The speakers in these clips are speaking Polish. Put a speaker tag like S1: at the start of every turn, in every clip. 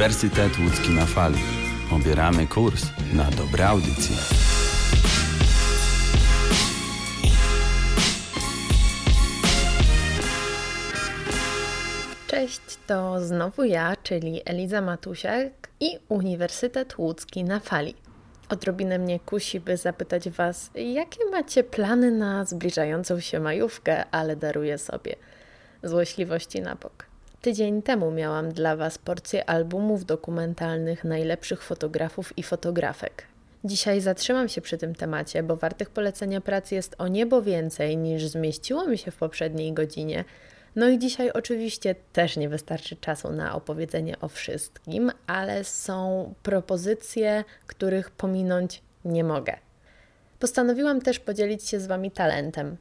S1: Uniwersytet Łódzki na fali. Obieramy kurs na dobre audycje.
S2: Cześć, to znowu ja, czyli Eliza Matusiak i Uniwersytet Łódzki na fali. Odrobinę mnie kusi, by zapytać Was, jakie macie plany na zbliżającą się majówkę, ale daruję sobie złośliwości na bok. Tydzień temu miałam dla Was porcję albumów dokumentalnych najlepszych fotografów i fotografek. Dzisiaj zatrzymam się przy tym temacie, bo wartych polecenia pracy jest o niebo więcej niż zmieściło mi się w poprzedniej godzinie. No i dzisiaj oczywiście też nie wystarczy czasu na opowiedzenie o wszystkim, ale są propozycje, których pominąć nie mogę. Postanowiłam też podzielić się z Wami talentem.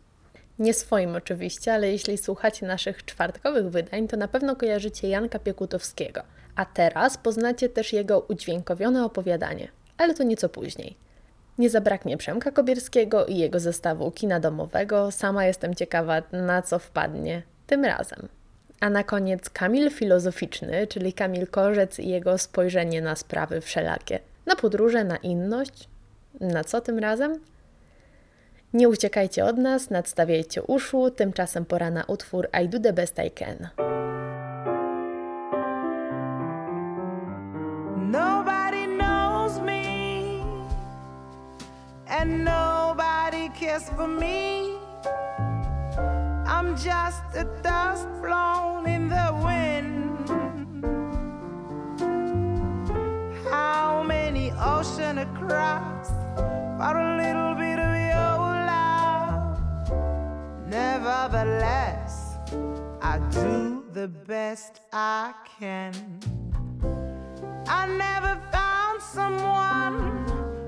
S2: Nie swoim oczywiście, ale jeśli słuchacie naszych czwartkowych wydań, to na pewno kojarzycie Janka Piekutowskiego. A teraz poznacie też jego udźwiękowione opowiadanie, ale to nieco później. Nie zabraknie Przemka Kobierskiego i jego zestawu kina domowego. Sama jestem ciekawa, na co wpadnie tym razem. A na koniec Kamil filozoficzny, czyli Kamil Korzec i jego spojrzenie na sprawy wszelakie. Na podróże, na inność. Na co tym razem? Nie uciekajcie od nas, nadstawiajcie uszu, tymczasem pora na utwór I do the best I can.
S3: Nobody knows me, and nobody cares for me. I'm just a dust blown in the wind. How many oceans across for a little bit Nevertheless, I do the best I can. I never found someone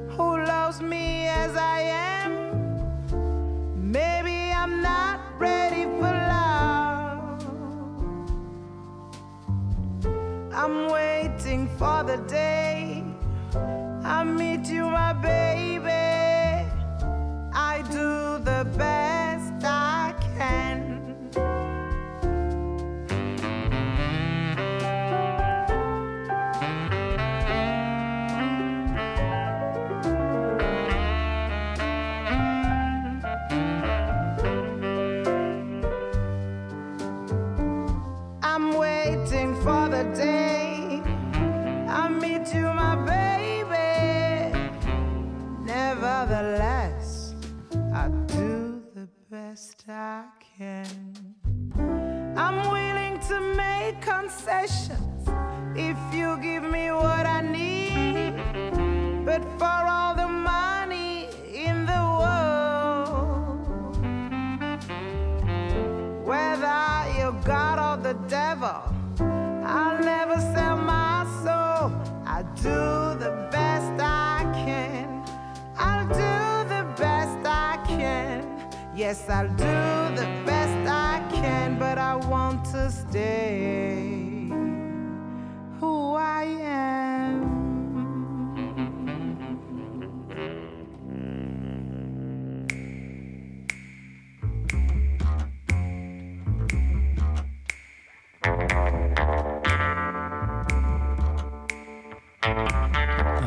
S3: who loves me as I am. Maybe I'm not ready for love. I'm waiting for the day I meet you, my baby. I do the best I can. I'm willing to make concessions if you give me what I need. But for all the money in the world, whether you're God or the devil, I'll never sell my soul. I do the best Yes, I'll do the best I can, but I want to stay who I am.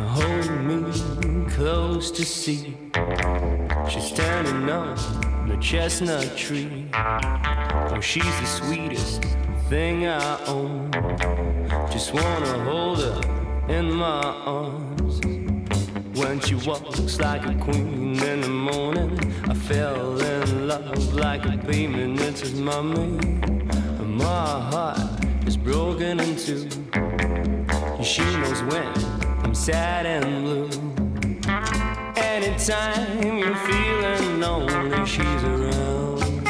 S4: Hold me close to see. She's standing on the chestnut tree. Oh, she's the sweetest thing I own. Just wanna hold her in my arms. When she walks like a queen in the morning, I fell in love like a baby knits his mommy. And my heart is broken in two. She knows when I'm sad and blue. Anytime you're feeling lonely, she's around.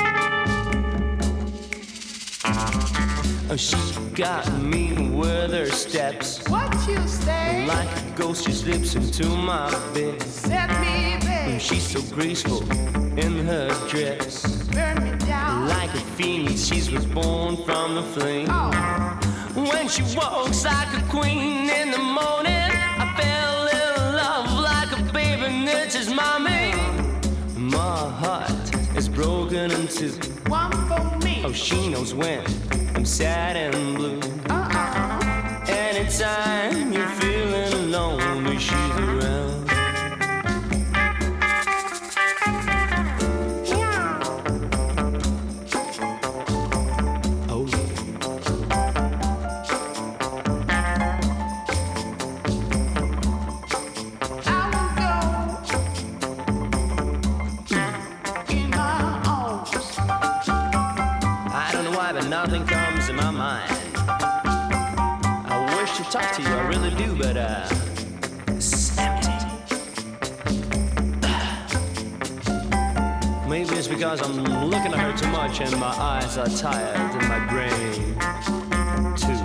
S4: Oh, she got me with her steps.
S3: What you say?
S4: Like a ghost, she slips into my bed.
S3: Set me, babe.
S4: She's so graceful in her dress.
S3: Burn me down.
S4: Like a phoenix, she's reborn from the flame.
S3: Oh.
S4: When she walks like a queen in the morning, I fell knits his mommy. My heart is broken in two.
S3: One for me.
S4: Oh, she knows when I'm sad and blue.
S3: Uh-uh.
S4: Anytime you're feeling talk to you, I really do, but uh. Maybe it's because I'm looking at her too much and my eyes are tired and my brain too.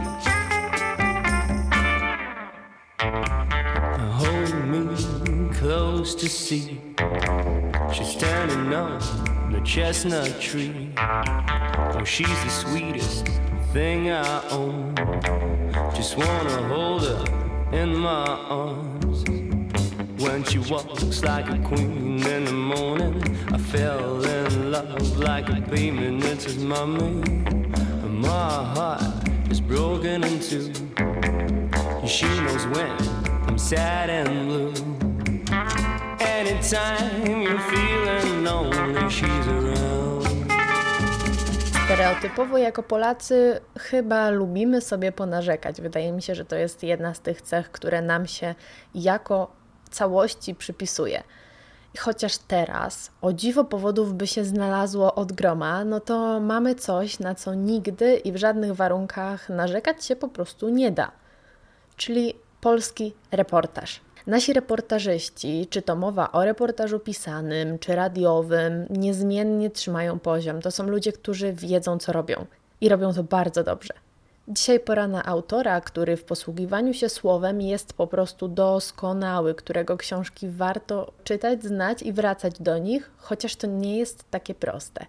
S4: Hold me close to see. She's standing on the chestnut tree. Oh, she's the sweetest thing I own. Just wanna hold her in my arms. When she walks like a queen in the morning, I fell in love like a demon. It's his mommy. And my heart is broken in two. She knows when I'm sad and blue. Anytime you're feeling lonely, she's around.
S2: Stereotypowo jako Polacy chyba lubimy sobie ponarzekać. Wydaje mi się, że to jest jedna z tych cech, które nam się jako całości przypisuje. Chociaż teraz o dziwo powodów by się znalazło od groma, no to mamy coś, na co nigdy i w żadnych warunkach narzekać się po prostu nie da. Czyli polski reportaż. Nasi reportażyści, czy to mowa o reportażu pisanym, czy radiowym, niezmiennie trzymają poziom. To są ludzie, którzy wiedzą, co robią i robią to bardzo dobrze. Dzisiaj pora na autora, który w posługiwaniu się słowem jest po prostu doskonały, którego książki warto czytać, znać i wracać do nich, chociaż to nie jest takie proste.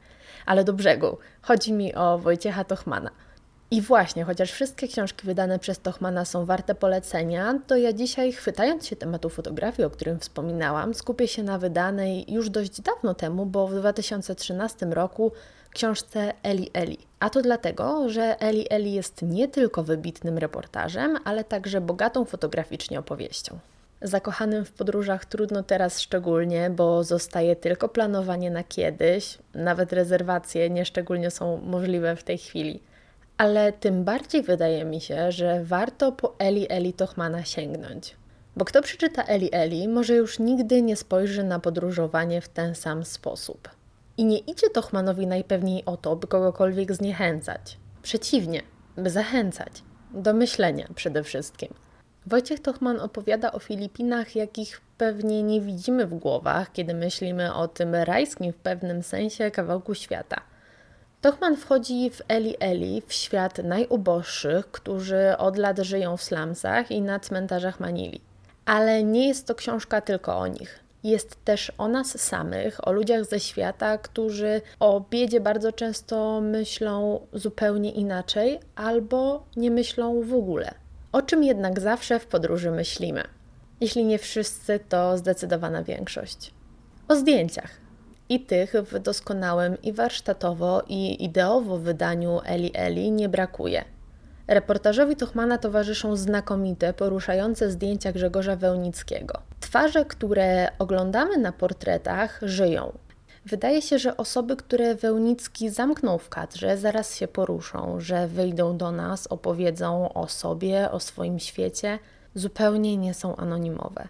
S2: Ale do brzegu. Chodzi mi o Wojciecha Tochmana. I właśnie, chociaż wszystkie książki wydane przez Tochmana są warte polecenia, to ja dzisiaj, chwytając się tematu fotografii, o którym wspominałam, skupię się na wydanej już dość dawno temu, bo w 2013 roku książce Eli Eli. A to dlatego, że Eli Eli jest nie tylko wybitnym reportażem, ale także bogatą fotograficznie opowieścią. Zakochanym w podróżach trudno teraz szczególnie, bo zostaje tylko planowanie na kiedyś, nawet rezerwacje nieszczególnie są możliwe w tej chwili ale tym bardziej wydaje mi się, że warto po Eli Eli Tochmana sięgnąć. Bo kto przeczyta Eli Eli, może już nigdy nie spojrzy na podróżowanie w ten sam sposób. I nie idzie Tochmanowi najpewniej o to, by kogokolwiek zniechęcać. Przeciwnie, by zachęcać. Do myślenia przede wszystkim. Wojciech Tochman opowiada o Filipinach, jakich pewnie nie widzimy w głowach, kiedy myślimy o tym rajskim w pewnym sensie kawałku świata. Tochman wchodzi w Eli Eli, w świat najuboższych, którzy od lat żyją w slumsach i na cmentarzach Manili. Ale nie jest to książka tylko o nich. Jest też o nas samych, o ludziach ze świata, którzy o biedzie bardzo często myślą zupełnie inaczej albo nie myślą w ogóle. O czym jednak zawsze w podróży myślimy? Jeśli nie wszyscy, to zdecydowana większość. O zdjęciach i tych w doskonałym i warsztatowo, i ideowo wydaniu Eli Eli nie brakuje. Reportażowi Tochmana towarzyszą znakomite, poruszające zdjęcia Grzegorza Wełnickiego. Twarze, które oglądamy na portretach, żyją. Wydaje się, że osoby, które Wełnicki zamknął w kadrze, zaraz się poruszą, że wyjdą do nas, opowiedzą o sobie, o swoim świecie, zupełnie nie są anonimowe.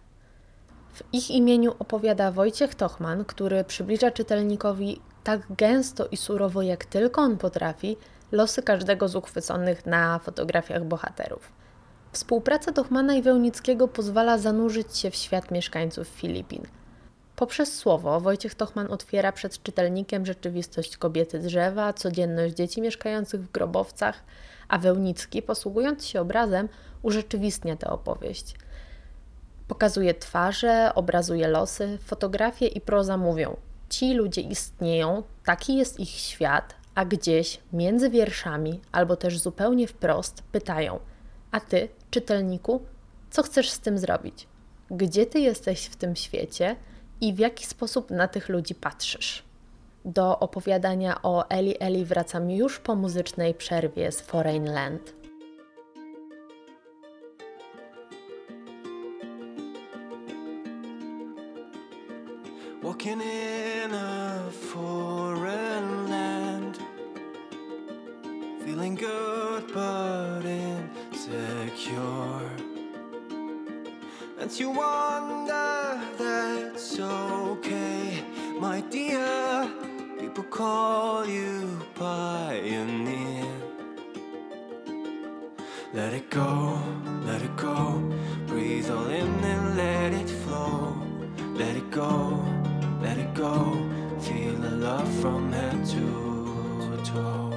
S2: W ich imieniu opowiada Wojciech Tochman, który przybliża czytelnikowi tak gęsto i surowo jak tylko on potrafi losy każdego z uchwyconych na fotografiach bohaterów. Współpraca Tochmana i Wełnickiego pozwala zanurzyć się w świat mieszkańców Filipin. Poprzez słowo Wojciech Tochman otwiera przed czytelnikiem rzeczywistość kobiety drzewa, codzienność dzieci mieszkających w grobowcach, a Wełnicki, posługując się obrazem, urzeczywistnia tę opowieść – Pokazuje twarze, obrazuje losy, fotografie i proza mówią: Ci ludzie istnieją, taki jest ich świat, a gdzieś między wierszami, albo też zupełnie wprost, pytają: A ty, czytelniku, co chcesz z tym zrobić? Gdzie ty jesteś w tym świecie i w jaki sposób na tych ludzi patrzysz? Do opowiadania o Eli Eli wracam już po muzycznej przerwie z Foreign Land.
S5: walking in a foreign land, feeling good but insecure. And you wonder that's okay, my dear. People call you pioneer. Let it go, let it go. Breathe all in and let it flow. Let it go go. Feel the love from head to toe.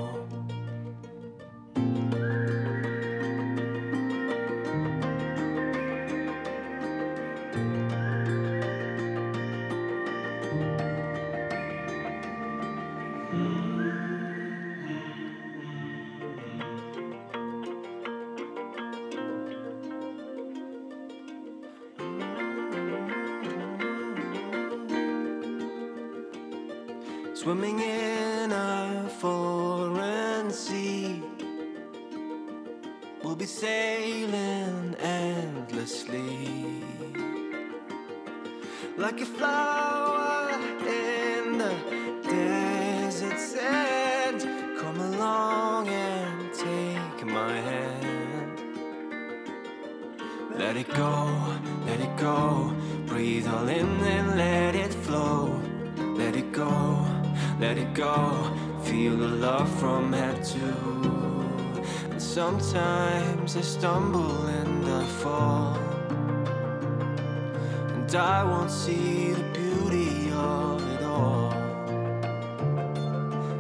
S5: Won't see the beauty of it all.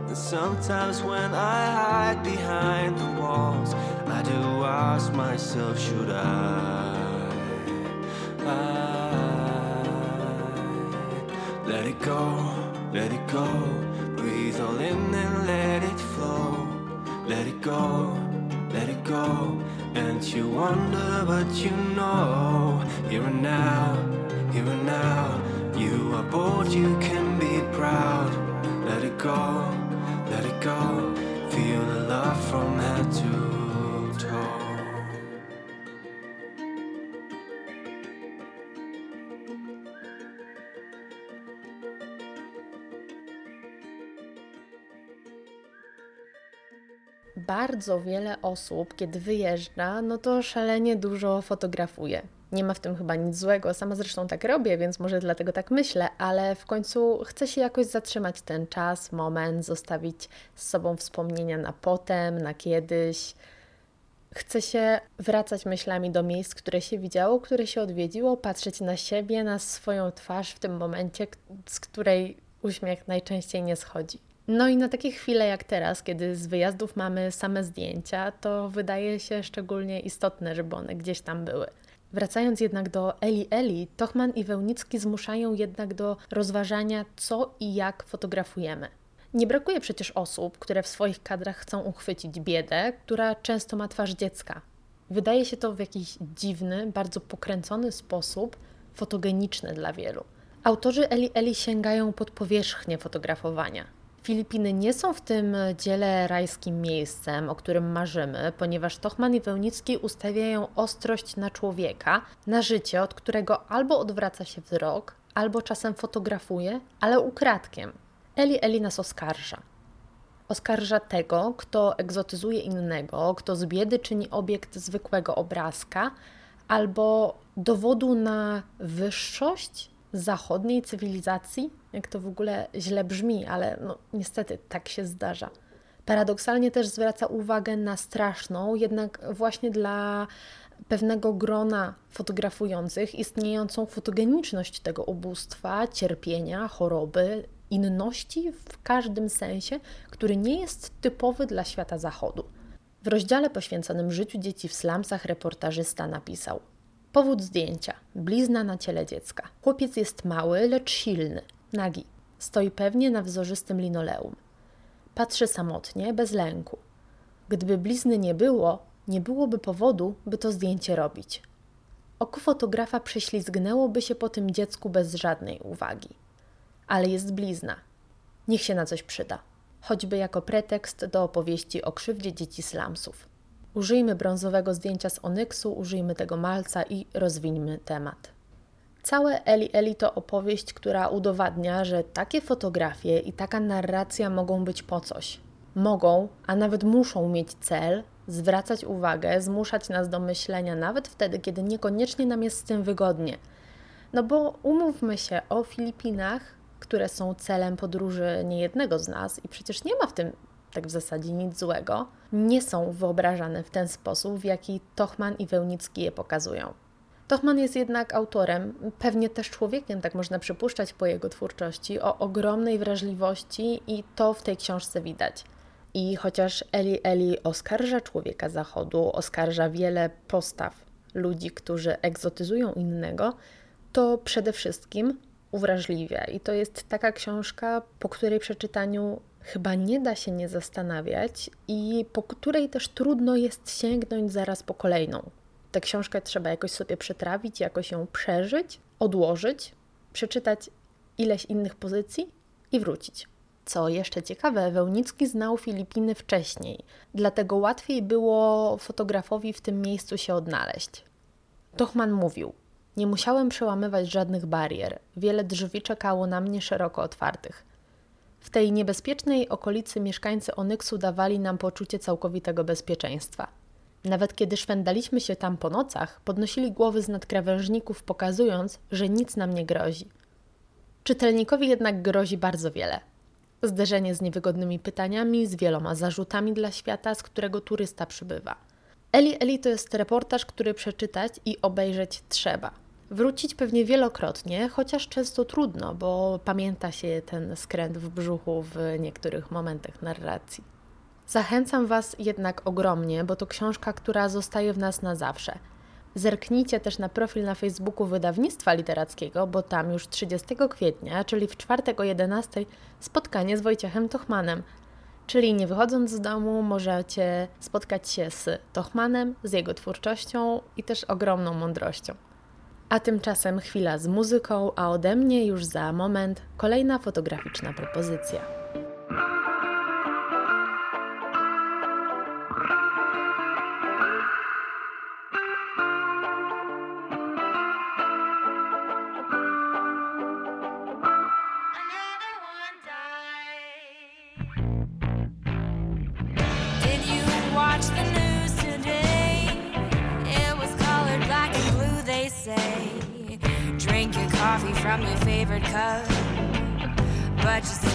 S5: And sometimes when I hide behind the walls, I do ask myself, should I? I let it go, let it go. Breathe all in and let it flow. Let it go, let it go. And you wonder, but you know, here and now. You can be proud. Let it go, let it go. Feel the love from head to toe.
S2: Bardzo wiele osób, kiedy wyjeżdża, no to szalenie dużo fotografuje. Nie ma w tym chyba nic złego, sama zresztą tak robię, więc może dlatego tak myślę, ale w końcu chcę się jakoś zatrzymać ten czas, moment, zostawić z sobą wspomnienia na potem, na kiedyś. Chcę się wracać myślami do miejsc, które się widziało, które się odwiedziło, patrzeć na siebie, na swoją twarz w tym momencie, z której uśmiech najczęściej nie schodzi. No i na takie chwile jak teraz, kiedy z wyjazdów mamy same zdjęcia, to wydaje się szczególnie istotne, żeby one gdzieś tam były. Wracając jednak do Eli Eli, Tochman i Wełnicki zmuszają jednak do rozważania, co i jak fotografujemy. Nie brakuje przecież osób, które w swoich kadrach chcą uchwycić biedę, która często ma twarz dziecka. Wydaje się to w jakiś dziwny, bardzo pokręcony sposób fotogeniczny dla wielu. Autorzy Eli Eli sięgają pod powierzchnię fotografowania. Filipiny nie są w tym dziele rajskim miejscem, o którym marzymy, ponieważ Tochman i Wełnicki ustawiają ostrość na człowieka, na życie, od którego albo odwraca się wzrok, albo czasem fotografuje, ale ukradkiem. Eli Eli nas oskarża. Oskarża tego, kto egzotyzuje innego, kto z biedy czyni obiekt zwykłego obrazka, albo dowodu na wyższość zachodniej cywilizacji, jak to w ogóle źle brzmi, ale no, niestety tak się zdarza. Paradoksalnie też zwraca uwagę na straszną, jednak właśnie dla pewnego grona fotografujących istniejącą fotogeniczność tego ubóstwa, cierpienia, choroby, inności w każdym sensie, który nie jest typowy dla świata zachodu. W rozdziale poświęconym życiu dzieci w slumsach reportażysta napisał: Powód zdjęcia: blizna na ciele dziecka. Chłopiec jest mały, lecz silny, nagi. Stoi pewnie na wzorzystym linoleum. Patrzy samotnie, bez lęku. Gdyby blizny nie było, nie byłoby powodu, by to zdjęcie robić. Oko fotografa prześlizgnęłoby się po tym dziecku bez żadnej uwagi. Ale jest blizna. Niech się na coś przyda. Choćby jako pretekst do opowieści o krzywdzie dzieci slumsów. Użyjmy brązowego zdjęcia z onyksu, użyjmy tego malca i rozwińmy temat. Całe Eli Eli to opowieść, która udowadnia, że takie fotografie i taka narracja mogą być po coś. mogą, a nawet muszą mieć cel, zwracać uwagę, zmuszać nas do myślenia, nawet wtedy, kiedy niekoniecznie nam jest z tym wygodnie. No bo umówmy się o Filipinach, które są celem podróży niejednego z nas, i przecież nie ma w tym tak w zasadzie nic złego, nie są wyobrażane w ten sposób, w jaki Tochman i Wełnicki je pokazują. Tochman jest jednak autorem, pewnie też człowiekiem, tak można przypuszczać po jego twórczości, o ogromnej wrażliwości i to w tej książce widać. I chociaż Eli Eli oskarża człowieka zachodu, oskarża wiele postaw ludzi, którzy egzotyzują innego, to przede wszystkim uwrażliwia. I to jest taka książka, po której przeczytaniu chyba nie da się nie zastanawiać i po której też trudno jest sięgnąć zaraz po kolejną. Tę książkę trzeba jakoś sobie przetrawić, jakoś ją przeżyć, odłożyć, przeczytać ileś innych pozycji i wrócić. Co jeszcze ciekawe, Wełnicki znał Filipiny wcześniej, dlatego łatwiej było fotografowi w tym miejscu się odnaleźć. Tochman mówił: Nie musiałem przełamywać żadnych barier, wiele drzwi czekało na mnie szeroko otwartych. W tej niebezpiecznej okolicy mieszkańcy Onyksu dawali nam poczucie całkowitego bezpieczeństwa. Nawet kiedy szwendaliśmy się tam po nocach, podnosili głowy z nadkrawężników, pokazując, że nic nam nie grozi. Czytelnikowi jednak grozi bardzo wiele. Zderzenie z niewygodnymi pytaniami, z wieloma zarzutami dla świata, z którego turysta przybywa. Eli Eli to jest reportaż, który przeczytać i obejrzeć trzeba. Wrócić pewnie wielokrotnie, chociaż często trudno, bo pamięta się ten skręt w brzuchu w niektórych momentach narracji. Zachęcam Was jednak ogromnie, bo to książka, która zostaje w nas na zawsze. Zerknijcie też na profil na Facebooku Wydawnictwa Literackiego, bo tam już 30 kwietnia, czyli w czwartek o 11, spotkanie z Wojciechem Tochmanem. Czyli nie wychodząc z domu, możecie spotkać się z Tochmanem, z jego twórczością i też ogromną mądrością. A tymczasem chwila z muzyką, a ode mnie już za moment kolejna fotograficzna propozycja.
S6: America, but you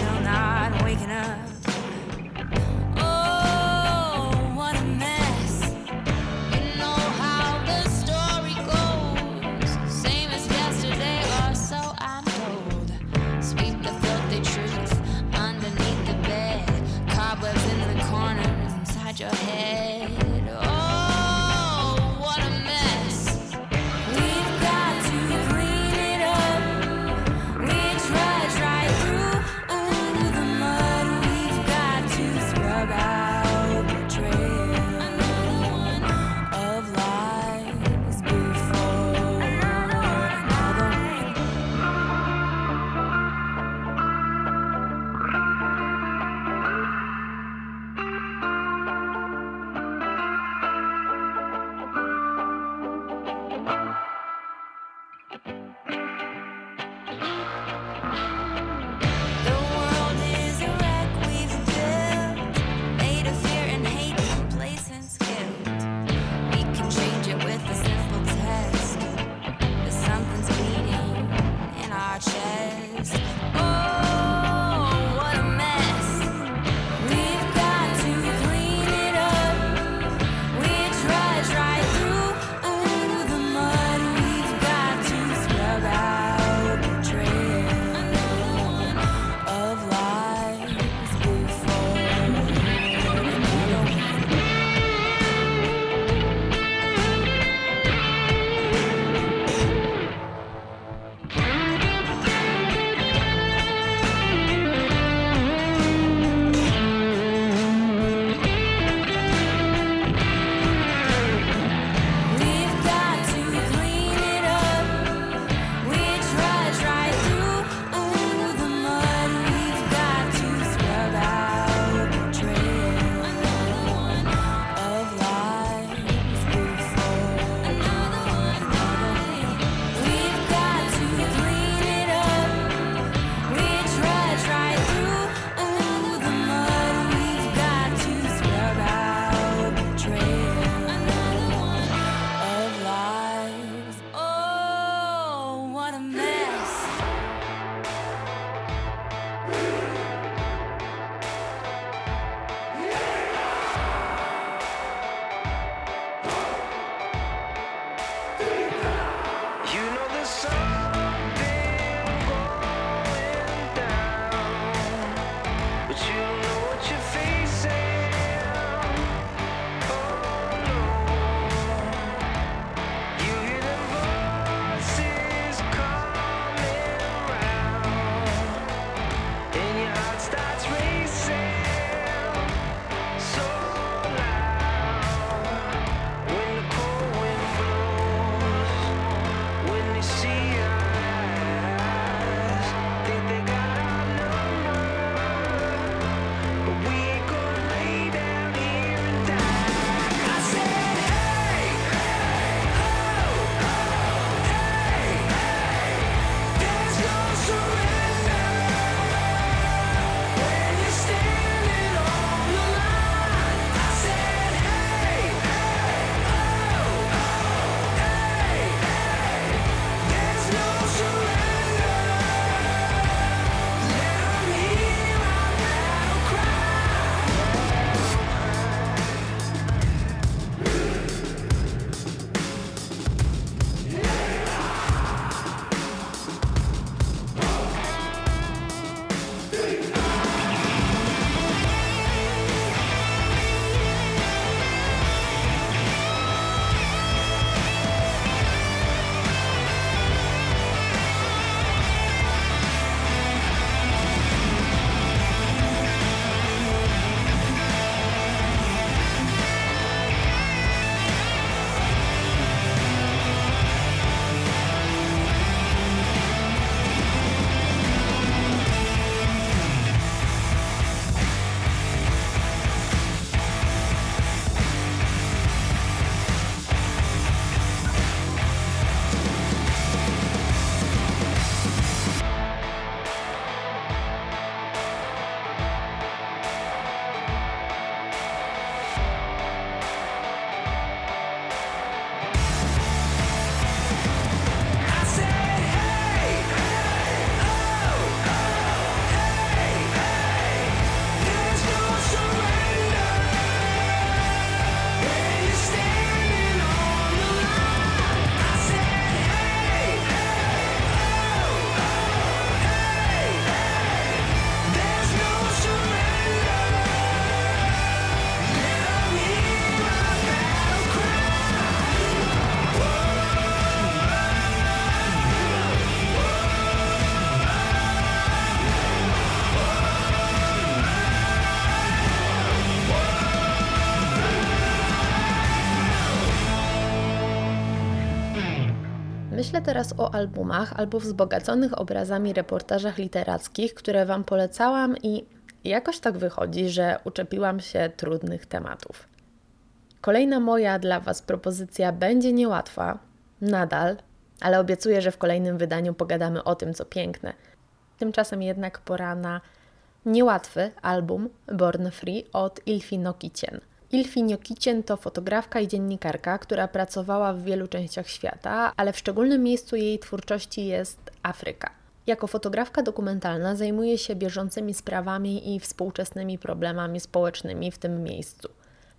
S2: Teraz o albumach albo wzbogaconych obrazami reportażach literackich, które Wam polecałam i jakoś tak wychodzi, że uczepiłam się trudnych tematów. Kolejna moja dla Was propozycja będzie niełatwa, nadal, ale obiecuję, że w kolejnym wydaniu pogadamy o tym, co piękne. Tymczasem jednak pora na niełatwy album Born Free od Ilfi Nokicien. Ilfi Nokicien to fotografka i dziennikarka, która pracowała w wielu częściach świata, ale w szczególnym miejscu jej twórczości jest Afryka. Jako fotografka dokumentalna zajmuje się bieżącymi sprawami i współczesnymi problemami społecznymi w tym miejscu.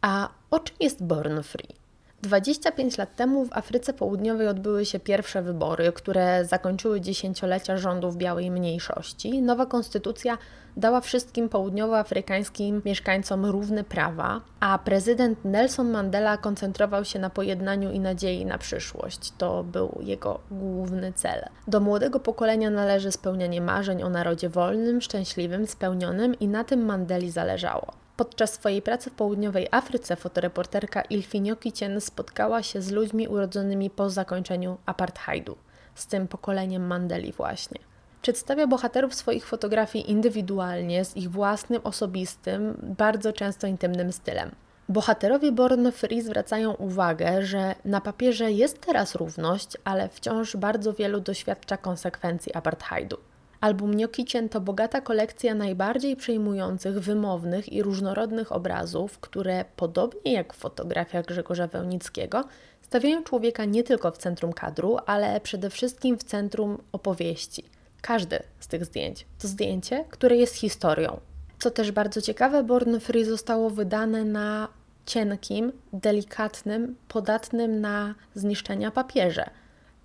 S2: A o czym jest Born Free? 25 lat temu w Afryce Południowej odbyły się pierwsze wybory, które zakończyły dziesięciolecia rządów białej mniejszości. Nowa konstytucja dała wszystkim południowoafrykańskim mieszkańcom równe prawa, a prezydent Nelson Mandela koncentrował się na pojednaniu i nadziei na przyszłość. To był jego główny cel. Do młodego pokolenia należy spełnianie marzeń o narodzie wolnym, szczęśliwym, spełnionym i na tym Mandeli zależało. Podczas swojej pracy w południowej Afryce fotoreporterka Ilfinio Kicien spotkała się z ludźmi urodzonymi po zakończeniu apartheidu, z tym pokoleniem Mandeli właśnie. Przedstawia bohaterów swoich fotografii indywidualnie, z ich własnym, osobistym, bardzo często intymnym stylem. Bohaterowie Born Free zwracają uwagę, że na papierze jest teraz równość, ale wciąż bardzo wielu doświadcza konsekwencji apartheidu. Album Niokicien to bogata kolekcja najbardziej przejmujących, wymownych i różnorodnych obrazów, które, podobnie jak w Grzegorza Wełnickiego, stawiają człowieka nie tylko w centrum kadru, ale przede wszystkim w centrum opowieści. Każde z tych zdjęć to zdjęcie, które jest historią. Co też bardzo ciekawe, Born Free zostało wydane na cienkim, delikatnym, podatnym na zniszczenia papierze –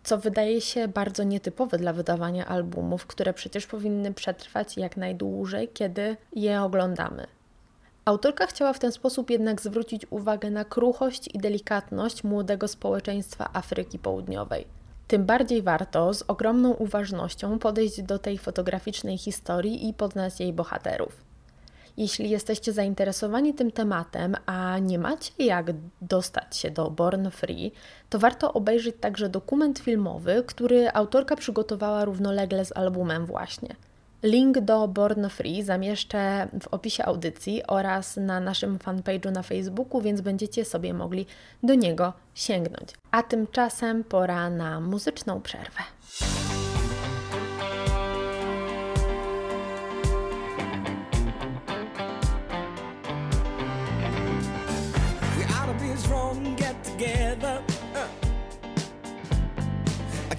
S2: co wydaje się bardzo nietypowe dla wydawania albumów, które przecież powinny przetrwać jak najdłużej, kiedy je oglądamy. Autorka chciała w ten sposób jednak zwrócić uwagę na kruchość i delikatność młodego społeczeństwa Afryki Południowej. Tym bardziej warto z ogromną uważnością podejść do tej fotograficznej historii i poznać jej bohaterów. Jeśli jesteście zainteresowani tym tematem, a nie macie jak dostać się do Born Free, to warto obejrzeć także dokument filmowy, który autorka przygotowała równolegle z albumem właśnie. Link do Born Free zamieszczę w opisie audycji oraz na naszym fanpage'u na Facebooku, więc będziecie sobie mogli do niego sięgnąć. A tymczasem pora na muzyczną przerwę.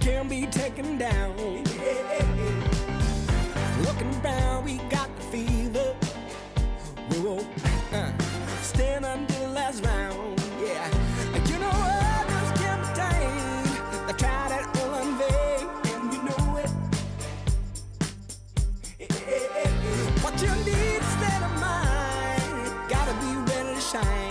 S7: Can be taken down. Looking around, we got the fever. Whoa, uh, stand until the last round. Yeah, you know others can tame. They try that all in vain, and you know it. What you need is state of mind. Gotta be ready to shine.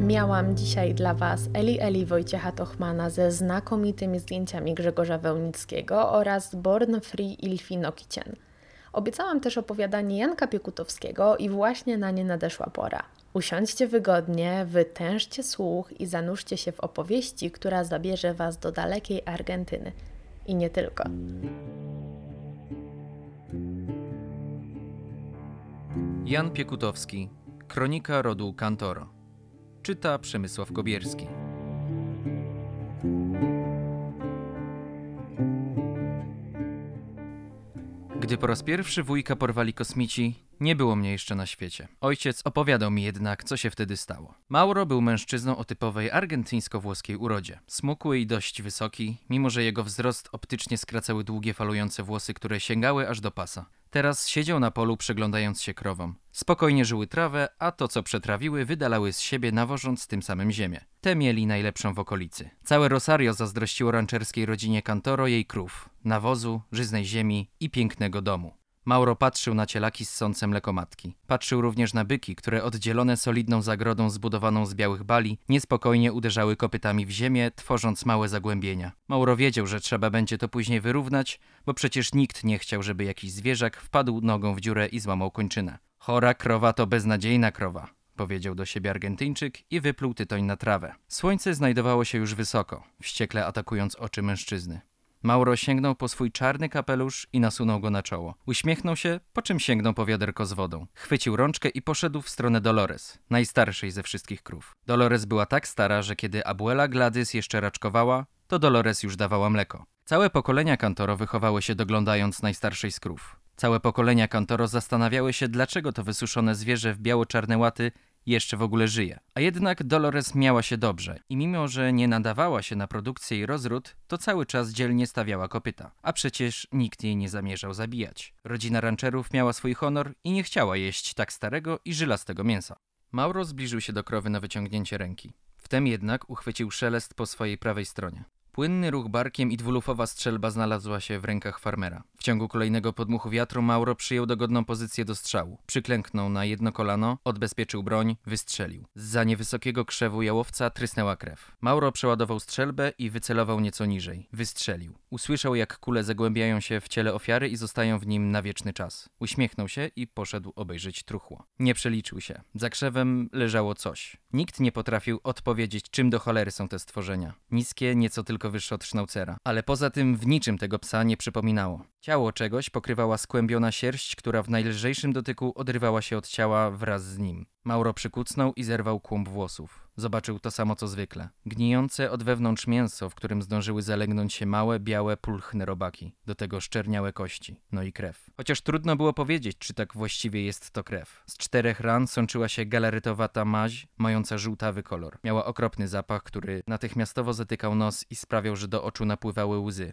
S2: Miałam dzisiaj dla Was Eli Eli Wojciecha Tochmana ze znakomitymi zdjęciami Grzegorza Wełnickiego oraz Born Free Ilfi Nokicien. Obiecałam też opowiadanie Janka Piekutowskiego i właśnie na nie nadeszła pora. Usiądźcie wygodnie, wytężcie słuch i zanurzcie się w opowieści, która zabierze Was do dalekiej Argentyny. I nie tylko.
S8: Jan Piekutowski, Kronika rodu Kantoro. Czyta Przemysław Kobierski. Gdy po raz pierwszy wujka porwali kosmici, nie było mnie jeszcze na świecie. Ojciec opowiadał mi jednak, co się wtedy stało. Mauro był mężczyzną o typowej argentyńsko-włoskiej urodzie. Smukły i dość wysoki, mimo że jego wzrost optycznie skracały długie falujące włosy, które sięgały aż do pasa. Teraz siedział na polu, przyglądając się krowom. Spokojnie żyły trawę, a to, co przetrawiły, wydalały z siebie, nawożąc tym samym ziemię. Te mieli najlepszą w okolicy. Całe Rosario zazdrościło ranczerskiej rodzinie Cantoro jej krów, nawozu, żyznej ziemi i pięknego domu. Mauro patrzył na cielaki ssące mleko matki. Patrzył również na byki, które oddzielone solidną zagrodą zbudowaną z białych bali, niespokojnie uderzały kopytami w ziemię, tworząc małe zagłębienia. Mauro wiedział, że trzeba będzie to później wyrównać, bo przecież nikt nie chciał, żeby jakiś zwierzak wpadł nogą w dziurę i złamał kończynę. Chora krowa to beznadziejna krowa. powiedział do siebie Argentyńczyk i wypluł tytoń na trawę. Słońce znajdowało się już wysoko, wściekle atakując oczy mężczyzny. Mauro sięgnął po swój czarny kapelusz i nasunął go na czoło. Uśmiechnął się, po czym sięgnął po wiaderko z wodą. Chwycił rączkę i poszedł w stronę Dolores, najstarszej ze wszystkich krów. Dolores była tak stara, że kiedy Abuela Gladys jeszcze raczkowała, to Dolores już dawała mleko. Całe pokolenia Kantoro wychowały się doglądając najstarszej z krów. Całe pokolenia Kantoro zastanawiały się, dlaczego to wysuszone zwierzę w biało-czarne łaty jeszcze w ogóle żyje. A jednak Dolores miała się dobrze i mimo, że nie nadawała się na produkcję i rozród, to cały czas dzielnie stawiała kopyta. A przecież nikt jej nie zamierzał zabijać. Rodzina rancherów miała swój honor i nie chciała jeść tak starego i żylastego mięsa. Mauro zbliżył się do krowy na wyciągnięcie ręki. Wtem jednak uchwycił szelest po swojej prawej stronie. Płynny ruch barkiem i dwulufowa strzelba znalazła się w rękach farmera. W ciągu kolejnego podmuchu wiatru Mauro przyjął dogodną pozycję do strzału. Przyklęknął na jedno kolano, odbezpieczył broń, wystrzelił. Za niewysokiego krzewu jałowca trysnęła krew. Mauro przeładował strzelbę i wycelował nieco niżej. Wystrzelił. Usłyszał, jak kule zagłębiają się w ciele ofiary i zostają w nim na wieczny czas. Uśmiechnął się i poszedł obejrzeć truchło. Nie przeliczył się. Za krzewem leżało coś. Nikt nie potrafił odpowiedzieć, czym do cholery są te stworzenia. Niskie, nieco tylko wyższe od sznaucera. Ale poza tym w niczym tego psa nie przypominało. Ciało czegoś pokrywała skłębiona sierść, która w najlżejszym dotyku odrywała się od ciała wraz z nim. Mauro przykucnął i zerwał kłąb włosów. Zobaczył to samo co zwykle. Gnijące od wewnątrz mięso, w którym zdążyły zalegnąć się małe, białe, pulchne robaki. Do tego szczerniałe kości. No i krew. Chociaż trudno było powiedzieć, czy tak właściwie jest to krew. Z czterech ran sączyła się galarytowata maź, mająca żółtawy kolor. Miała okropny zapach, który natychmiastowo zatykał nos i sprawiał, że do oczu napływały łzy.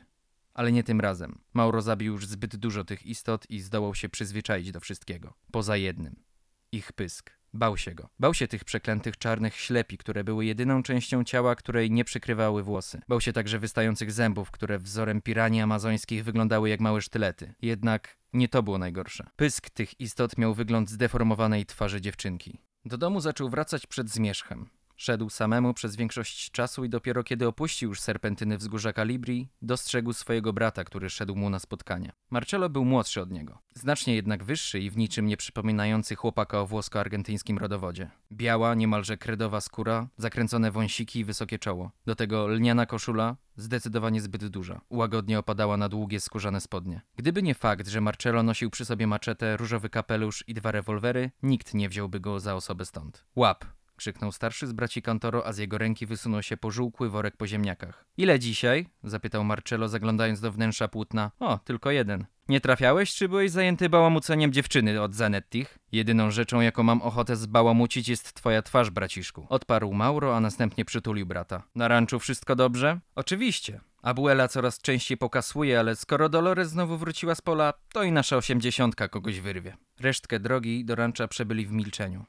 S8: Ale nie tym razem. Mauro zabił już zbyt dużo tych istot i zdołał się przyzwyczaić do wszystkiego. Poza jednym. Ich pysk. Bał się go. Bał się tych przeklętych czarnych ślepi, które były jedyną częścią ciała, której nie przykrywały włosy. Bał się także wystających zębów, które wzorem piranii amazońskich wyglądały jak małe sztylety. Jednak nie to było najgorsze. Pysk tych istot miał wygląd zdeformowanej twarzy dziewczynki. Do domu zaczął wracać przed zmierzchem. Szedł samemu przez większość czasu i dopiero kiedy opuścił już serpentyny wzgórza Calibri, dostrzegł swojego brata, który szedł mu na spotkanie. Marcello był młodszy od niego, znacznie jednak wyższy i w niczym nie przypominający chłopaka o włosko-argentyńskim rodowodzie. Biała, niemalże kredowa skóra, zakręcone wąsiki i wysokie czoło. Do tego lniana koszula, zdecydowanie zbyt duża. Łagodnie opadała na długie skórzane spodnie. Gdyby nie fakt, że Marcello nosił przy sobie maczetę, różowy kapelusz i dwa rewolwery, nikt nie wziąłby go za osobę stąd. Łap! Krzyknął starszy z braci Kantoro, a z jego ręki wysunął się pożółkły worek po ziemniakach. Ile dzisiaj? zapytał Marcello, zaglądając do wnętrza płótna. O, tylko jeden. Nie trafiałeś, czy byłeś zajęty bałamuceniem dziewczyny od Zanettich? Jedyną rzeczą, jaką mam ochotę zbałamucić, jest twoja twarz, braciszku. Odparł Mauro, a następnie przytulił brata. Na ranczu wszystko dobrze? Oczywiście. Abuela coraz częściej pokasuje, ale skoro Dolores znowu wróciła z pola, to i nasza osiemdziesiątka kogoś wyrwie. Resztkę drogi do rancza przebyli w milczeniu.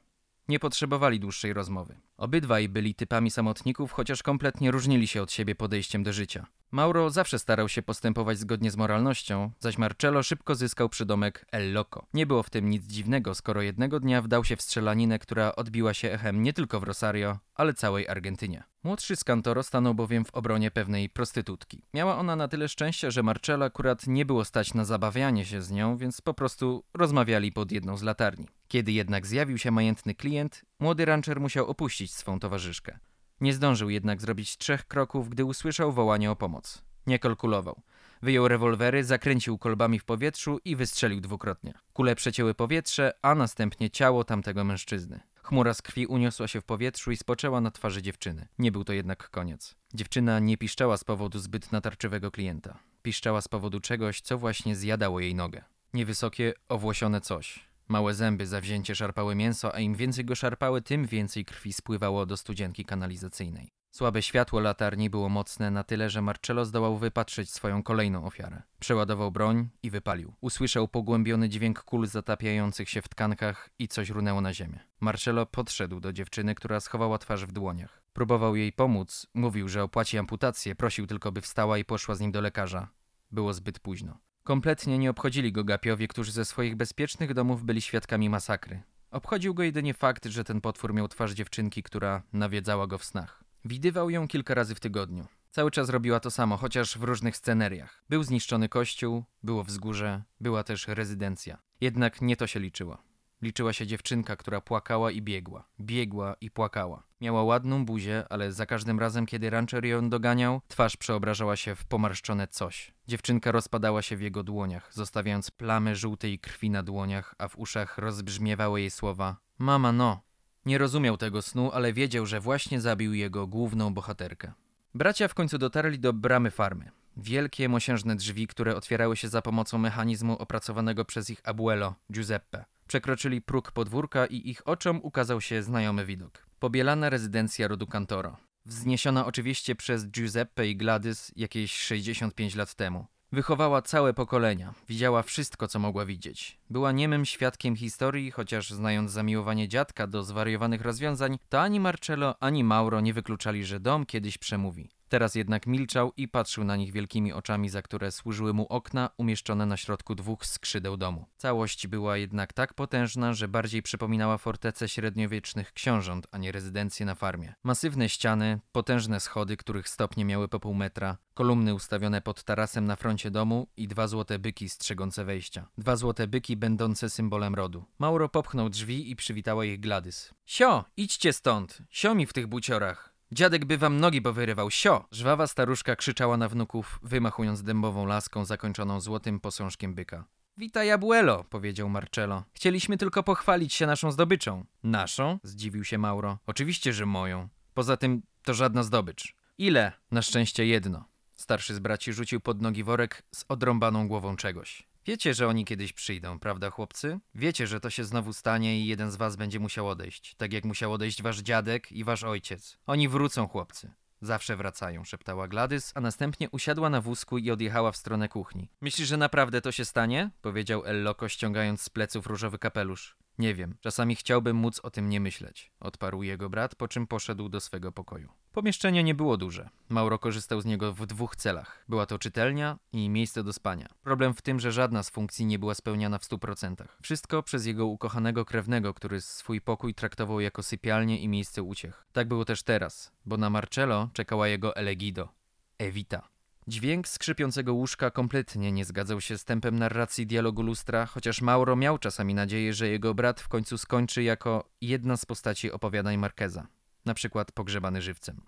S8: Nie potrzebowali dłuższej rozmowy. Obydwaj byli typami samotników, chociaż kompletnie różnili się od siebie podejściem do życia. Mauro zawsze starał się postępować zgodnie z moralnością, zaś Marcello szybko zyskał przydomek El Loco. Nie było w tym nic dziwnego, skoro jednego dnia wdał się w strzelaninę, która odbiła się echem nie tylko w Rosario, ale całej Argentynie. Młodszy z Cantoro stanął bowiem w obronie pewnej prostytutki. Miała ona na tyle szczęścia, że Marcello akurat nie było stać na zabawianie się z nią, więc po prostu rozmawiali pod jedną z latarni. Kiedy jednak zjawił się majętny klient, młody rancher musiał opuścić swą towarzyszkę. Nie zdążył jednak zrobić trzech kroków, gdy usłyszał wołanie o pomoc. Nie kalkulował. Wyjął rewolwery, zakręcił kolbami w powietrzu i wystrzelił dwukrotnie. Kule przecięły powietrze, a następnie ciało tamtego mężczyzny. Chmura z krwi uniosła się w powietrzu i spoczęła na twarzy dziewczyny. Nie był to jednak koniec. Dziewczyna nie piszczała z powodu zbyt natarczywego klienta. Piszczała z powodu czegoś, co właśnie zjadało jej nogę. Niewysokie, owłosione coś. Małe zęby zawzięcie szarpały mięso, a im więcej go szarpały, tym więcej krwi spływało do studzienki kanalizacyjnej. Słabe światło latarni było mocne na tyle, że Marcello zdołał wypatrzeć swoją kolejną ofiarę. Przeładował broń i wypalił. Usłyszał pogłębiony dźwięk kul zatapiających się w tkankach i coś runęło na ziemię. Marcello podszedł do dziewczyny, która schowała twarz w dłoniach. Próbował jej pomóc, mówił, że opłaci amputację, prosił tylko, by wstała i poszła z nim do lekarza. Było zbyt późno. Kompletnie nie obchodzili go gapiowie, którzy ze swoich bezpiecznych domów byli świadkami masakry. Obchodził go jedynie fakt, że ten potwór miał twarz dziewczynki, która nawiedzała go w snach. Widywał ją kilka razy w tygodniu. Cały czas robiła to samo, chociaż w różnych sceneriach. Był zniszczony kościół, było wzgórze, była też rezydencja. Jednak nie to się liczyło. Liczyła się dziewczynka, która płakała i biegła, biegła i płakała. Miała ładną buzię, ale za każdym razem, kiedy rancher ją doganiał, twarz przeobrażała się w pomarszczone coś. Dziewczynka rozpadała się w jego dłoniach, zostawiając plamy żółtej krwi na dłoniach, a w uszach rozbrzmiewały jej słowa: Mama, no. Nie rozumiał tego snu, ale wiedział, że właśnie zabił jego główną bohaterkę. Bracia w końcu dotarli do bramy farmy. Wielkie, mosiężne drzwi, które otwierały się za pomocą mechanizmu opracowanego przez ich abuelo, Giuseppe. Przekroczyli próg podwórka i ich oczom ukazał się znajomy widok. Pobielana rezydencja rodu Cantoro. Wzniesiona oczywiście przez Giuseppe i Gladys jakieś 65 lat temu. Wychowała całe pokolenia, widziała wszystko, co mogła widzieć. Była niemym świadkiem historii, chociaż znając zamiłowanie dziadka do zwariowanych rozwiązań, to ani Marcello, ani Mauro nie wykluczali, że dom kiedyś przemówi. Teraz jednak milczał i patrzył na nich wielkimi oczami, za które służyły mu okna umieszczone na środku dwóch skrzydeł domu. Całość była jednak tak potężna, że bardziej przypominała fortecę średniowiecznych książąt, a nie rezydencję na farmie. Masywne ściany, potężne schody, których stopnie miały po pół metra, kolumny ustawione pod tarasem na froncie domu i dwa złote byki strzegące wejścia. Dwa złote byki będące symbolem rodu. Mauro popchnął drzwi i przywitała ich Gladys. Sio, idźcie stąd! Sio mi w tych buciorach! Dziadek by wam nogi powyrywał, sio! Żwawa staruszka krzyczała na wnuków, wymachując dębową laską zakończoną złotym posążkiem byka. Witaj, abuelo, powiedział Marcello. Chcieliśmy tylko pochwalić się naszą zdobyczą. Naszą? Zdziwił się Mauro. Oczywiście, że moją. Poza tym to żadna zdobycz. Ile? Na szczęście jedno. Starszy z braci rzucił pod nogi worek z odrąbaną głową czegoś. Wiecie, że oni kiedyś przyjdą, prawda, chłopcy? Wiecie, że to się znowu stanie i jeden z was będzie musiał odejść, tak jak musiał odejść wasz dziadek i wasz ojciec. Oni wrócą, chłopcy. Zawsze wracają, szeptała Gladys, a następnie usiadła na wózku i odjechała w stronę kuchni. Myślisz, że naprawdę to się stanie? powiedział Elloko, ściągając z pleców różowy kapelusz. Nie wiem, czasami chciałbym móc o tym nie myśleć, odparł jego brat, po czym poszedł do swego pokoju. Pomieszczenie nie było duże. Mauro korzystał z niego w dwóch celach. Była to czytelnia i miejsce do spania. Problem w tym, że żadna z funkcji nie była spełniana w stu procentach. Wszystko przez jego ukochanego krewnego, który swój pokój traktował jako sypialnię i miejsce uciech. Tak było też teraz, bo na Marcello czekała jego Elegido, Evita. Dźwięk skrzypiącego łóżka kompletnie nie zgadzał się z tempem narracji dialogu lustra, chociaż Mauro miał czasami nadzieję, że jego brat w końcu skończy jako jedna z postaci opowiadań Marqueza, na przykład pogrzebany żywcem.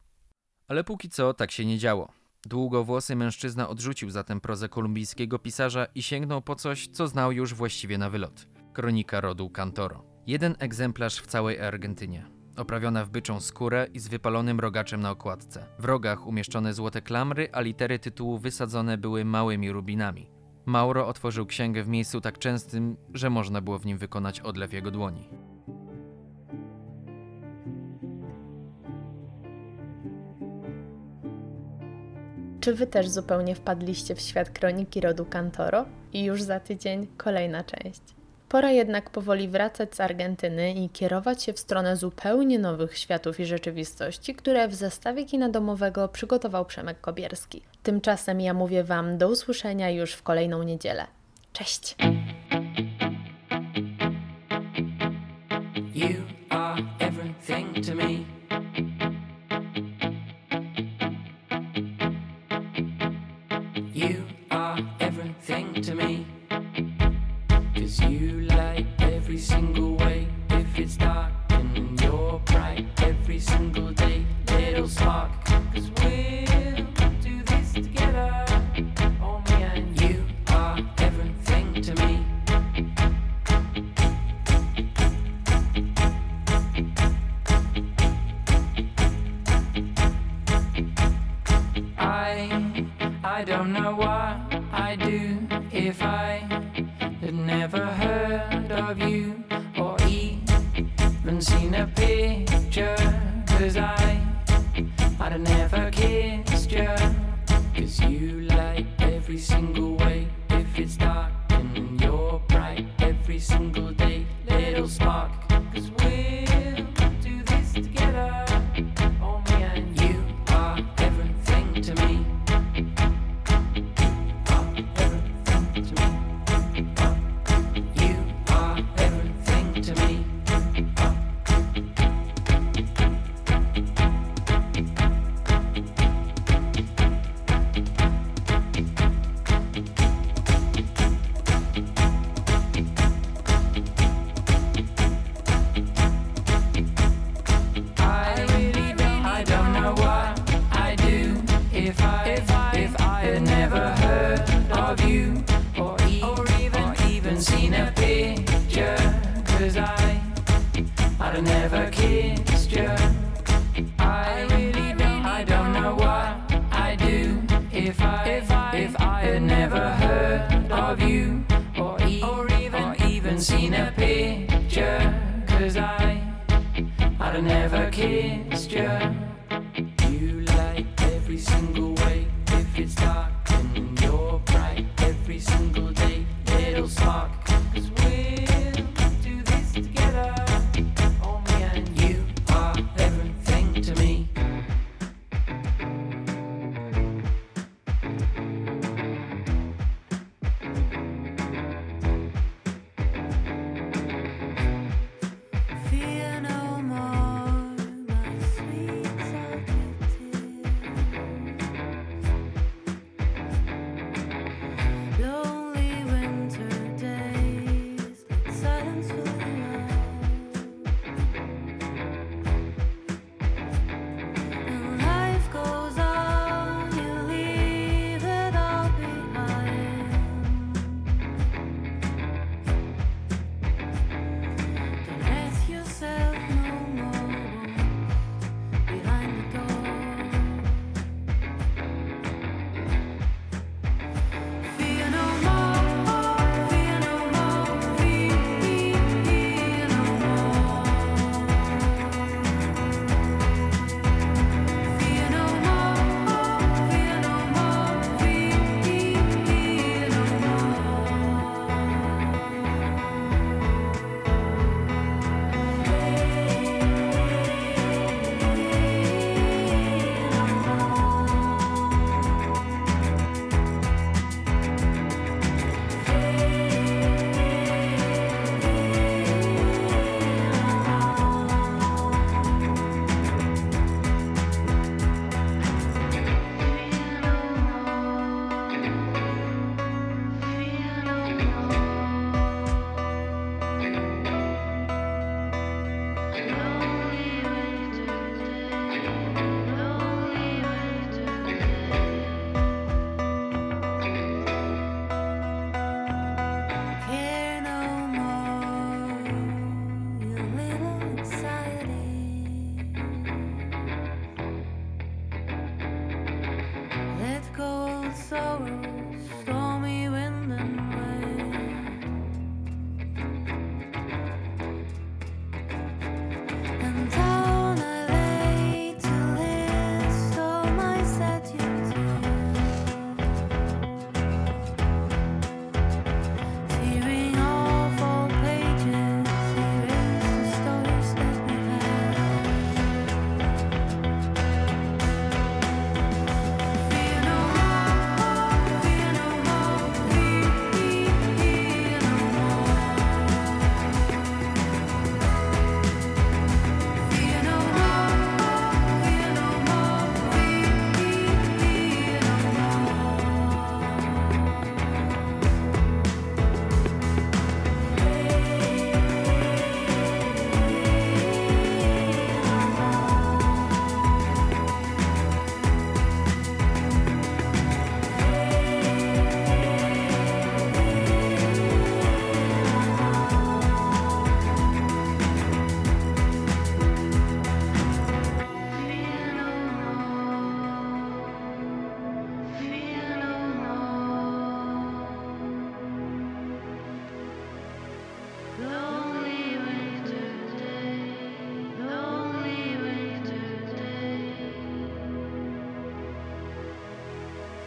S8: Ale póki co tak się nie działo. Długowłosy mężczyzna odrzucił zatem prozę kolumbijskiego pisarza i sięgnął po coś, co znał już właściwie na wylot. Kronika rodu Cantoro. Jeden egzemplarz w całej Argentynie. Oprawiona w byczą skórę i z wypalonym rogaczem na okładce. W rogach umieszczone złote klamry, a litery tytułu wysadzone były małymi rubinami. Mauro otworzył księgę w miejscu tak częstym, że można było w nim wykonać odlew jego dłoni.
S2: Czy wy też zupełnie wpadliście w świat kroniki rodu Cantoro? I już za tydzień kolejna część. Pora jednak powoli wracać z Argentyny i kierować się w stronę zupełnie nowych światów i rzeczywistości, które w zestawie kina domowego przygotował Przemek Kobierski. Tymczasem ja mówię Wam do usłyszenia już w kolejną niedzielę. Cześć!
S9: You are everything to me.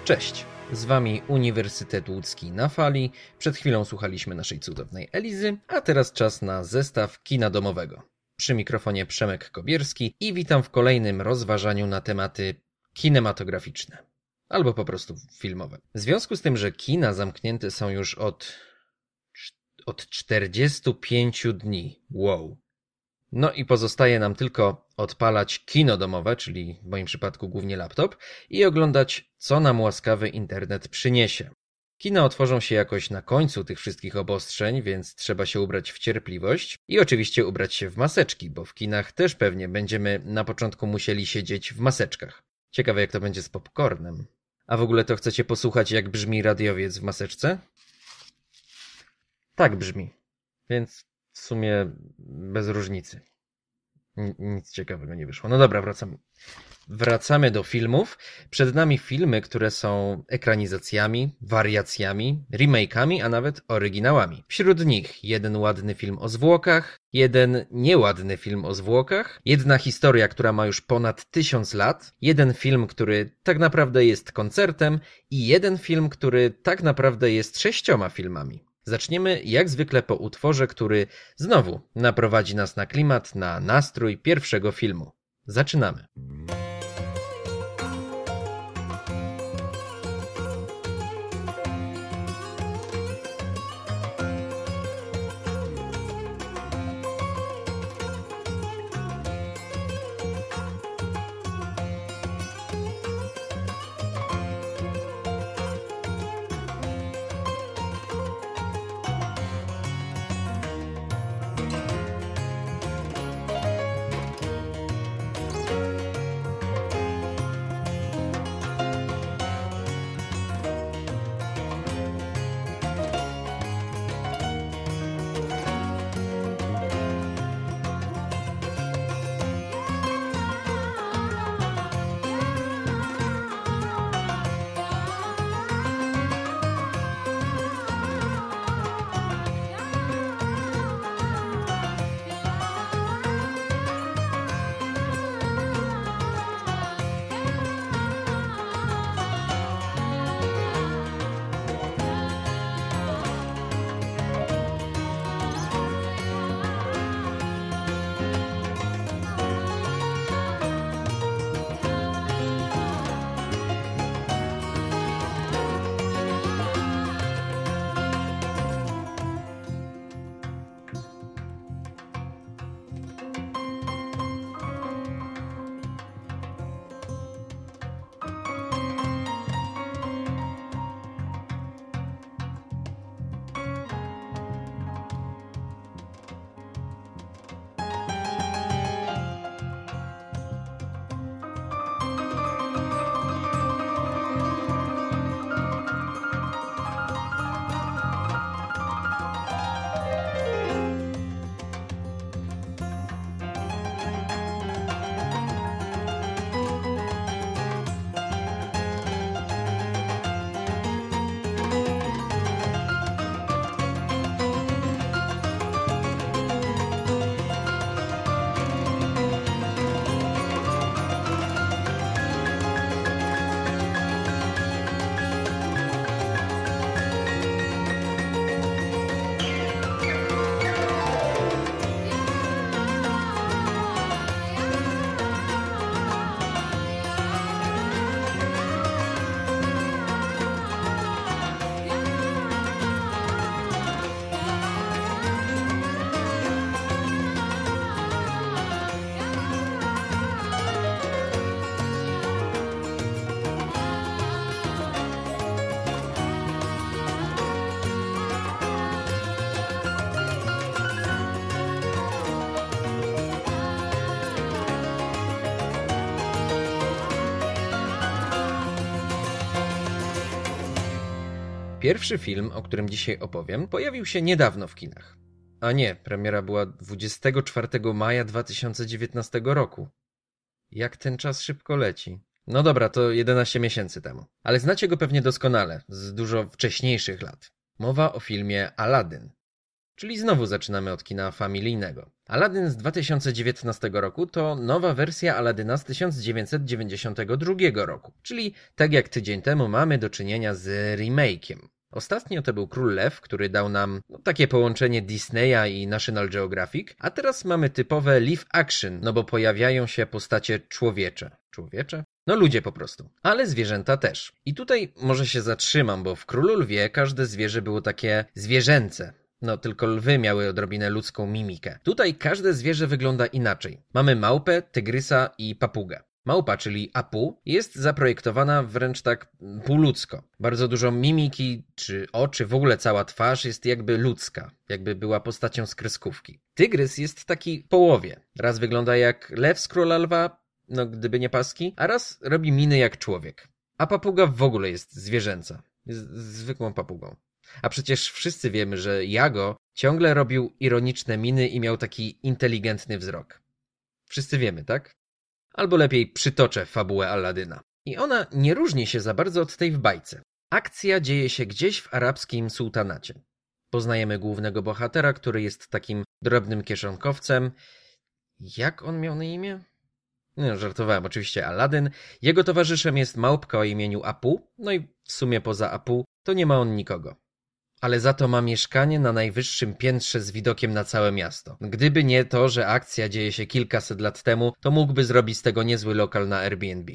S8: Cześć, z Wami Uniwersytet Łódzki na fali. Przed chwilą słuchaliśmy naszej cudownej Elizy, a teraz czas na zestaw kina domowego. Przy mikrofonie Przemek Kobierski i witam w kolejnym rozważaniu na tematy kinematograficzne. Albo po prostu filmowe. W związku z tym, że kina zamknięte są już od, od 45 dni. Wow. No i pozostaje nam tylko odpalać kino domowe, czyli w moim przypadku głównie laptop, i oglądać, co nam łaskawy internet przyniesie. Kina otworzą się jakoś na końcu tych wszystkich obostrzeń, więc trzeba się ubrać w cierpliwość i oczywiście ubrać się w maseczki, bo w kinach też pewnie będziemy na początku musieli siedzieć w maseczkach. Ciekawe jak to będzie z popcornem. A w ogóle to chcecie posłuchać jak brzmi radiowiec w maseczce? Tak brzmi. Więc w sumie bez różnicy. Ni- Nic ciekawego nie wyszło. No dobra, wracamy. Wracamy do filmów. Przed nami filmy, które są ekranizacjami, wariacjami, remake'ami, a nawet oryginałami. Wśród nich jeden ładny film o zwłokach, jeden nieładny film o zwłokach, jedna historia, która ma już ponad tysiąc lat, jeden film, który tak naprawdę jest koncertem i jeden film, który tak naprawdę jest sześcioma filmami. Zaczniemy jak zwykle po utworze, który znowu naprowadzi nas na klimat, na nastrój pierwszego filmu. Zaczynamy. Pierwszy film, o którym dzisiaj opowiem, pojawił się niedawno w kinach. A nie, premiera była 24 maja 2019 roku. Jak ten czas szybko leci. No dobra, to 11 miesięcy temu. Ale znacie go pewnie doskonale, z dużo wcześniejszych lat. Mowa o filmie Aladdin. Czyli znowu zaczynamy od kina familijnego. Aladdin z 2019 roku to nowa wersja Aladyna z 1992 roku. Czyli tak jak tydzień temu mamy do czynienia z remake'iem. Ostatnio to był Król Lew, który dał nam no, takie połączenie Disneya i National Geographic, a teraz mamy typowe live action, no bo pojawiają się postacie człowiecze. Człowiecze? No ludzie po prostu. Ale zwierzęta też. I tutaj może się zatrzymam, bo w Królu Lwie każde zwierzę było takie zwierzęce. No, tylko lwy miały odrobinę ludzką mimikę. Tutaj każde zwierzę wygląda inaczej. Mamy małpę, tygrysa i papugę. Małpa, czyli Apu, jest zaprojektowana wręcz tak półludzko. Bardzo dużo mimiki, czy oczy, w ogóle cała twarz jest jakby ludzka, jakby była postacią z kreskówki. Tygrys jest taki połowie. Raz wygląda jak lew z króla lwa, no gdyby nie paski, a raz robi miny jak człowiek. A papuga w ogóle jest zwierzęca. Jest zwykłą papugą. A przecież wszyscy wiemy, że Jago ciągle robił ironiczne miny i miał taki inteligentny wzrok. Wszyscy wiemy, tak? Albo lepiej przytoczę fabułę Aladyna. I ona nie różni się za bardzo od tej w bajce. Akcja dzieje się gdzieś w arabskim sułtanacie. Poznajemy głównego bohatera, który jest takim drobnym kieszonkowcem. Jak on miał na imię? No, żartowałem, oczywiście Aladyn. Jego towarzyszem jest małpka o imieniu Apu, no i w sumie poza Apu to nie ma on nikogo. Ale za to ma mieszkanie na najwyższym piętrze z widokiem na całe miasto. Gdyby nie to, że akcja dzieje się kilkaset lat temu, to mógłby zrobić z tego niezły lokal na Airbnb.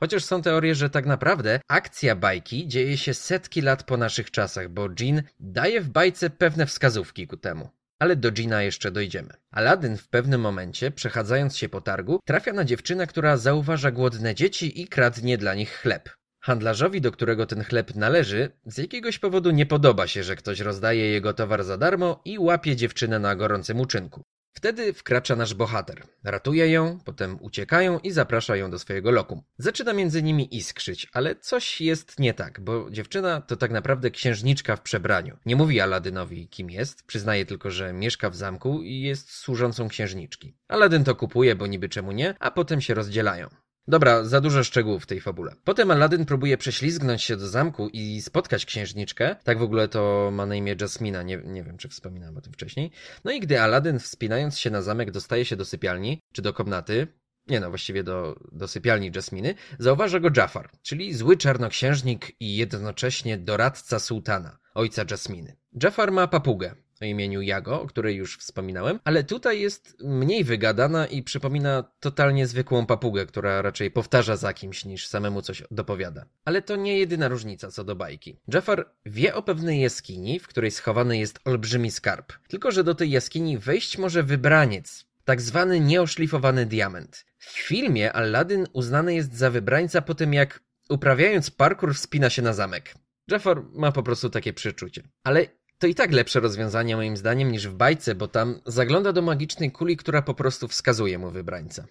S8: Chociaż są teorie, że tak naprawdę akcja bajki dzieje się setki lat po naszych czasach, bo Jean daje w bajce pewne wskazówki ku temu. Ale do Gina jeszcze dojdziemy. Aladdin w pewnym momencie, przechadzając się po targu, trafia na dziewczynę, która zauważa głodne dzieci i kradnie dla nich chleb. Handlarzowi, do którego ten chleb należy, z jakiegoś powodu nie podoba się, że ktoś rozdaje jego towar za darmo i łapie dziewczynę na gorącym uczynku. Wtedy wkracza nasz bohater. Ratuje ją, potem uciekają i zaprasza ją do swojego lokum. Zaczyna między nimi iskrzyć, ale coś jest nie tak, bo dziewczyna to tak naprawdę księżniczka w przebraniu. Nie mówi Aladynowi kim jest, przyznaje tylko, że mieszka w zamku i jest służącą księżniczki. Aladyn to kupuje, bo niby czemu nie, a potem się rozdzielają. Dobra, za dużo szczegółów w tej fabule. Potem Aladdin próbuje prześlizgnąć się do zamku i spotkać księżniczkę. Tak w ogóle to ma na imię Jasmina, nie, nie wiem czy wspominałem o tym wcześniej. No i gdy Aladdin wspinając się na zamek dostaje się do sypialni, czy do komnaty, nie no, właściwie do, do sypialni Jasminy, zauważa go Jafar, czyli zły czarnoksiężnik i jednocześnie doradca sułtana, ojca Jasminy. Jafar ma papugę imieniu Jago, o której już wspominałem, ale tutaj jest mniej wygadana i przypomina totalnie zwykłą papugę, która raczej powtarza za kimś niż samemu coś dopowiada. Ale to nie jedyna różnica co do bajki. Jafar wie o pewnej jaskini, w której schowany jest olbrzymi skarb. Tylko, że do tej jaskini wejść może wybraniec, tak zwany nieoszlifowany diament. W filmie Aladdin uznany jest za wybrańca po tym, jak uprawiając parkour wspina się na zamek. Jafar ma po prostu takie przeczucie. Ale to i tak lepsze rozwiązanie moim zdaniem niż w bajce, bo tam zagląda do magicznej kuli, która po prostu wskazuje mu wybrańca.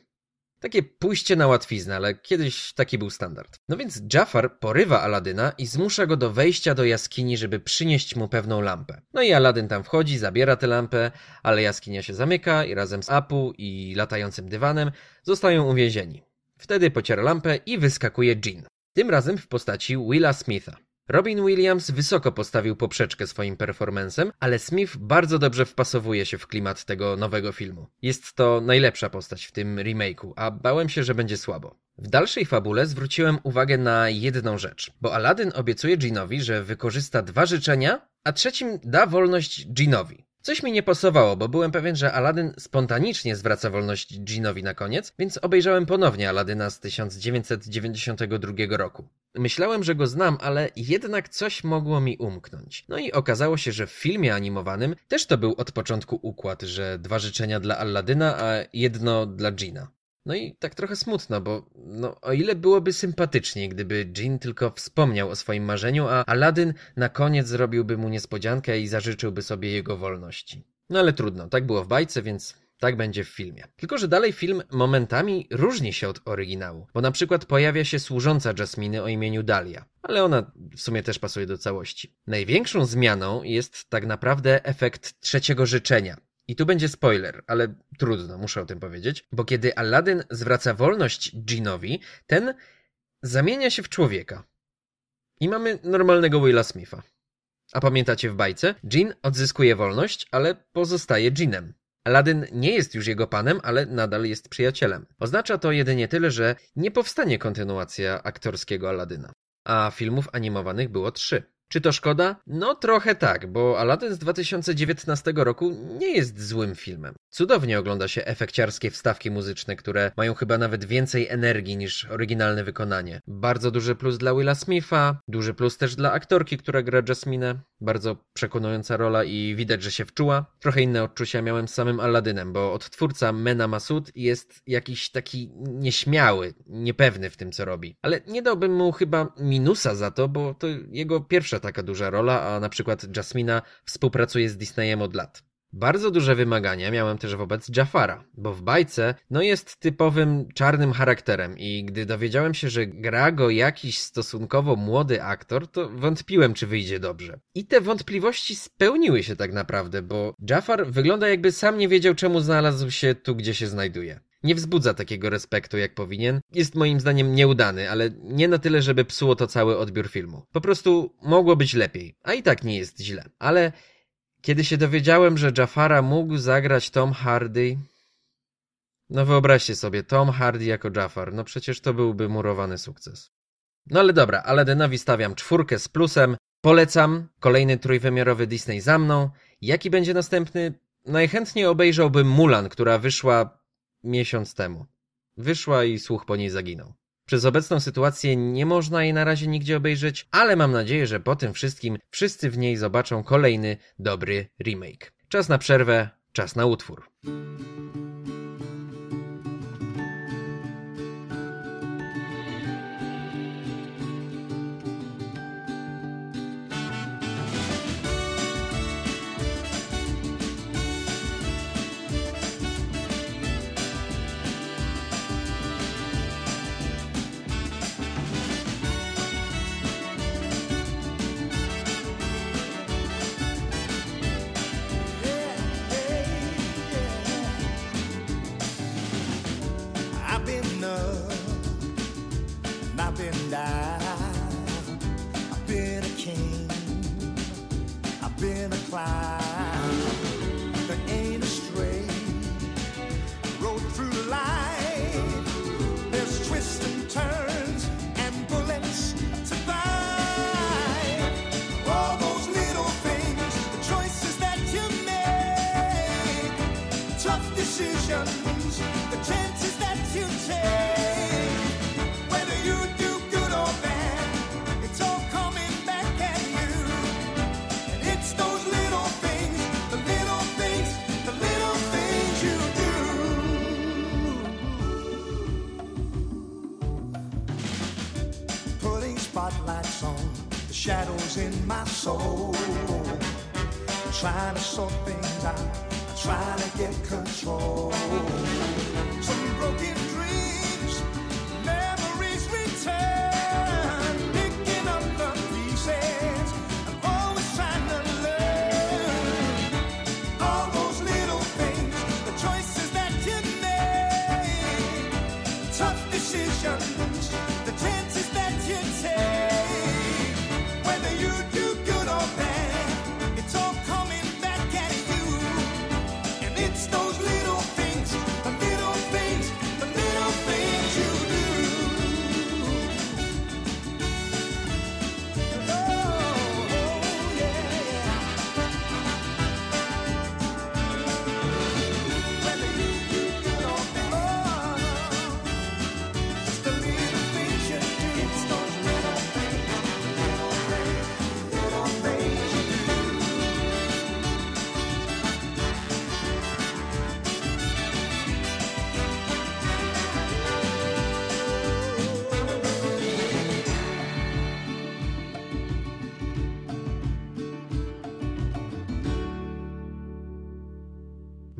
S8: Takie pójście na łatwiznę, ale kiedyś taki był standard. No więc Jafar porywa Aladyna i zmusza go do wejścia do jaskini, żeby przynieść mu pewną lampę. No i Aladyn tam wchodzi, zabiera tę lampę, ale jaskinia się zamyka i razem z Apu i latającym dywanem zostają uwięzieni. Wtedy pociera lampę i wyskakuje Jean. Tym razem w postaci Willa Smitha. Robin Williams wysoko postawił poprzeczkę swoim performancem, ale Smith bardzo dobrze wpasowuje się w klimat tego nowego filmu. Jest to najlepsza postać w tym remake'u, a bałem się, że będzie słabo. W dalszej fabule zwróciłem uwagę na jedną rzecz, bo Aladdin obiecuje Jeanowi, że wykorzysta dwa życzenia, a trzecim da wolność Jeanowi. Coś mi nie pasowało, bo byłem pewien, że Aladdin spontanicznie zwraca wolność Jeanowi na koniec, więc obejrzałem ponownie Aladyna z 1992 roku. Myślałem, że go znam, ale jednak coś mogło mi umknąć. No i okazało się, że w filmie animowanym też to był od początku układ, że dwa życzenia dla Aladyna, a jedno dla Gina. No i tak trochę smutno, bo no, o ile byłoby sympatycznie, gdyby Jean tylko wspomniał o swoim marzeniu, a Aladdin na koniec zrobiłby mu niespodziankę i zażyczyłby sobie jego wolności. No ale trudno, tak było w bajce, więc tak będzie w filmie. Tylko, że dalej film momentami różni się od oryginału, bo na przykład pojawia się służąca Jasminy o imieniu Dalia, ale ona w sumie też pasuje do całości. Największą zmianą jest tak naprawdę efekt trzeciego życzenia. I tu będzie spoiler, ale trudno, muszę o tym powiedzieć, bo kiedy Aladdin zwraca wolność Jeanowi, ten zamienia się w człowieka. I mamy normalnego Willa Smitha. A pamiętacie w bajce? Jean odzyskuje wolność, ale pozostaje Jeanem. Aladdin nie jest już jego panem, ale nadal jest przyjacielem. Oznacza to jedynie tyle, że nie powstanie kontynuacja aktorskiego Aladyna. A filmów animowanych było trzy. Czy to szkoda? No trochę tak, bo Aladdin z 2019 roku nie jest złym filmem. Cudownie ogląda się efekciarskie wstawki muzyczne, które mają chyba nawet więcej energii niż oryginalne wykonanie. Bardzo duży plus dla Willa Smitha, duży plus też dla aktorki, która gra Jasminę. Bardzo przekonująca rola i widać, że się wczuła. Trochę inne odczucia miałem z samym Aladynem, bo odtwórca Mena Masud jest jakiś taki nieśmiały, niepewny w tym, co robi. Ale nie dałbym mu chyba minusa za to, bo to jego pierwsza taka duża rola, a na przykład Jasmina współpracuje z Disneyem od lat. Bardzo duże wymagania miałem też wobec Jafara, bo w bajce no jest typowym czarnym charakterem i gdy dowiedziałem się, że gra go jakiś stosunkowo młody aktor, to wątpiłem, czy wyjdzie dobrze. I te wątpliwości spełniły się tak naprawdę, bo Jafar wygląda jakby sam nie wiedział, czemu znalazł się tu, gdzie się znajduje. Nie wzbudza takiego respektu jak powinien. Jest moim zdaniem nieudany, ale nie na tyle, żeby psuło to cały odbiór filmu. Po prostu mogło być lepiej, a i tak nie jest źle. Ale kiedy się dowiedziałem, że Jafara mógł zagrać Tom Hardy... No wyobraźcie sobie, Tom Hardy jako Jafar, no przecież to byłby murowany sukces. No ale dobra, Aladynowi stawiam czwórkę z plusem. Polecam, kolejny trójwymiarowy Disney za mną. Jaki będzie następny? Najchętniej obejrzałbym Mulan, która wyszła miesiąc temu. Wyszła i słuch po niej zaginął. Przez obecną sytuację nie można jej na razie nigdzie obejrzeć, ale mam nadzieję, że po tym wszystkim wszyscy w niej zobaczą kolejny dobry remake. Czas na przerwę, czas na utwór.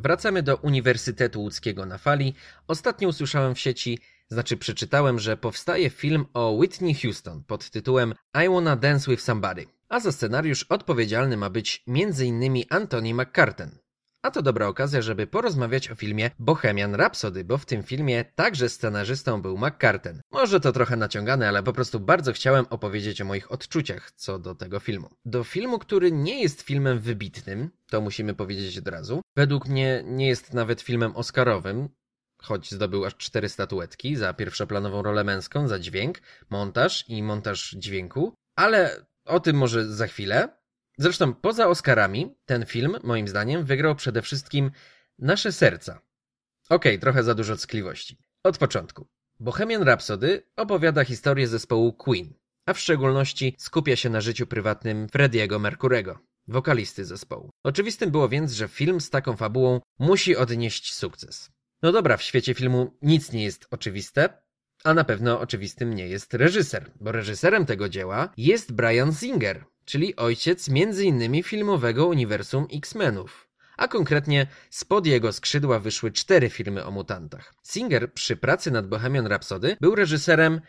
S8: Wracamy do Uniwersytetu Łódzkiego na fali. Ostatnio usłyszałem w sieci, znaczy przeczytałem, że powstaje film o Whitney Houston pod tytułem I Wanna Dance with Somebody, a za scenariusz odpowiedzialny ma być m.in. Anthony McCarten. A to dobra okazja, żeby porozmawiać o filmie Bohemian Rhapsody, bo w tym filmie także scenarzystą był McCarten. Może to trochę naciągane, ale po prostu bardzo chciałem opowiedzieć o moich odczuciach co do tego filmu. Do filmu, który nie jest filmem wybitnym, to musimy powiedzieć od razu. Według mnie nie jest nawet filmem oscarowym, choć zdobył aż cztery statuetki za pierwszoplanową rolę męską, za dźwięk, montaż i montaż dźwięku, ale o tym może za chwilę. Zresztą poza Oscarami ten film, moim zdaniem, wygrał przede wszystkim nasze serca. Okej, trochę za dużo ckliwości. Od początku. Bohemian Rhapsody opowiada historię zespołu Queen, a w szczególności skupia się na życiu prywatnym Frediego Mercurego, wokalisty zespołu. Oczywistym było więc, że film z taką fabułą musi odnieść sukces. No dobra, w świecie filmu nic nie jest oczywiste, a na pewno oczywistym nie jest reżyser, bo reżyserem tego dzieła jest Brian Singer, czyli ojciec m.in. filmowego uniwersum X-Menów. A konkretnie spod jego skrzydła wyszły cztery filmy o mutantach. Singer przy pracy nad Bohemian Rhapsody był reżyserem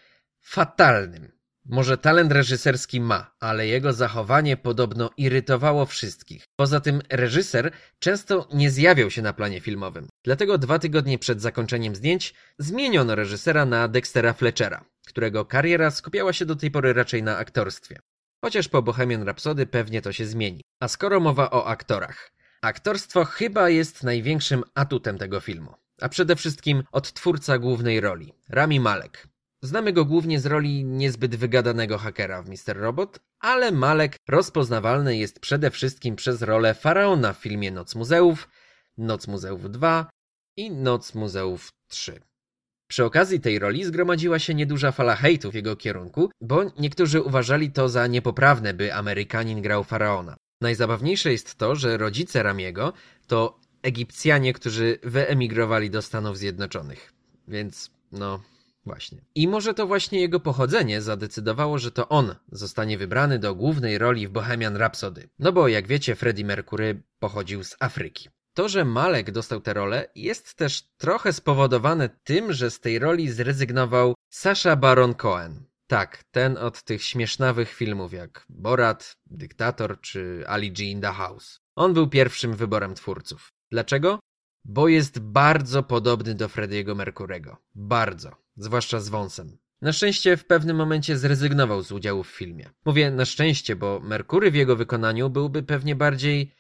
S8: fatalnym. Może talent reżyserski ma, ale jego zachowanie podobno irytowało wszystkich. Poza tym reżyser często nie zjawiał się na planie filmowym. Dlatego dwa tygodnie przed zakończeniem zdjęć zmieniono reżysera na Dextera Fletchera, którego kariera skupiała się do tej pory raczej na aktorstwie. Chociaż po Bohemian Rhapsody pewnie to się zmieni. A skoro mowa o aktorach. Aktorstwo chyba jest największym atutem tego filmu. A przede wszystkim odtwórca głównej roli, Rami Malek. Znamy go głównie z roli niezbyt wygadanego hakera w Mr. Robot, ale Malek rozpoznawalny jest przede wszystkim przez rolę faraona w filmie Noc Muzeów, Noc Muzeów 2 i Noc Muzeów 3. Przy okazji tej roli zgromadziła się nieduża fala hejtu w jego kierunku, bo niektórzy uważali to za niepoprawne, by Amerykanin grał faraona. Najzabawniejsze jest to, że rodzice Ramiego to Egipcjanie, którzy wyemigrowali do Stanów Zjednoczonych. Więc, no, właśnie. I może to właśnie jego pochodzenie zadecydowało, że to on zostanie wybrany do głównej roli w Bohemian Rhapsody. No bo, jak wiecie, Freddie Mercury pochodził z Afryki. To, że Malek dostał tę rolę, jest też trochę spowodowane tym, że z tej roli zrezygnował Sasha Baron Cohen. Tak, ten od tych śmiesznawych filmów jak Borat, Dyktator czy Ali G in the House. On był pierwszym wyborem twórców. Dlaczego? Bo jest bardzo podobny do Frediego Mercurego. Bardzo. Zwłaszcza z wąsem. Na szczęście w pewnym momencie zrezygnował z udziału w filmie. Mówię na szczęście, bo Merkury w jego wykonaniu byłby pewnie bardziej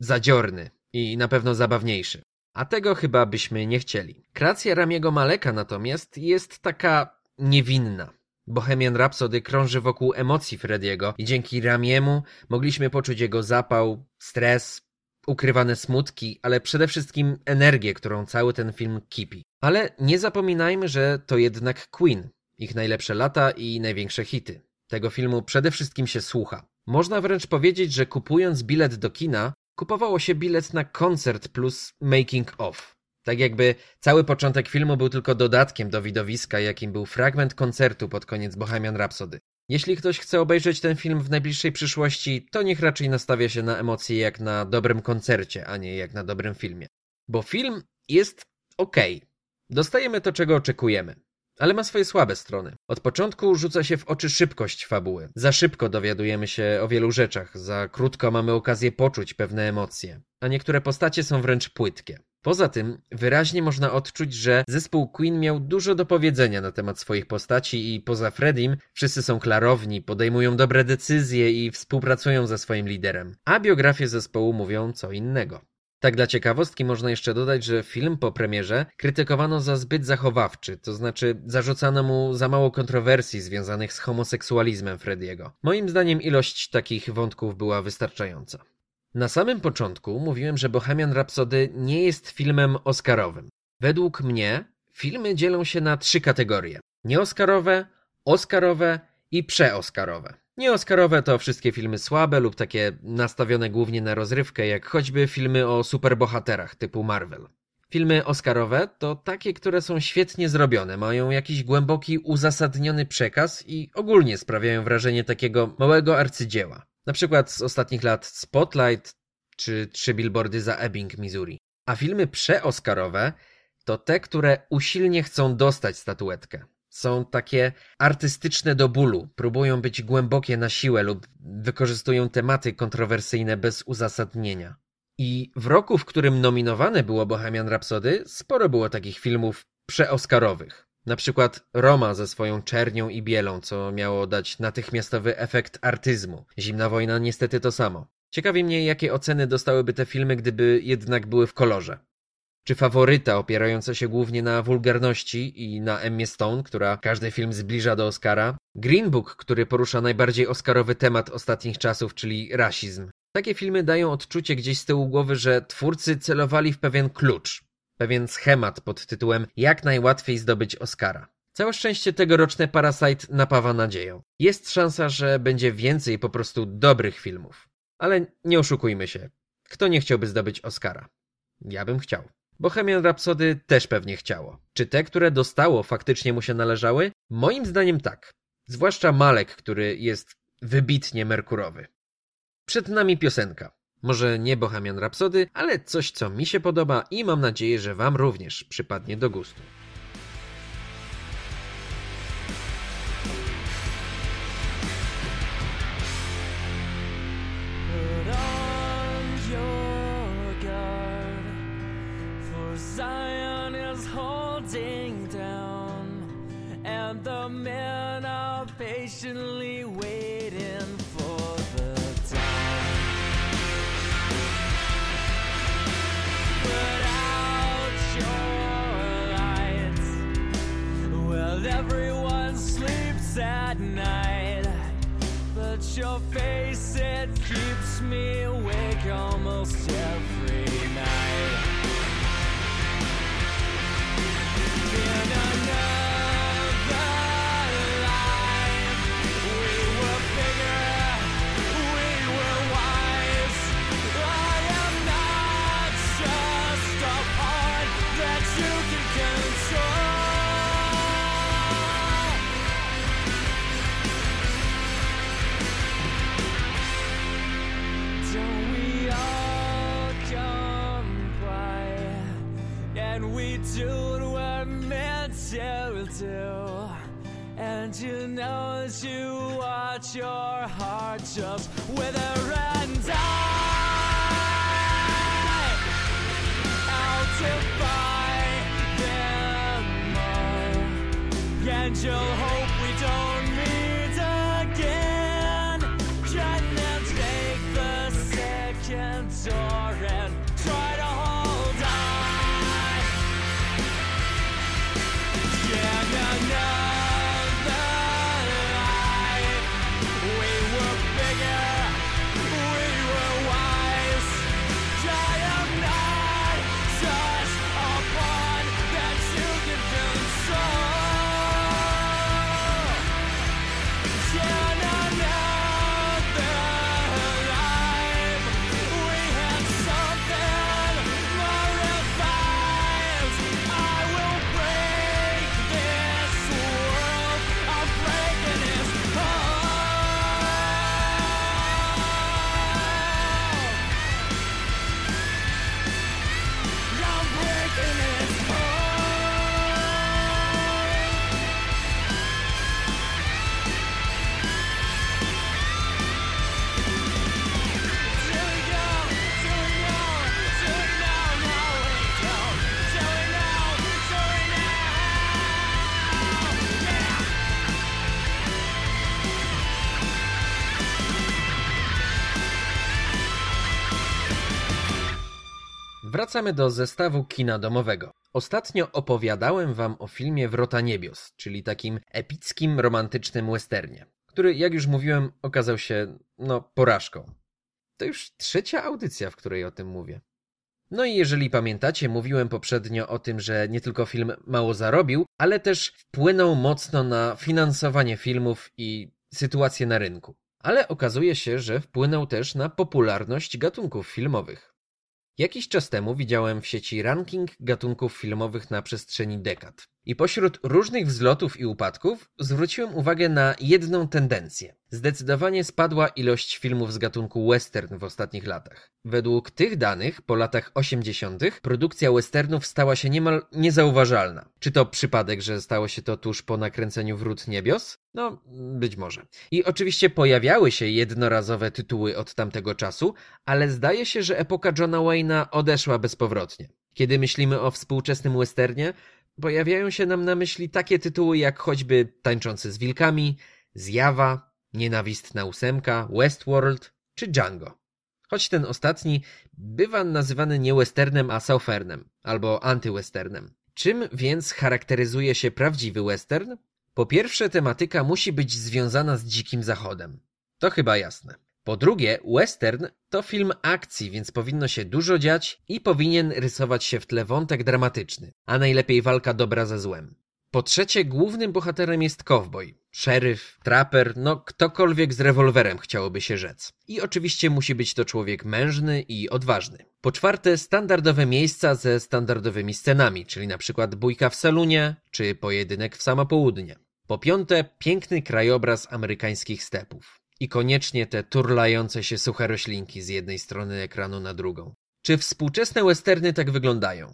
S8: zadziorny i na pewno zabawniejszy. A tego chyba byśmy nie chcieli. Kreacja Ramiego Maleka natomiast jest taka niewinna. Bohemian Rhapsody krąży wokół emocji Frediego i dzięki Ramiemu mogliśmy poczuć jego zapał, stres, ukrywane smutki, ale przede wszystkim energię, którą cały ten film kipi. Ale nie zapominajmy, że to jednak Queen, ich najlepsze lata i największe hity. Tego filmu przede wszystkim się słucha. Można wręcz powiedzieć, że kupując bilet do kina, kupowało się bilet na koncert plus making of. Tak jakby cały początek filmu był tylko dodatkiem do widowiska, jakim był fragment koncertu pod koniec Bohemian Rhapsody. Jeśli ktoś chce obejrzeć ten film w najbliższej przyszłości, to niech raczej nastawia się na emocje jak na dobrym koncercie, a nie jak na dobrym filmie. Bo film jest okej. Dostajemy to, czego oczekujemy. Ale ma swoje słabe strony. Od początku rzuca się w oczy szybkość fabuły. Za szybko dowiadujemy się o wielu rzeczach, za krótko mamy okazję poczuć pewne emocje, a niektóre postacie są wręcz płytkie. Poza tym wyraźnie można odczuć, że zespół Queen miał dużo do powiedzenia na temat swoich postaci i poza Fredim wszyscy są klarowni, podejmują dobre decyzje i współpracują ze swoim liderem. A biografie zespołu mówią co innego. Tak dla ciekawostki można jeszcze dodać, że film po premierze krytykowano za zbyt zachowawczy, to znaczy zarzucano mu za mało kontrowersji związanych z homoseksualizmem Frediego. Moim zdaniem ilość takich wątków była wystarczająca. Na samym początku mówiłem, że Bohemian Rhapsody nie jest filmem oscarowym. Według mnie filmy dzielą się na trzy kategorie. Nieoscarowe, oscarowe i przeoscarowe. Nieoscarowe to wszystkie filmy słabe lub takie nastawione głównie na rozrywkę, jak choćby filmy o superbohaterach typu Marvel. Filmy oscarowe to takie, które są świetnie zrobione, mają jakiś głęboki, uzasadniony przekaz i ogólnie sprawiają wrażenie takiego małego arcydzieła. Na przykład z ostatnich lat Spotlight czy Trzy billboardy za Ebbing, Missouri. A filmy przeoscarowe to te, które usilnie chcą dostać statuetkę. Są takie artystyczne do bólu, próbują być głębokie na siłę lub wykorzystują tematy kontrowersyjne bez uzasadnienia. I w roku, w którym nominowane było Bohemian Rhapsody, sporo było takich filmów przeoscarowych. Na przykład Roma ze swoją czernią i bielą, co miało dać natychmiastowy efekt artyzmu. Zimna wojna niestety to samo. Ciekawi mnie, jakie oceny dostałyby te filmy, gdyby jednak były w kolorze. Czy faworyta opierająca się głównie na wulgarności i na Emmie Stone, która każdy film zbliża do Oscara? Green Book, który porusza najbardziej oscarowy temat ostatnich czasów, czyli rasizm. Takie filmy dają odczucie gdzieś z tyłu głowy, że twórcy celowali w pewien klucz, pewien schemat pod tytułem Jak najłatwiej zdobyć Oscara. Całe szczęście tegoroczne Parasite napawa nadzieją. Jest szansa, że będzie więcej po prostu dobrych filmów. Ale nie oszukujmy się. Kto nie chciałby zdobyć Oscara? Ja bym chciał. Bohemian Rhapsody też pewnie chciało. Czy te, które dostało, faktycznie mu się należały? Moim zdaniem tak. Zwłaszcza Malek, który jest wybitnie merkurowy. Przed nami piosenka. Może nie Bohemian Rhapsody, ale coś, co mi się podoba i mam nadzieję, że Wam również przypadnie do gustu.
S9: Men are patiently waiting for the time. Put out your lights. Well, everyone sleeps at night, but your face it keeps me awake almost every you know as you watch your heart just wither and die. I'll defy them all, and you'll
S8: Wracamy do zestawu kina domowego. Ostatnio opowiadałem wam o filmie Wrota Niebios, czyli takim epickim, romantycznym westernie, który, jak już mówiłem, okazał się, no, porażką. To już trzecia audycja, w której o tym mówię. No i jeżeli pamiętacie, mówiłem poprzednio o tym, że nie tylko film mało zarobił, ale też wpłynął mocno na finansowanie filmów i sytuację na rynku. Ale okazuje się, że wpłynął też na popularność gatunków filmowych. Jakiś czas temu widziałem w sieci ranking gatunków filmowych na przestrzeni dekad. I pośród różnych wzlotów i upadków zwróciłem uwagę na jedną tendencję. Zdecydowanie spadła ilość filmów z gatunku western w ostatnich latach. Według tych danych, po latach 80., produkcja westernów stała się niemal niezauważalna. Czy to przypadek, że stało się to tuż po nakręceniu Wrót Niebios? No, być może. I oczywiście pojawiały się jednorazowe tytuły od tamtego czasu, ale zdaje się, że epoka Johna Wayna odeszła bezpowrotnie. Kiedy myślimy o współczesnym westernie, pojawiają się nam na myśli takie tytuły jak choćby Tańczący z wilkami, Zjawa, Nienawistna ósemka, Westworld czy Django. Choć ten ostatni bywa nazywany nie westernem, a southern albo antywesternem. Czym więc charakteryzuje się prawdziwy western? Po pierwsze, tematyka musi być związana z dzikim zachodem. To chyba jasne. Po drugie, western to film akcji, więc powinno się dużo dziać i powinien rysować się w tle wątek dramatyczny, a najlepiej walka dobra ze złem. Po trzecie, głównym bohaterem jest cowboy, szeryf, traper, no ktokolwiek z rewolwerem chciałoby się rzec. I oczywiście musi być to człowiek mężny i odważny. Po czwarte, standardowe miejsca ze standardowymi scenami, czyli na przykład bójka w salonie czy pojedynek w samo południe. Po piąte, piękny krajobraz amerykańskich stepów. I koniecznie te turlające się suche roślinki z jednej strony ekranu na drugą. Czy współczesne westerny tak wyglądają?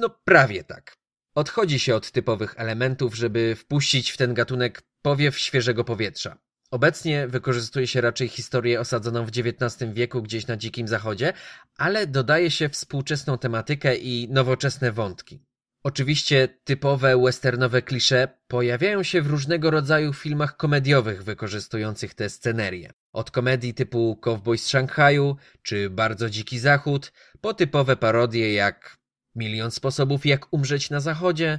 S8: No prawie tak. Odchodzi się od typowych elementów, żeby wpuścić w ten gatunek powiew świeżego powietrza. Obecnie wykorzystuje się raczej historię osadzoną w XIX wieku gdzieś na Dzikim Zachodzie, ale dodaje się współczesną tematykę i nowoczesne wątki. Oczywiście typowe westernowe klisze pojawiają się w różnego rodzaju filmach komediowych wykorzystujących tę scenerię. Od komedii typu Cowboy z Szanghaju czy Bardzo Dziki Zachód, po typowe parodie jak Milion Sposobów jak umrzeć na zachodzie,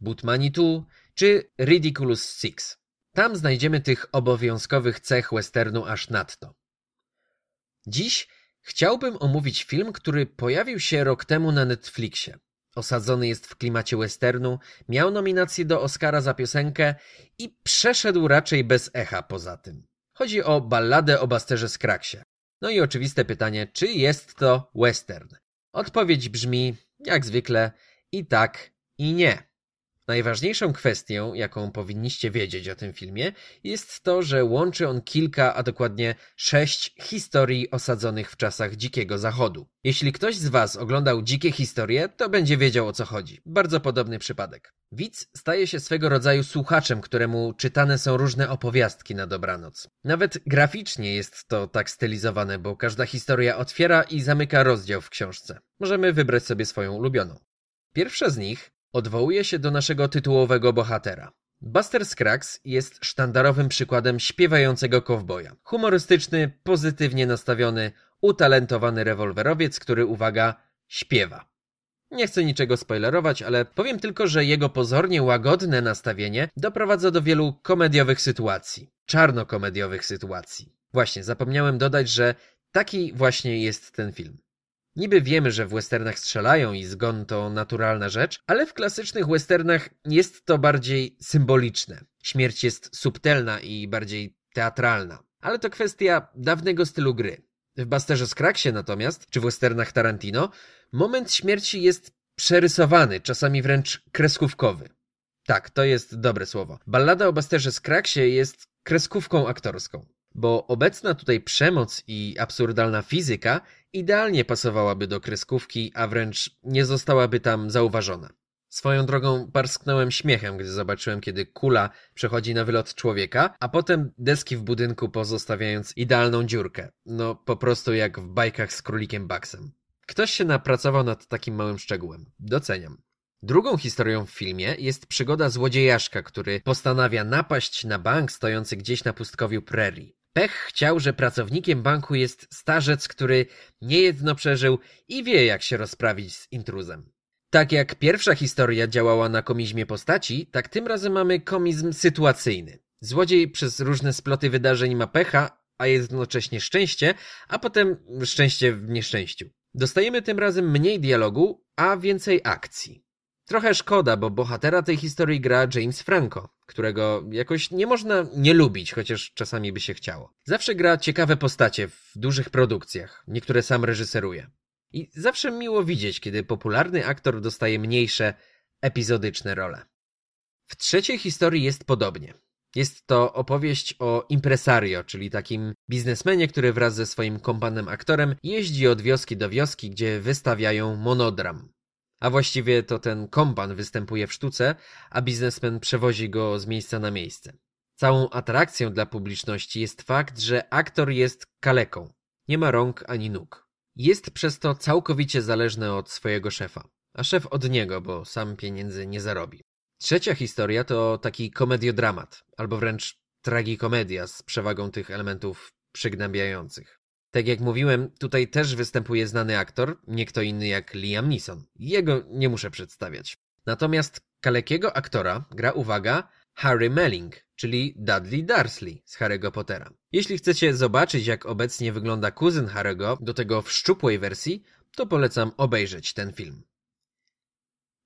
S8: But Manitou czy Ridiculous Six. Tam znajdziemy tych obowiązkowych cech westernu aż nadto. Dziś chciałbym omówić film, który pojawił się rok temu na Netflixie. Osadzony jest w klimacie westernu, miał nominację do Oscara za piosenkę i przeszedł raczej bez echa poza tym. Chodzi o balladę o Basterze Skraksie. No i oczywiste pytanie, czy jest to western? Odpowiedź brzmi, jak zwykle, i tak, i nie. Najważniejszą kwestią, jaką powinniście wiedzieć o tym filmie, jest to, że łączy on kilka, a dokładnie sześć historii osadzonych w czasach Dzikiego Zachodu. Jeśli ktoś z Was oglądał dzikie historie, to będzie wiedział o co chodzi. Bardzo podobny przypadek. Widz staje się swego rodzaju słuchaczem, któremu czytane są różne opowiastki na dobranoc. Nawet graficznie jest to tak stylizowane, bo każda historia otwiera i zamyka rozdział w książce. Możemy wybrać sobie swoją ulubioną. Pierwsza z nich odwołuje się do naszego tytułowego bohatera. Buster Scruggs jest sztandarowym przykładem śpiewającego kowboja. Humorystyczny, pozytywnie nastawiony, utalentowany rewolwerowiec, który, uwaga, śpiewa. Nie chcę niczego spoilerować, ale powiem tylko, że jego pozornie łagodne nastawienie doprowadza do wielu komediowych sytuacji. Czarnokomediowych sytuacji. Właśnie, zapomniałem dodać, że taki właśnie jest ten film. Niby wiemy, że w westernach strzelają i zgon to naturalna rzecz, ale w klasycznych westernach jest to bardziej symboliczne. Śmierć jest subtelna i bardziej teatralna. Ale to kwestia dawnego stylu gry. W Busterze Skraksie natomiast, czy w westernach Tarantino, moment śmierci jest przerysowany, czasami wręcz kreskówkowy. Tak, to jest dobre słowo. Ballada o Busterze Skraksie jest kreskówką aktorską, bo obecna tutaj przemoc i absurdalna fizyka idealnie pasowałaby do kreskówki, a wręcz nie zostałaby tam zauważona. Swoją drogą parsknąłem śmiechem, gdy zobaczyłem, kiedy kula przechodzi na wylot człowieka, a potem deski w budynku pozostawiając idealną dziurkę. No po prostu jak w bajkach z królikiem Baxem. Ktoś się napracował nad takim małym szczegółem. Doceniam. Drugą historią w filmie jest przygoda złodziejaszka, który postanawia napaść na bank stojący gdzieś na pustkowiu prerii. Pech chciał, że pracownikiem banku jest starzec, który niejedno przeżył i wie, jak się rozprawić z intruzem. Tak jak pierwsza historia działała na komizmie postaci, tak tym razem mamy komizm sytuacyjny. Złodziej przez różne sploty wydarzeń ma pecha, a jednocześnie szczęście, a potem szczęście w nieszczęściu. Dostajemy tym razem mniej dialogu, a więcej akcji. Trochę szkoda, bo bohatera tej historii gra James Franco, którego jakoś nie można nie lubić, chociaż czasami by się chciało. Zawsze gra ciekawe postacie w dużych produkcjach, niektóre sam reżyseruje. I zawsze miło widzieć, kiedy popularny aktor dostaje mniejsze, epizodyczne role. W trzeciej historii jest podobnie. Jest to opowieść o impresario, czyli takim biznesmenie, który wraz ze swoim kompanem aktorem jeździ od wioski do wioski, gdzie wystawiają monodram. A właściwie to ten kompan występuje w sztuce, a biznesmen przewozi go z miejsca na miejsce. Całą atrakcją dla publiczności jest fakt, że aktor jest kaleką. Nie ma rąk ani nóg. Jest przez to całkowicie zależny od swojego szefa, a szef od niego, bo sam pieniędzy nie zarobi. Trzecia historia to taki komediodramat, albo wręcz tragikomedia z przewagą tych elementów przygnębiających. Tak jak mówiłem, tutaj też występuje znany aktor, nie kto inny jak Liam Neeson. Jego nie muszę przedstawiać. Natomiast kalekiego aktora gra, uwaga, Harry Melling, czyli Dudley Dursley z Harry'ego Pottera. Jeśli chcecie zobaczyć, jak obecnie wygląda kuzyn Harry'ego, do tego w szczupłej wersji, to polecam obejrzeć ten film.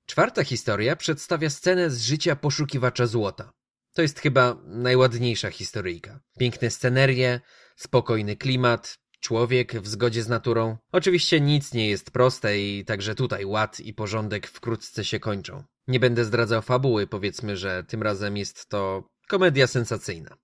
S8: Czwarta historia przedstawia scenę z życia poszukiwacza złota. To jest chyba najładniejsza historyjka. Piękne scenerie, spokojny klimat, człowiek w zgodzie z naturą. Oczywiście nic nie jest proste i także tutaj ład i porządek wkrótce się kończą. Nie będę zdradzał fabuły, powiedzmy, że tym razem jest to komedia sensacyjna.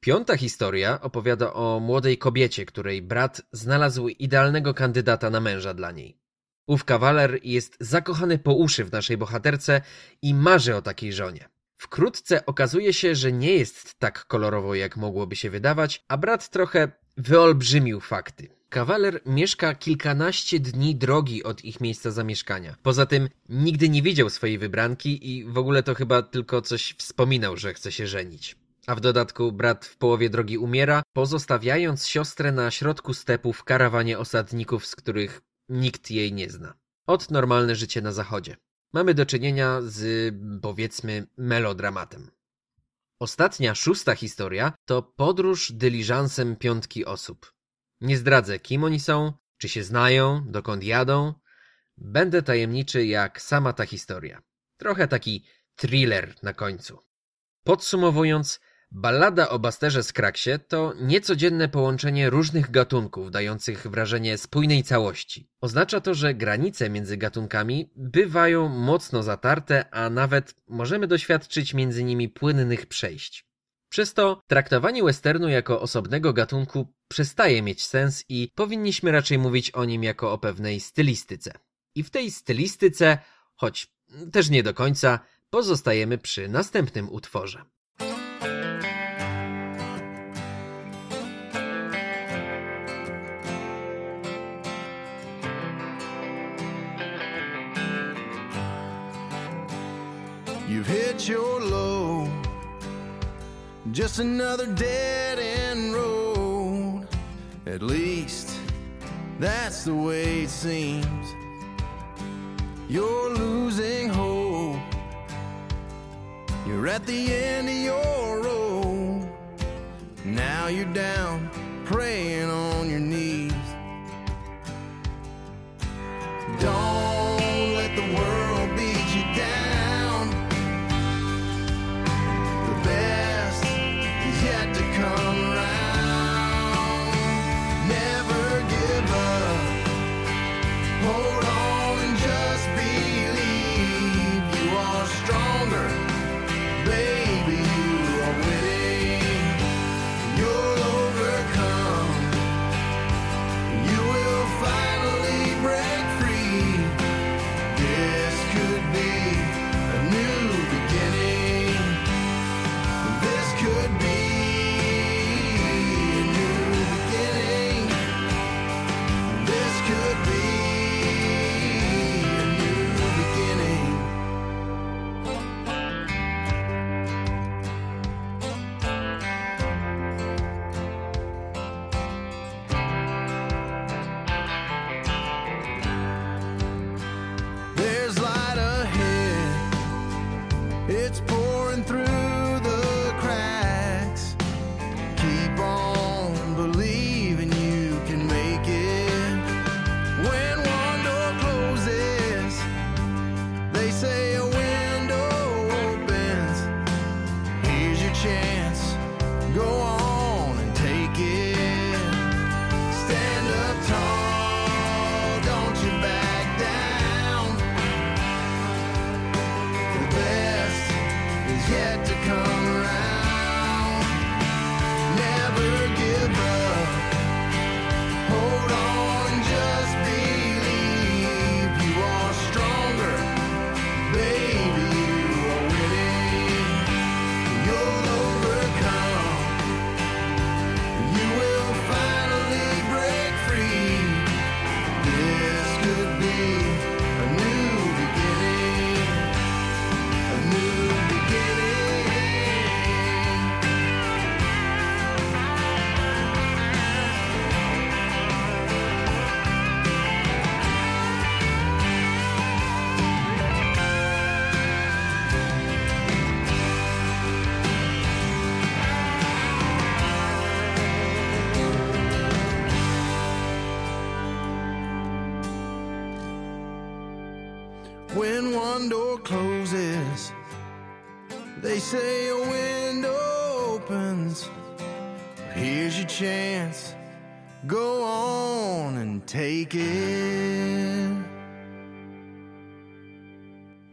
S8: Piąta historia opowiada o młodej kobiecie, której brat znalazł idealnego kandydata na męża dla niej. Ów kawaler jest zakochany po uszy w naszej bohaterce i marzy o takiej żonie. Wkrótce okazuje się, że nie jest tak kolorowo, jak mogłoby się wydawać, a brat trochę wyolbrzymił fakty. Kawaler mieszka kilkanaście dni drogi od ich miejsca zamieszkania. Poza tym nigdy nie widział swojej wybranki i w ogóle to chyba tylko coś wspominał, że chce się żenić. A w dodatku brat w połowie drogi umiera, pozostawiając siostrę na środku stepu w karawanie osadników, z których nikt jej nie zna. Od normalne życie na zachodzie. Mamy do czynienia z, powiedzmy, melodramatem. Ostatnia, szósta historia to podróż dyliżansem piątki osób. Nie zdradzę, kim oni są, czy się znają, dokąd jadą. Będę tajemniczy jak sama ta historia. Trochę taki thriller na końcu. Podsumowując, ballada o Basterze z Kraksie to niecodzienne połączenie różnych gatunków, dających wrażenie spójnej całości. Oznacza to, że granice między gatunkami bywają mocno zatarte, a nawet możemy doświadczyć między nimi płynnych przejść. Przez to traktowanie westernu jako osobnego gatunku przestaje mieć sens i powinniśmy raczej mówić o nim jako o pewnej stylistyce. I w tej stylistyce, choć też nie do końca, pozostajemy przy następnym utworze.
S10: You've hit your low. Just another dead end road. At least that's the way it seems. You're losing hope. You're at the end of your road. Now you're down, praying on your knees. Don't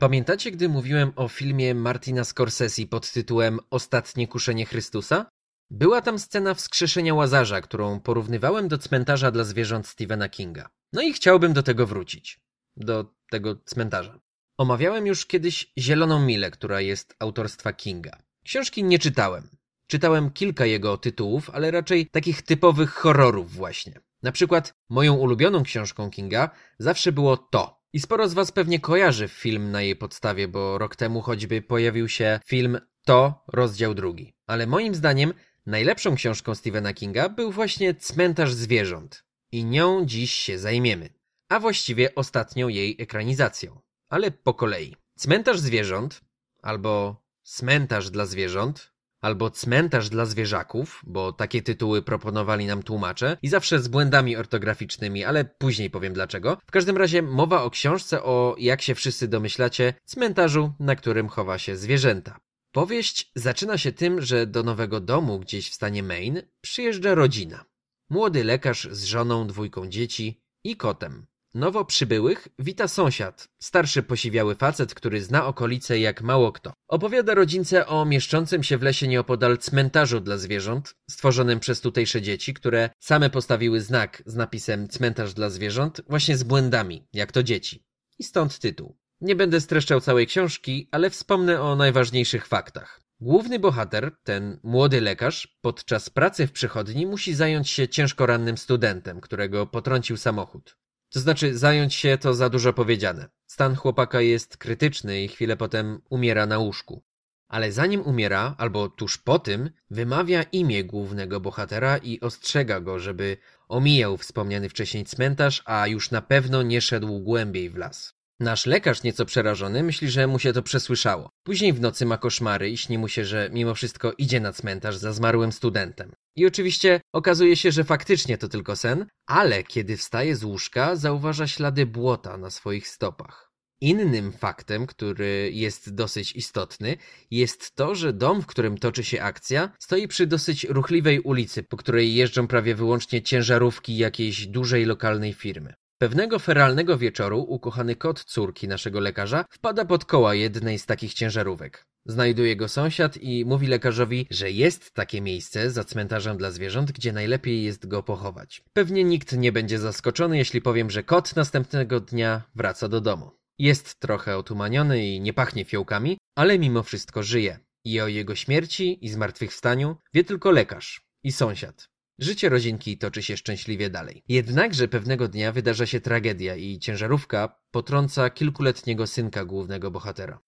S8: Pamiętacie, gdy mówiłem o filmie Martina Scorsese pod tytułem Ostatnie kuszenie Chrystusa? Była tam scena wskrzeszenia Łazarza, którą porównywałem do cmentarza dla zwierząt Stephena Kinga. No i chciałbym do tego wrócić. Do tego cmentarza. Omawiałem już kiedyś Zieloną Milę, która jest autorstwa Kinga. Książki nie czytałem. Czytałem kilka jego tytułów, ale raczej takich typowych horrorów właśnie. Na przykład moją ulubioną książką Kinga zawsze było to. I sporo z was pewnie kojarzy film na jej podstawie, bo rok temu choćby pojawił się film To, rozdział drugi. Ale moim zdaniem najlepszą książką Stephena Kinga był właśnie Cmentarz zwierząt. I nią dziś się zajmiemy. A właściwie ostatnią jej ekranizacją. Ale po kolei. Cmentarz zwierząt, albo Cmentarz dla zwierząt, albo Cmentarz dla zwierzaków, bo takie tytuły proponowali nam tłumacze i zawsze z błędami ortograficznymi, ale później powiem dlaczego. W każdym razie mowa o książce o, jak się wszyscy domyślacie, cmentarzu, na którym chowa się zwierzęta. Powieść zaczyna się tym, że do nowego domu gdzieś w stanie Maine przyjeżdża rodzina. Młody lekarz z żoną, dwójką dzieci i kotem. Nowo przybyłych wita sąsiad, starszy posiwiały facet, który zna okolice jak mało kto. Opowiada rodzince o mieszczącym się w lesie nieopodal cmentarzu dla zwierząt, stworzonym przez tutejsze dzieci, które same postawiły znak z napisem cmentarz dla zwierząt, właśnie z błędami, jak to dzieci. I stąd tytuł. Nie będę streszczał całej książki, ale wspomnę o najważniejszych faktach. Główny bohater, ten młody lekarz, podczas pracy w przychodni musi zająć się ciężko rannym studentem, którego potrącił samochód. To znaczy, zająć się to za dużo powiedziane. Stan chłopaka jest krytyczny i chwilę potem umiera na łóżku. Ale zanim umiera, albo tuż po tym, wymawia imię głównego bohatera i ostrzega go, żeby omijał wspomniany wcześniej cmentarz, a już na pewno nie szedł głębiej w las. Nasz lekarz, nieco przerażony, myśli, że mu się to przesłyszało. Później w nocy ma koszmary i śni mu się, że mimo wszystko idzie na cmentarz za zmarłym studentem. I oczywiście okazuje się, że faktycznie to tylko sen, ale kiedy wstaje z łóżka, zauważa ślady błota na swoich stopach. Innym faktem, który jest dosyć istotny, jest to, że dom, w którym toczy się akcja, stoi przy dosyć ruchliwej ulicy, po której jeżdżą prawie wyłącznie ciężarówki jakiejś dużej lokalnej firmy. Pewnego feralnego wieczoru ukochany kot córki naszego lekarza wpada pod koła jednej z takich ciężarówek. Znajduje go sąsiad i mówi lekarzowi, że jest takie miejsce za cmentarzem dla zwierząt, gdzie najlepiej jest go pochować. Pewnie nikt nie będzie zaskoczony, jeśli powiem, że kot następnego dnia wraca do domu. Jest trochę otumaniony i nie pachnie fiołkami, ale mimo wszystko żyje. I o jego śmierci i zmartwychwstaniu wie tylko lekarz i sąsiad. Życie rodzinki toczy się szczęśliwie dalej. Jednakże pewnego dnia wydarza się tragedia i ciężarówka potrąca kilkuletniego synka głównego bohatera.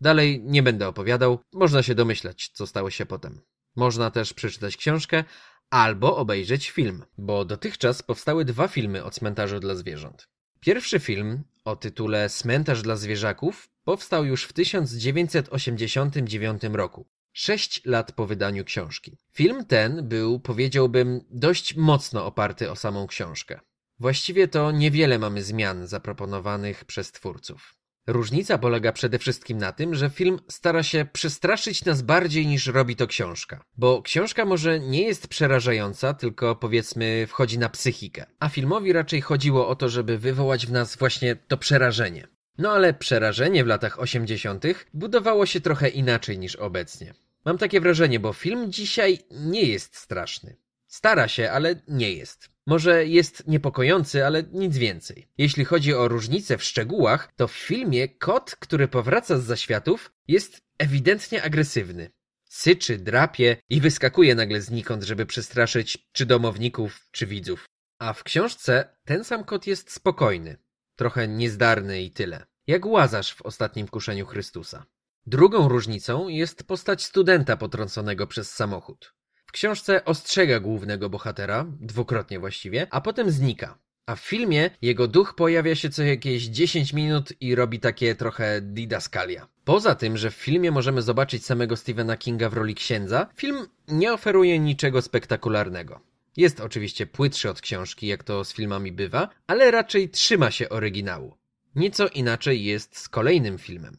S8: Dalej nie będę opowiadał, można się domyślać, co stało się potem. Można też przeczytać książkę albo obejrzeć film, bo dotychczas powstały dwa filmy o cmentarzu dla zwierząt. Pierwszy film o tytule Cmentarz dla zwierzaków powstał już w 1989 roku. Sześć lat po wydaniu książki. Film ten był, powiedziałbym, dość mocno oparty o samą książkę. Właściwie to niewiele mamy zmian zaproponowanych przez twórców. Różnica polega przede wszystkim na tym, że film stara się przestraszyć nas bardziej niż robi to książka. Bo książka może nie jest przerażająca, tylko powiedzmy wchodzi na psychikę. A filmowi raczej chodziło o to, żeby wywołać w nas właśnie to przerażenie. No ale przerażenie w latach 80. budowało się trochę inaczej niż obecnie. Mam takie wrażenie, bo film dzisiaj nie jest straszny. Stara się, ale nie jest. Może jest niepokojący, ale nic więcej. Jeśli chodzi o różnice w szczegółach, to w filmie kot, który powraca z zaświatów, jest ewidentnie agresywny. Syczy, drapie i wyskakuje nagle znikąd, żeby przestraszyć czy domowników, czy widzów. A w książce ten sam kot jest spokojny, trochę niezdarny i tyle. Jak łazarz w ostatnim kuszeniu Chrystusa. Drugą różnicą jest postać studenta potrąconego przez samochód. W książce ostrzega głównego bohatera, dwukrotnie właściwie, a potem znika. A w filmie jego duch pojawia się co jakieś 10 minut i robi takie trochę didaskalia. Poza tym, że w filmie możemy zobaczyć samego Stephena Kinga w roli księdza, film nie oferuje niczego spektakularnego. Jest oczywiście płytszy od książki, jak to z filmami bywa, ale raczej trzyma się oryginału. Nieco inaczej jest z kolejnym filmem.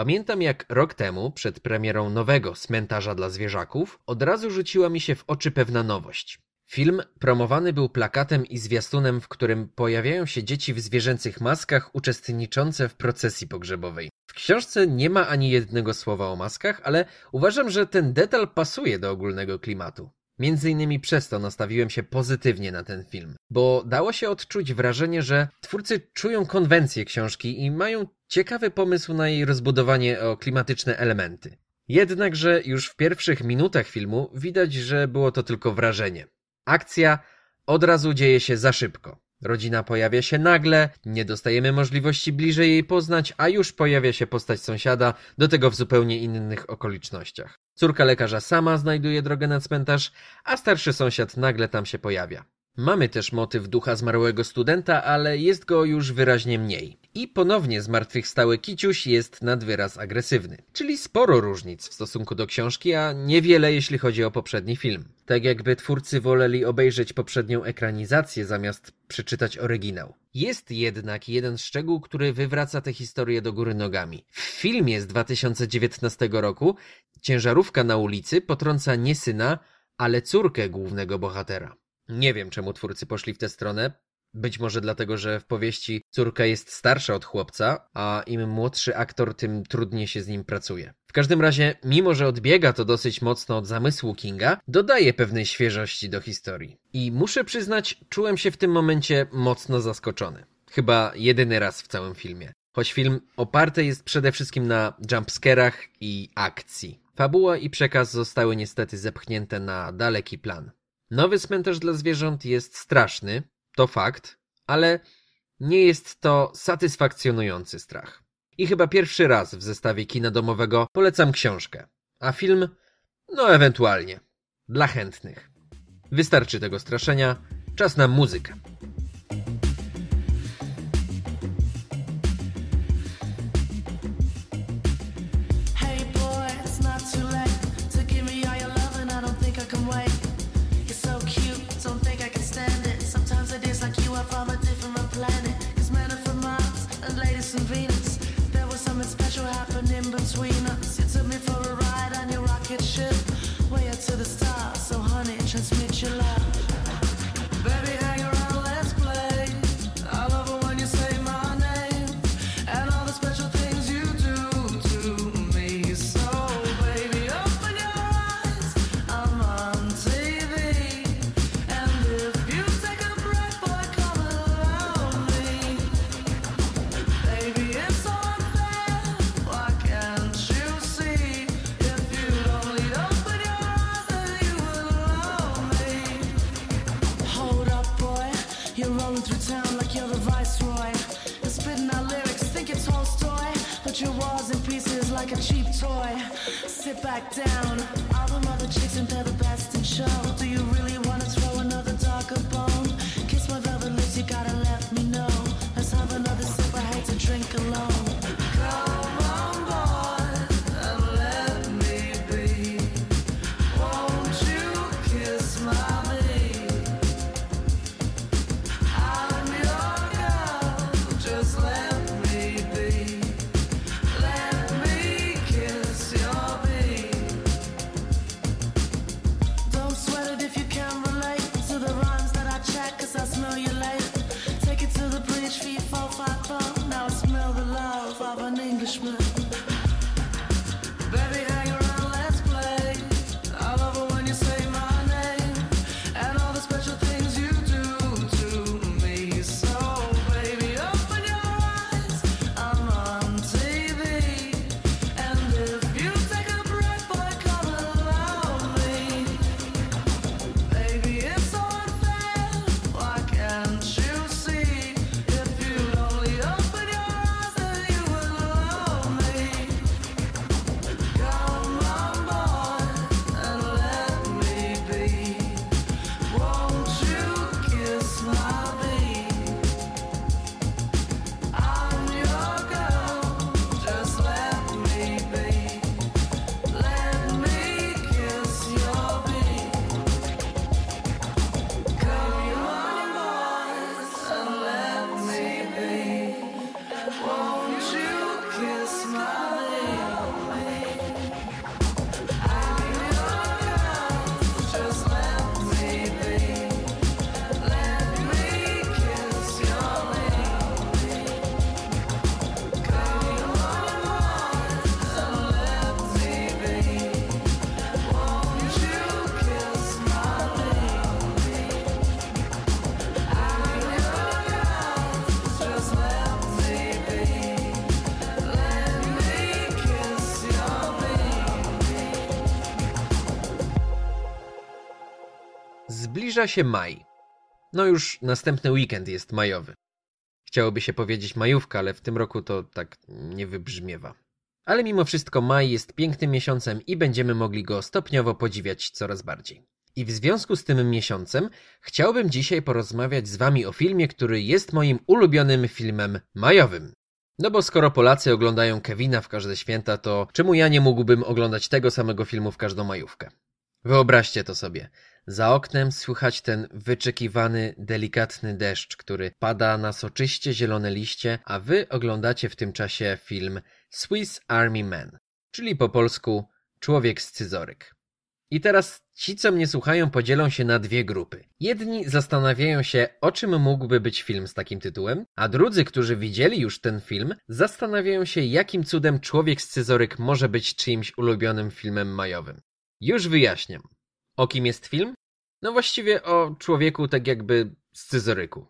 S8: Pamiętam jak rok temu, przed premierą nowego Cmentarza dla zwierzaków, od razu rzuciła mi się w oczy pewna nowość. Film promowany był plakatem i zwiastunem, w którym pojawiają się dzieci w zwierzęcych maskach uczestniczące w procesji pogrzebowej. W książce nie ma ani jednego słowa o maskach, ale uważam, że ten detal pasuje do ogólnego klimatu. Między innymi przez to nastawiłem się pozytywnie na ten film, bo dało się odczuć wrażenie, że twórcy czują konwencję książki i mają ciekawy pomysł na jej rozbudowanie o klimatyczne elementy. Jednakże już w pierwszych minutach filmu widać, że było to tylko wrażenie. Akcja
S11: od razu dzieje się za szybko. Rodzina pojawia się nagle, nie dostajemy możliwości bliżej jej poznać, a już pojawia się postać sąsiada, do tego w zupełnie innych okolicznościach. Córka lekarza sama znajduje drogę na cmentarz, a starszy sąsiad nagle tam się pojawia. Mamy też motyw ducha zmarłego studenta, ale jest go już wyraźnie mniej. I ponownie zmartwychwstały Kiciuś jest nad wyraz agresywny. Czyli sporo różnic w stosunku do książki, a niewiele jeśli chodzi o poprzedni film. Tak jakby twórcy woleli obejrzeć poprzednią ekranizację zamiast przeczytać oryginał. Jest jednak jeden szczegół, który wywraca tę historię do góry nogami. W filmie z 2019 roku ciężarówka na ulicy potrąca nie syna, ale córkę głównego bohatera. Nie wiem, czemu twórcy poszli w tę stronę. Być może dlatego, że w powieści córka jest starsza od chłopca, a im młodszy aktor, tym trudniej się z nim pracuje. W każdym razie, mimo że odbiega to dosyć mocno od zamysłu Kinga, dodaje pewnej świeżości do historii. I muszę przyznać, czułem się w tym momencie mocno zaskoczony. Chyba jedyny raz w całym filmie. Choć film oparty jest przede wszystkim na jumpscarach i akcji. Fabuła i przekaz zostały niestety zepchnięte na daleki plan. Nowy cmentarz dla zwierząt jest straszny, to fakt, ale nie jest to satysfakcjonujący strach. I chyba pierwszy raz w zestawie kina domowego polecam książkę, a film, no ewentualnie, dla chętnych. Wystarczy tego straszenia, czas na muzykę. Zbliża się maj.
S8: No już następny weekend jest majowy. Chciałoby się powiedzieć majówka, ale w tym roku to tak nie wybrzmiewa. Ale mimo wszystko maj jest pięknym miesiącem i będziemy mogli go stopniowo podziwiać coraz bardziej. I w związku z tym miesiącem chciałbym dzisiaj porozmawiać z wami o filmie, który jest moim ulubionym filmem majowym. No bo skoro Polacy oglądają Kevina w każde święta, to czemu ja nie mógłbym oglądać tego samego filmu w każdą majówkę? Wyobraźcie to sobie. Za oknem słychać ten wyczekiwany, delikatny deszcz, który pada na soczyście zielone liście, a wy oglądacie w tym czasie film Swiss Army Man, czyli po polsku Człowiek scyzoryk. I teraz ci, co mnie słuchają, podzielą się na dwie grupy. Jedni zastanawiają się, o czym mógłby być film z takim tytułem, a drudzy, którzy widzieli już ten film, zastanawiają się, jakim cudem Człowiek scyzoryk może być czyimś ulubionym filmem majowym. Już wyjaśniam. O kim jest film? No właściwie o człowieku tak jakby scyzoryku.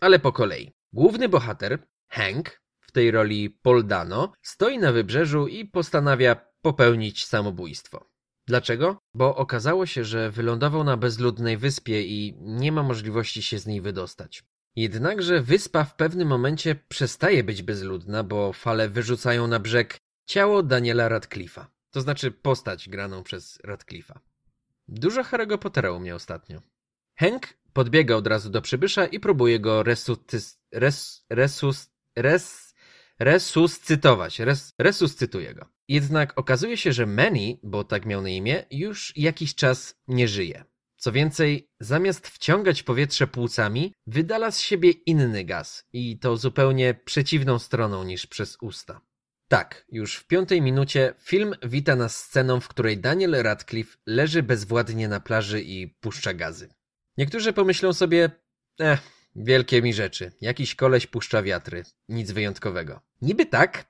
S8: Ale po kolei. Główny bohater, Hank, w tej roli Paul Dano, stoi na wybrzeżu i postanawia popełnić samobójstwo. Dlaczego? Bo okazało się, że wylądował na bezludnej wyspie i nie ma możliwości się z niej wydostać. Jednakże wyspa w pewnym momencie przestaje być bezludna, bo fale wyrzucają na brzeg ciało Daniela Radcliffe'a. To znaczy postać graną przez Radcliffe'a. Dużo Harry'ego Pottera u mnie ostatnio. Hank podbiega od razu do przybysza i próbuje go resuscys... Res... Resus... Res... Resuscytować. Res... Resuscytuje go. Jednak okazuje się, że Manny, bo tak miał na imię, już jakiś czas nie żyje. Co więcej, zamiast wciągać powietrze płucami, wydala z siebie inny gaz i to zupełnie przeciwną stroną niż przez usta. Tak, już w piątej minucie film wita nas sceną, w której Daniel Radcliffe leży bezwładnie na plaży i puszcza gazy. Niektórzy pomyślą sobie, eh, wielkie mi rzeczy, jakiś koleś puszcza wiatry, nic wyjątkowego. Niby tak,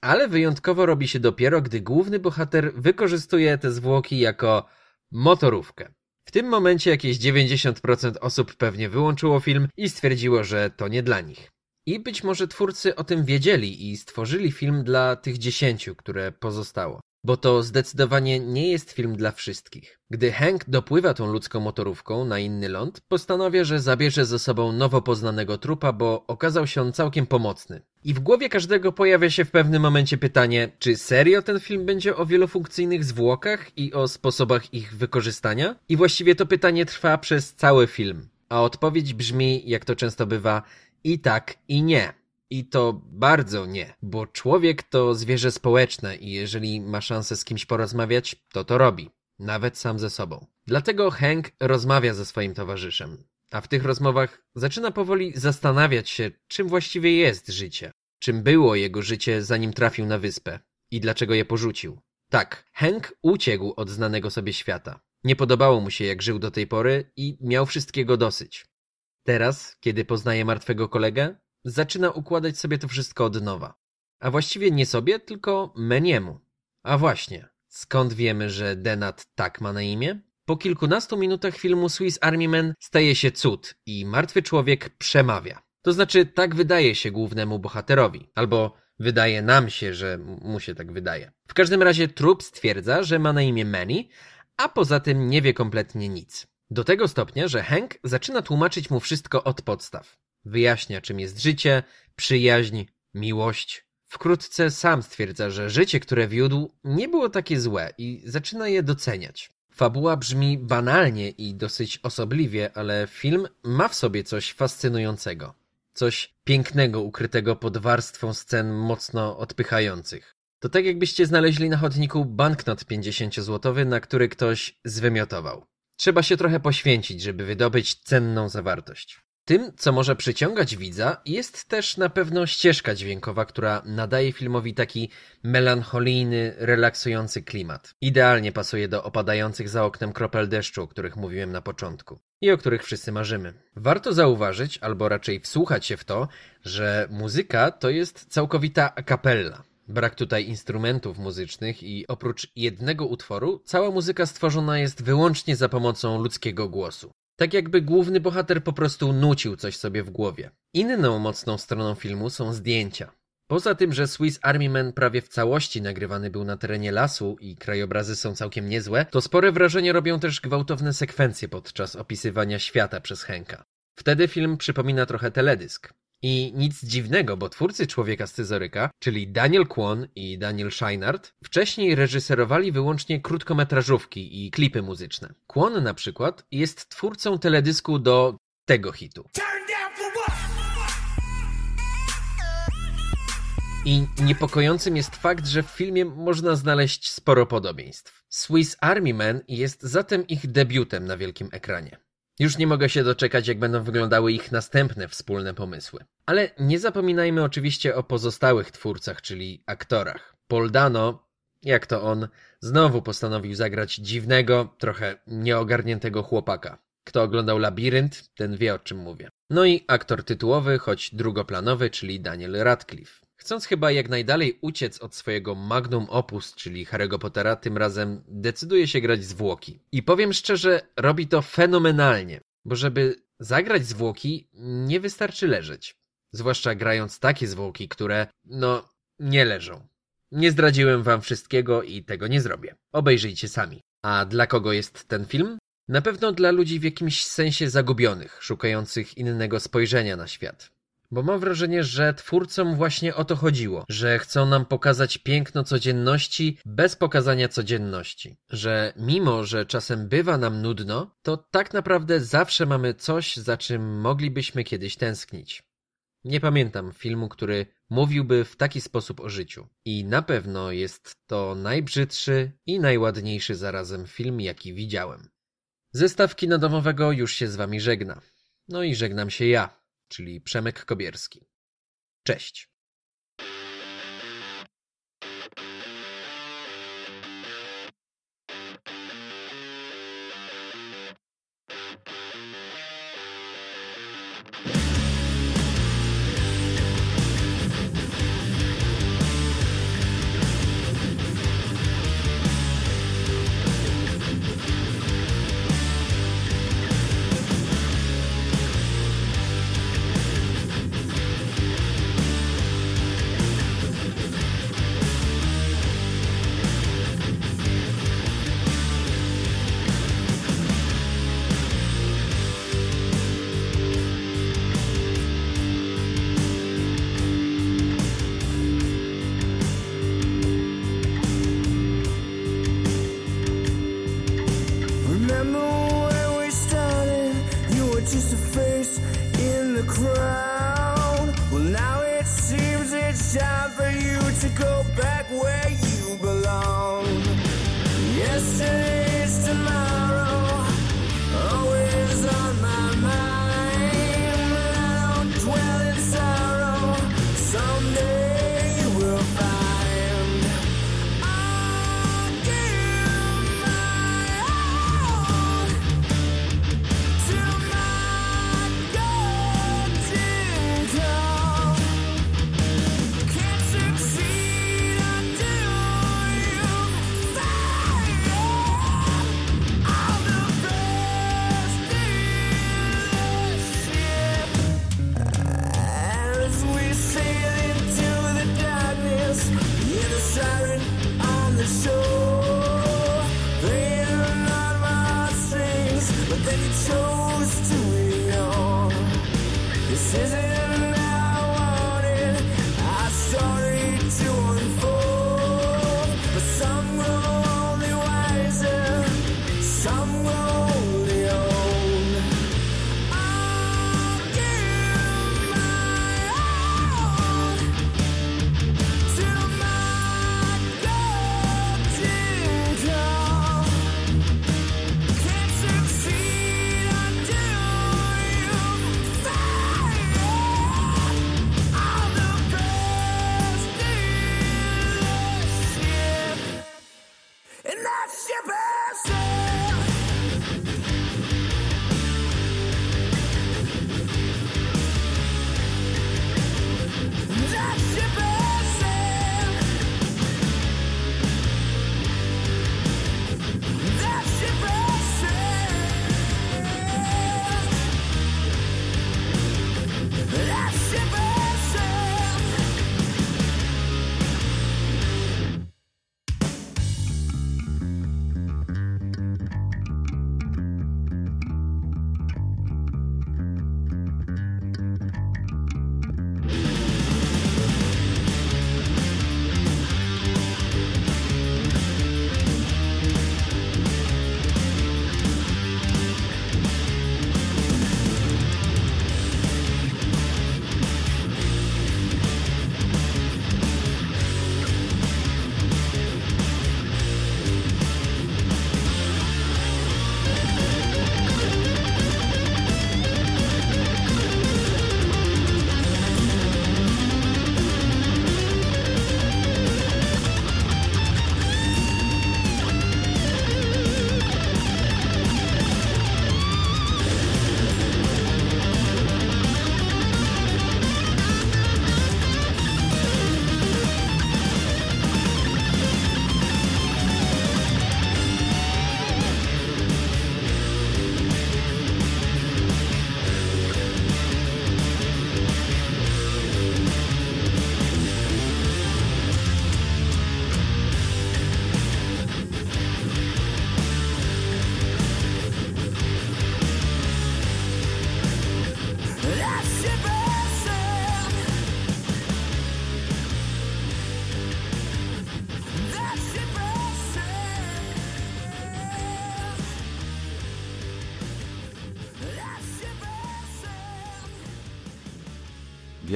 S8: ale wyjątkowo robi się dopiero, gdy główny bohater wykorzystuje te zwłoki jako motorówkę. W tym momencie jakieś 90% osób pewnie wyłączyło film i stwierdziło, że to nie dla nich. I być może twórcy o tym wiedzieli i stworzyli film dla tych dziesięciu, które pozostało. Bo to zdecydowanie nie jest film dla wszystkich. Gdy Hank dopływa tą ludzką motorówką na inny ląd, postanawia, że zabierze ze sobą nowo poznanego trupa, bo okazał się on całkiem pomocny. I w głowie każdego pojawia się w pewnym momencie pytanie, czy serio ten film będzie o wielofunkcyjnych zwłokach i o sposobach ich wykorzystania? I właściwie to pytanie trwa przez cały film. A odpowiedź brzmi, jak to często bywa, i tak, i nie. I to bardzo nie, bo człowiek to zwierzę społeczne i jeżeli ma szansę z kimś porozmawiać, to to robi. Nawet sam ze sobą. Dlatego Hank rozmawia ze swoim towarzyszem. A w tych rozmowach zaczyna powoli zastanawiać się, czym właściwie jest życie. Czym było jego życie, zanim trafił na wyspę. I dlaczego je porzucił. Tak, Hank uciekł od znanego sobie świata. Nie podobało mu się, jak żył do tej pory i miał wszystkiego dosyć. Teraz, kiedy poznaje martwego kolegę, zaczyna układać sobie to wszystko od nowa. A właściwie nie sobie, tylko Meniemu. A właśnie, skąd wiemy, że Denat tak ma na imię? Po kilkunastu minutach filmu Swiss Army Man staje się cud i martwy człowiek przemawia. To znaczy, tak wydaje się głównemu bohaterowi, albo wydaje nam się, że mu się tak wydaje. W każdym razie trup stwierdza, że ma na imię Manny, a poza tym nie wie kompletnie nic. Do tego stopnia, że Hank zaczyna tłumaczyć mu wszystko od podstaw. Wyjaśnia, czym jest życie, przyjaźń, miłość. Wkrótce sam stwierdza, że życie, które wiódł, nie było takie złe i zaczyna je doceniać. Fabuła brzmi banalnie i dosyć osobliwie, ale film ma w sobie coś fascynującego. Coś pięknego ukrytego pod warstwą scen mocno odpychających. To tak jakbyście znaleźli na chodniku banknot 50-złotowy, na który ktoś zwymiotował. Trzeba się trochę poświęcić, żeby wydobyć cenną zawartość. Tym, co może przyciągać widza, jest też na pewno ścieżka dźwiękowa, która nadaje filmowi taki melancholijny, relaksujący klimat. Idealnie pasuje do opadających za oknem kropel deszczu, o których mówiłem na początku i o których wszyscy marzymy. Warto zauważyć, albo raczej wsłuchać się w to, że muzyka to jest całkowita a cappella. Brak tutaj instrumentów muzycznych i oprócz jednego utworu, cała muzyka stworzona jest wyłącznie za pomocą ludzkiego głosu. Tak jakby główny bohater po prostu nucił coś sobie w głowie. Inną mocną stroną filmu są zdjęcia. Poza tym, że Swiss Army Man prawie w całości nagrywany był na terenie lasu i krajobrazy są całkiem niezłe, to spore wrażenie robią też gwałtowne sekwencje podczas opisywania świata przez Henka. Wtedy film przypomina trochę teledysk. I nic dziwnego, bo twórcy Człowieka Scyzoryka, czyli Daniel Kwon i Daniel Scheinert, wcześniej reżyserowali wyłącznie krótkometrażówki i klipy muzyczne. Kwon na przykład jest twórcą teledysku do tego hitu. I niepokojącym jest fakt, że w filmie można znaleźć sporo podobieństw. Swiss Army Man jest zatem ich debiutem na wielkim ekranie. Już nie mogę się doczekać, jak będą wyglądały ich następne wspólne pomysły. Ale nie zapominajmy oczywiście o pozostałych twórcach, czyli aktorach. Paul Dano, jak to on, znowu postanowił zagrać dziwnego, trochę nieogarniętego chłopaka. Kto oglądał Labirynt, ten wie o czym mówię. No i aktor tytułowy, choć drugoplanowy, czyli Daniel Radcliffe. Chcąc chyba jak najdalej uciec od swojego magnum opus, czyli Harry'ego Pottera, tym razem decyduje się grać zwłoki. I powiem szczerze, robi to fenomenalnie, bo żeby zagrać zwłoki, nie wystarczy leżeć. Zwłaszcza grając takie zwłoki, które, no, nie leżą. Nie zdradziłem wam wszystkiego i tego nie zrobię. Obejrzyjcie sami. A dla kogo jest ten film? Na pewno dla ludzi w jakimś sensie zagubionych, szukających innego spojrzenia na świat. Bo mam wrażenie, że twórcom właśnie o to chodziło, że chcą nam pokazać piękno codzienności bez pokazania codzienności. Że mimo, że czasem bywa nam nudno, to tak naprawdę zawsze mamy coś, za czym moglibyśmy kiedyś tęsknić. Nie pamiętam filmu, który mówiłby w taki sposób o życiu. I na pewno jest to najbrzydszy i najładniejszy zarazem film, jaki widziałem. Zestaw kina domowego już się z wami żegna. No i żegnam się ja, czyli Przemek Kobierski. Cześć.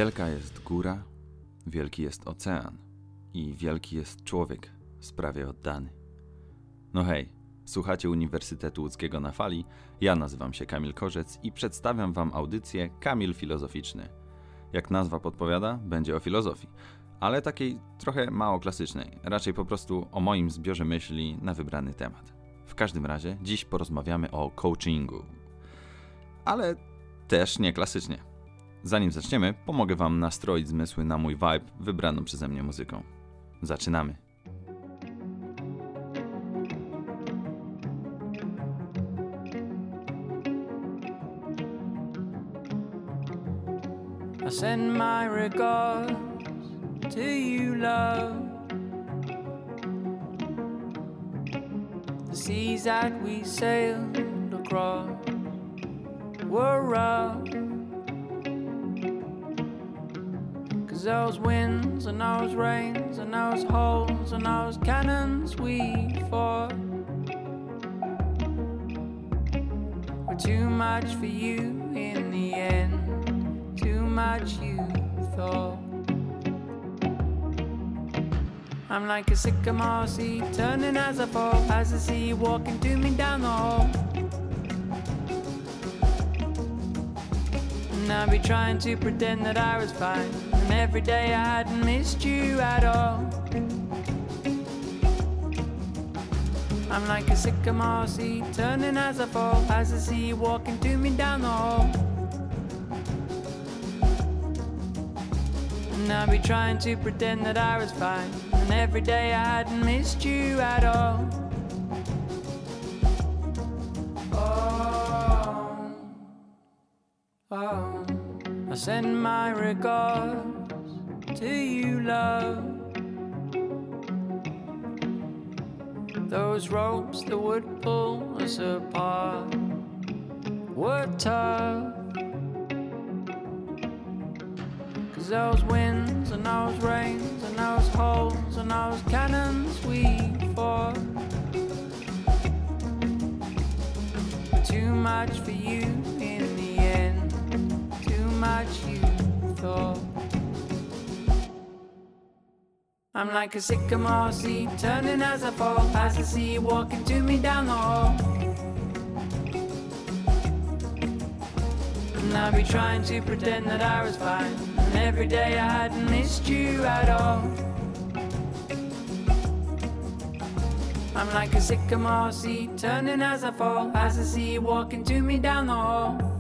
S1: Wielka jest góra, wielki jest ocean i wielki jest człowiek sprawie oddany. No hej, słuchacie Uniwersytetu Łódzkiego na fali. Ja nazywam się Kamil Korzec i przedstawiam wam audycję Kamil Filozoficzny. Jak nazwa podpowiada, będzie o filozofii, ale takiej trochę mało klasycznej, raczej po prostu o moim zbiorze myśli na wybrany temat. W każdym razie dziś porozmawiamy o coachingu. Ale też nie klasycznie. Zanim zaczniemy, pomogę wam nastroić zmysły na mój vibe wybraną przeze mnie muzyką. Zaczynamy.
S9: I send my regards to you, love. The seas that we sailed across were rough. Those winds and those rains and those holes and those cannons we fought were too much for you in the end too much you thought. I'm like a sycamore seed turning as I fall, as I see you walking to me down the hall. And I'll be trying to pretend that I was fine, every day I hadn't missed you at all. I'm like a sycamore seed turning as I fall, as I see you walking to me down the hall. And I'll be trying to pretend that I was fine. And every day I hadn't missed you at all. Oh, oh. I send my regards to you, love. Those ropes that would pull us apart were tough. Cause those winds and those rains and those holes and those cannons we fought too much for you in the end, too much you thought. I'm like a sycamore seed turning as I fall, as I see you walking to me down the hall. And I'll be trying to pretend that I was fine. And every day I hadn't missed you at all. I'm like a sycamore seed turning as I fall, as I see you walking to me down the hall.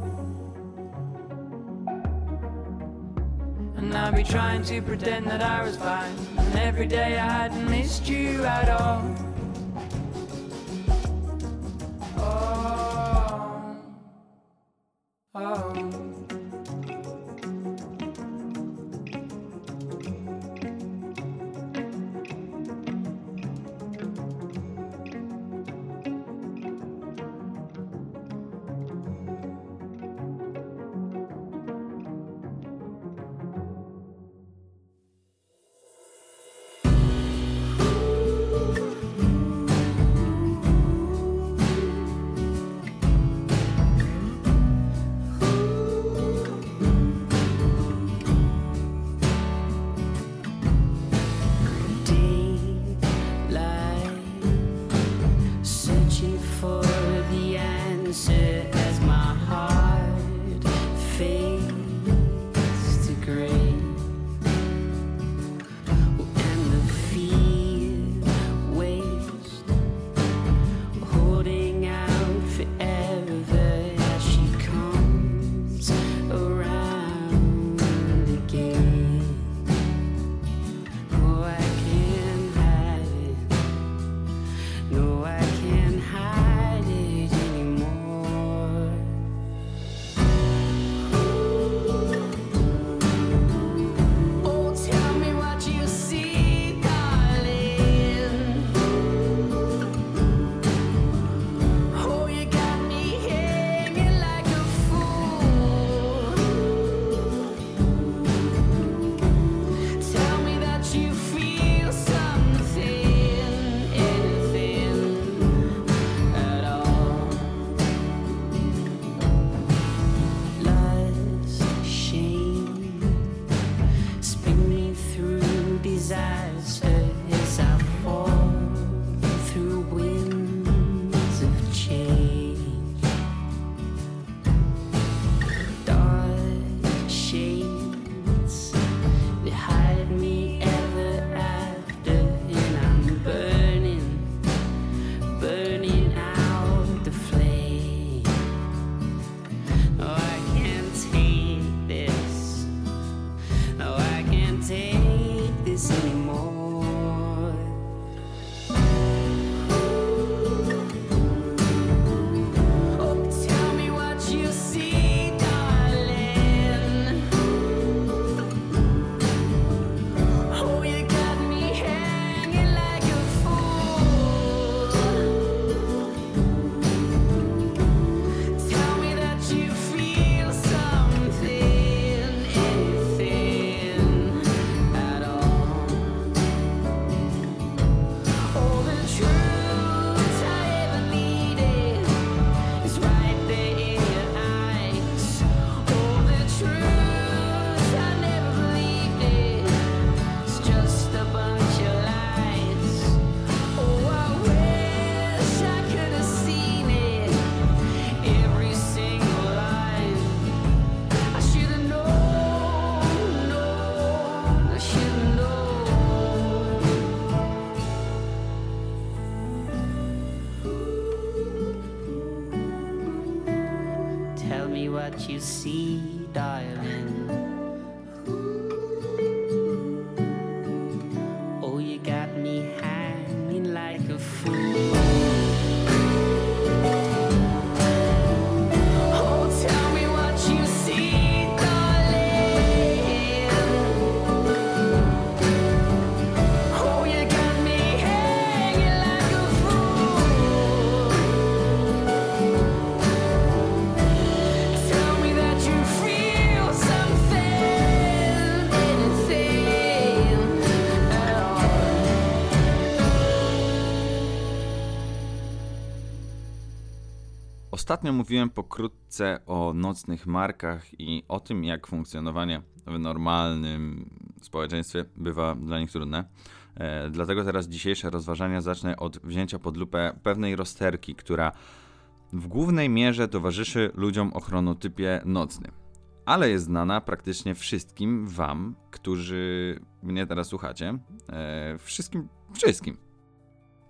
S9: And I'd be trying to pretend that I was fine. And every day I hadn't missed you at all. Oh. Oh.
S1: Ostatnio mówiłem pokrótce o nocnych markach i o tym, jak funkcjonowanie w normalnym społeczeństwie bywa dla nich trudne. E, dlatego teraz dzisiejsze rozważania zacznę od wzięcia pod lupę pewnej rozterki, która w głównej mierze towarzyszy ludziom o chronotypie nocnym, ale jest znana praktycznie wszystkim Wam, którzy mnie teraz słuchacie. E, wszystkim, wszystkim.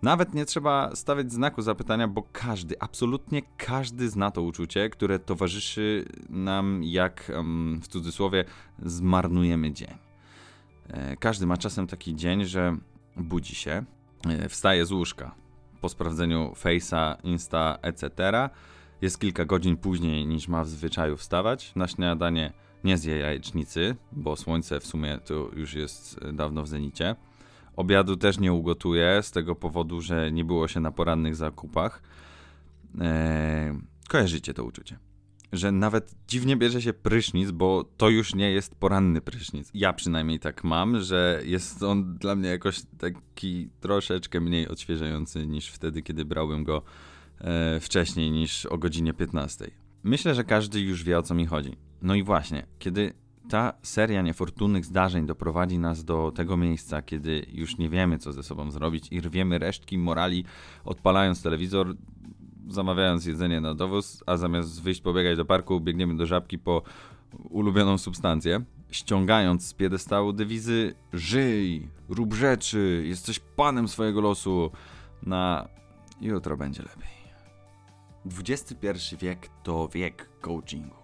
S1: Nawet nie trzeba stawiać znaku zapytania, bo każdy, absolutnie każdy zna to uczucie, które towarzyszy nam, jak w cudzysłowie zmarnujemy dzień. E, Każdy ma czasem taki dzień, że budzi się, e, wstaje z łóżka po sprawdzeniu Face'a, Insta, etc. Jest kilka godzin później niż ma w zwyczaju wstawać. Na śniadanie nie zje jajecznicy, bo słońce w sumie to już jest e, dawno w zenicie. Obiadu też nie ugotuję z tego powodu, że nie było się na porannych zakupach. Eee, kojarzycie to uczucie. Że nawet dziwnie bierze się prysznic, bo to już nie jest poranny prysznic. Ja przynajmniej tak mam, że jest on dla mnie jakoś taki troszeczkę mniej odświeżający niż wtedy, kiedy brałem go e, wcześniej niż o godzinie 15. Myślę, że każdy już wie o co mi chodzi. No i właśnie, kiedy ta seria niefortunnych zdarzeń doprowadzi nas do tego miejsca, kiedy już nie wiemy, co ze sobą zrobić i rwiemy resztki morali, odpalając telewizor, zamawiając jedzenie na dowóz, a zamiast wyjść pobiegać do parku, biegniemy do żabki po ulubioną substancję, ściągając z piedestału dewizy żyj, rób rzeczy, jesteś panem swojego losu, na jutro będzie lepiej. XXI wiek to wiek coachingu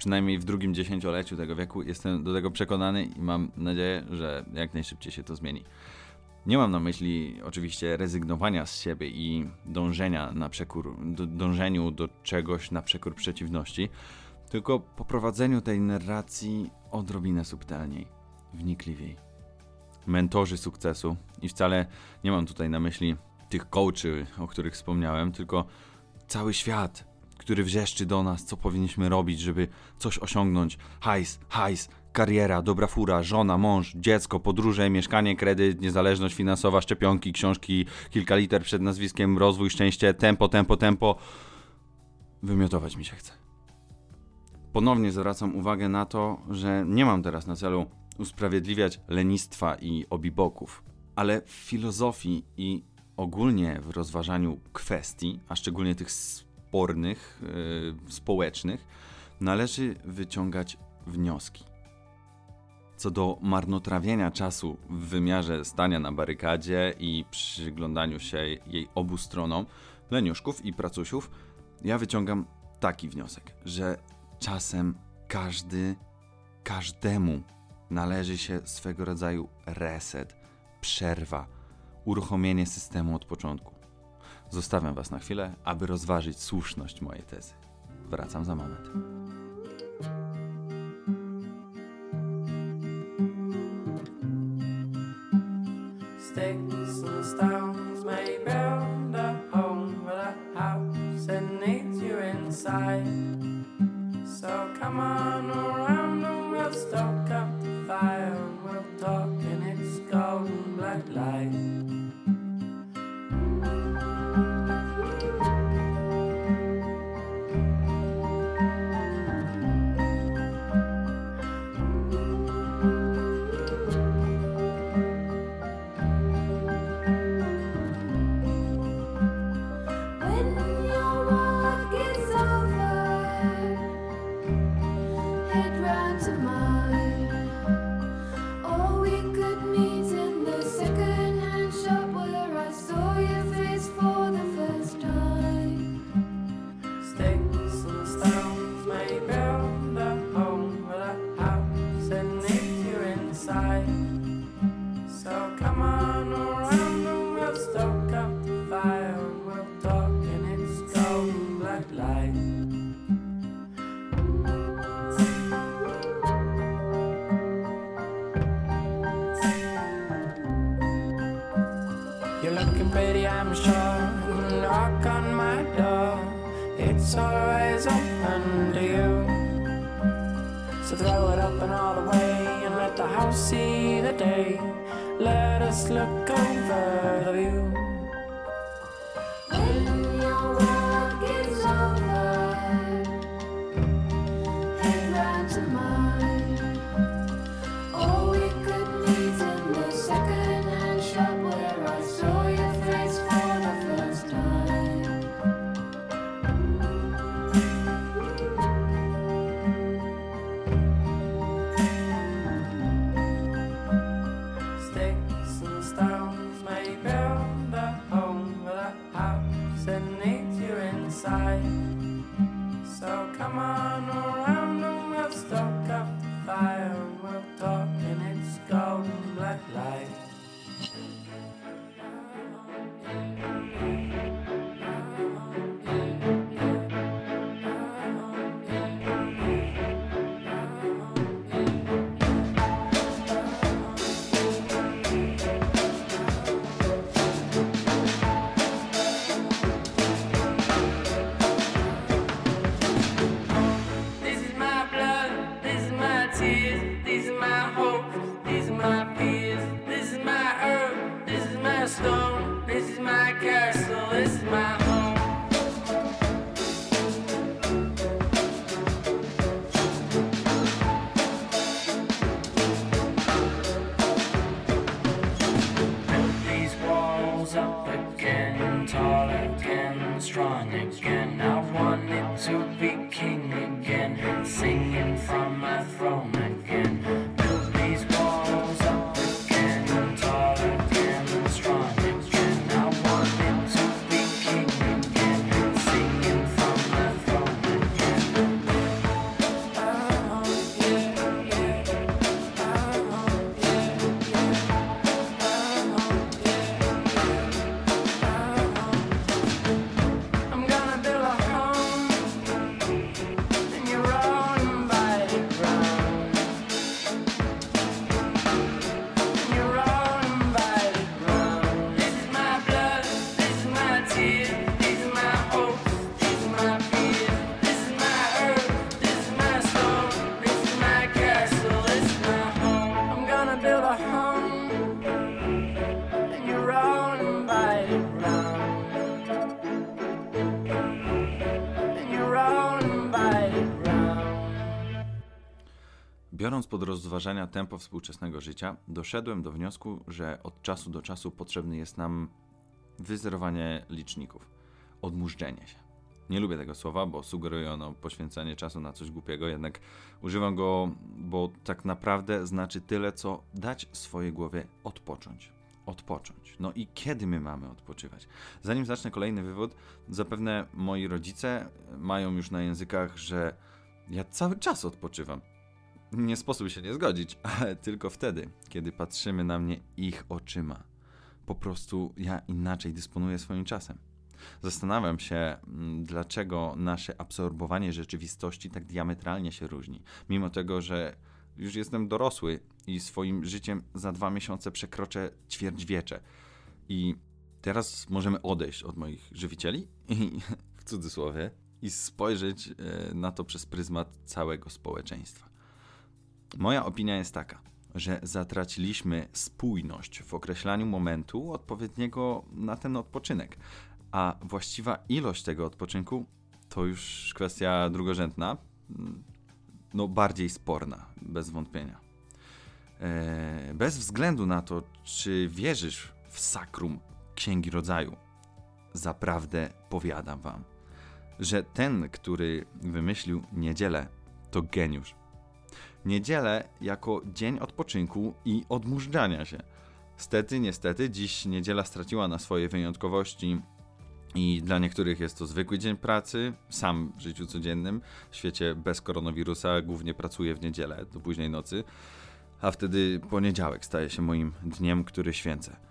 S1: przynajmniej w drugim dziesięcioleciu tego wieku. Jestem do tego przekonany i mam nadzieję, że jak najszybciej się to zmieni. Nie mam na myśli oczywiście rezygnowania z siebie i dążenia na przekór, do, dążeniu do czegoś na przekór przeciwności, tylko poprowadzeniu tej narracji odrobinę subtelniej, wnikliwiej. Mentorzy sukcesu i wcale nie mam tutaj na myśli tych coachy, o których wspomniałem, tylko cały świat, który wrzeszczy do nas, co powinniśmy robić, żeby coś osiągnąć. Hajs, hajs, kariera, dobra fura, żona, mąż, dziecko, podróże, mieszkanie, kredyt, niezależność finansowa, szczepionki, książki, kilka liter przed nazwiskiem, rozwój, szczęście, tempo, tempo, tempo. Wymiotować mi się chce. Ponownie zwracam uwagę na to, że nie mam teraz na celu usprawiedliwiać lenistwa i obiboków, ale w filozofii i ogólnie w rozważaniu kwestii, a szczególnie tych spornych, yy, społecznych, należy wyciągać wnioski. Co do marnotrawienia czasu w wymiarze stania na barykadzie i przyglądaniu się jej obu stronom, leniuszków i pracusiów, ja wyciągam taki wniosek, że czasem każdy, każdemu należy się swego rodzaju reset, przerwa, uruchomienie systemu od początku. Zostawiam Was na chwilę, aby rozważyć słuszność mojej tezy. Wracam za moment.
S9: Come on
S1: rozważania tempo współczesnego życia, doszedłem do wniosku, że od czasu do czasu potrzebny jest nam wyzerowanie liczników, odmurzdzenie się. Nie lubię tego słowa, bo sugeruje ono poświęcanie czasu na coś głupiego, jednak używam go, bo tak naprawdę znaczy tyle, co dać swojej głowie odpocząć. Odpocząć. No i kiedy my mamy odpoczywać? Zanim zacznę kolejny wywód, zapewne moi rodzice mają już na językach, że ja cały czas odpoczywam. Nie sposób się nie zgodzić, ale tylko wtedy, kiedy patrzymy na mnie ich oczyma. Po prostu ja inaczej dysponuję swoim czasem. Zastanawiam się, mm, dlaczego nasze absorbowanie rzeczywistości tak diametralnie się różni, mimo tego, że już jestem dorosły i swoim życiem za dwa miesiące przekroczę ćwierćwiecze. I teraz możemy odejść od moich żywicieli, i, w cudzysłowie, i spojrzeć e, na to przez pryzmat całego społeczeństwa. Moja opinia jest taka, że zatraciliśmy spójność w określaniu momentu odpowiedniego na ten odpoczynek, a właściwa ilość tego odpoczynku to już kwestia drugorzędna, mm, no bardziej sporna, bez wątpienia. E, Bez względu na to, czy wierzysz w sakrum Księgi Rodzaju, zaprawdę powiadam wam, że ten, który wymyślił niedzielę, to geniusz. Niedzielę jako dzień odpoczynku i odmurzdzania się. Stety, niestety, dziś niedziela straciła na swojej wyjątkowości i dla niektórych jest to zwykły dzień pracy. Sam w życiu codziennym, w świecie bez koronawirusa, głównie pracuję w niedzielę do późnej nocy, a wtedy poniedziałek staje się moim dniem, który święcę.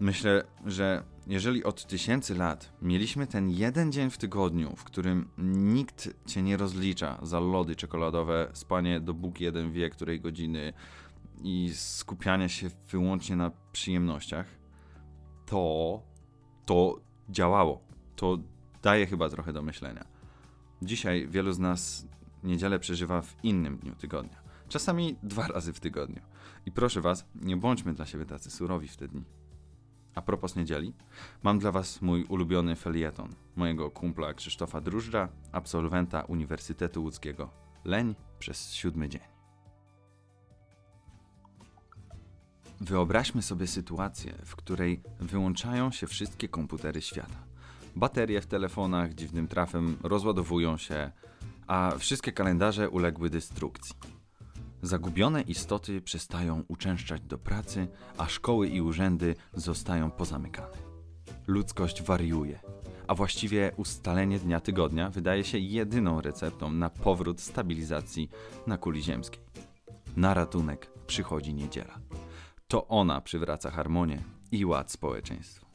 S1: Myślę, że jeżeli od tysięcy lat mieliśmy ten jeden dzień w tygodniu, w którym nikt cię nie rozlicza za lody czekoladowe, spanie do Bóg jeden wie której godziny i skupianie się wyłącznie na przyjemnościach, to to działało. To daje chyba trochę do myślenia. Dzisiaj wielu z nas niedzielę przeżywa w innym dniu tygodnia. Czasami dwa razy w tygodniu. I proszę Was, nie bądźmy dla siebie tacy surowi w te dni. A propos niedzieli, mam dla Was mój ulubiony felieton mojego kumpla Krzysztofa Drużdża, absolwenta Uniwersytetu Łódzkiego. Leń przez siódmy dzień. Wyobraźmy sobie sytuację, w której wyłączają się wszystkie komputery świata. Baterie w telefonach dziwnym trafem rozładowują się, a wszystkie kalendarze uległy destrukcji. Zagubione istoty przestają uczęszczać do pracy, a szkoły i urzędy zostają pozamykane. Ludzkość wariuje, a właściwie ustalenie dnia tygodnia wydaje się jedyną receptą na powrót stabilizacji na kuli ziemskiej. Na ratunek przychodzi niedziela. To ona przywraca harmonię i ład społeczeństwu.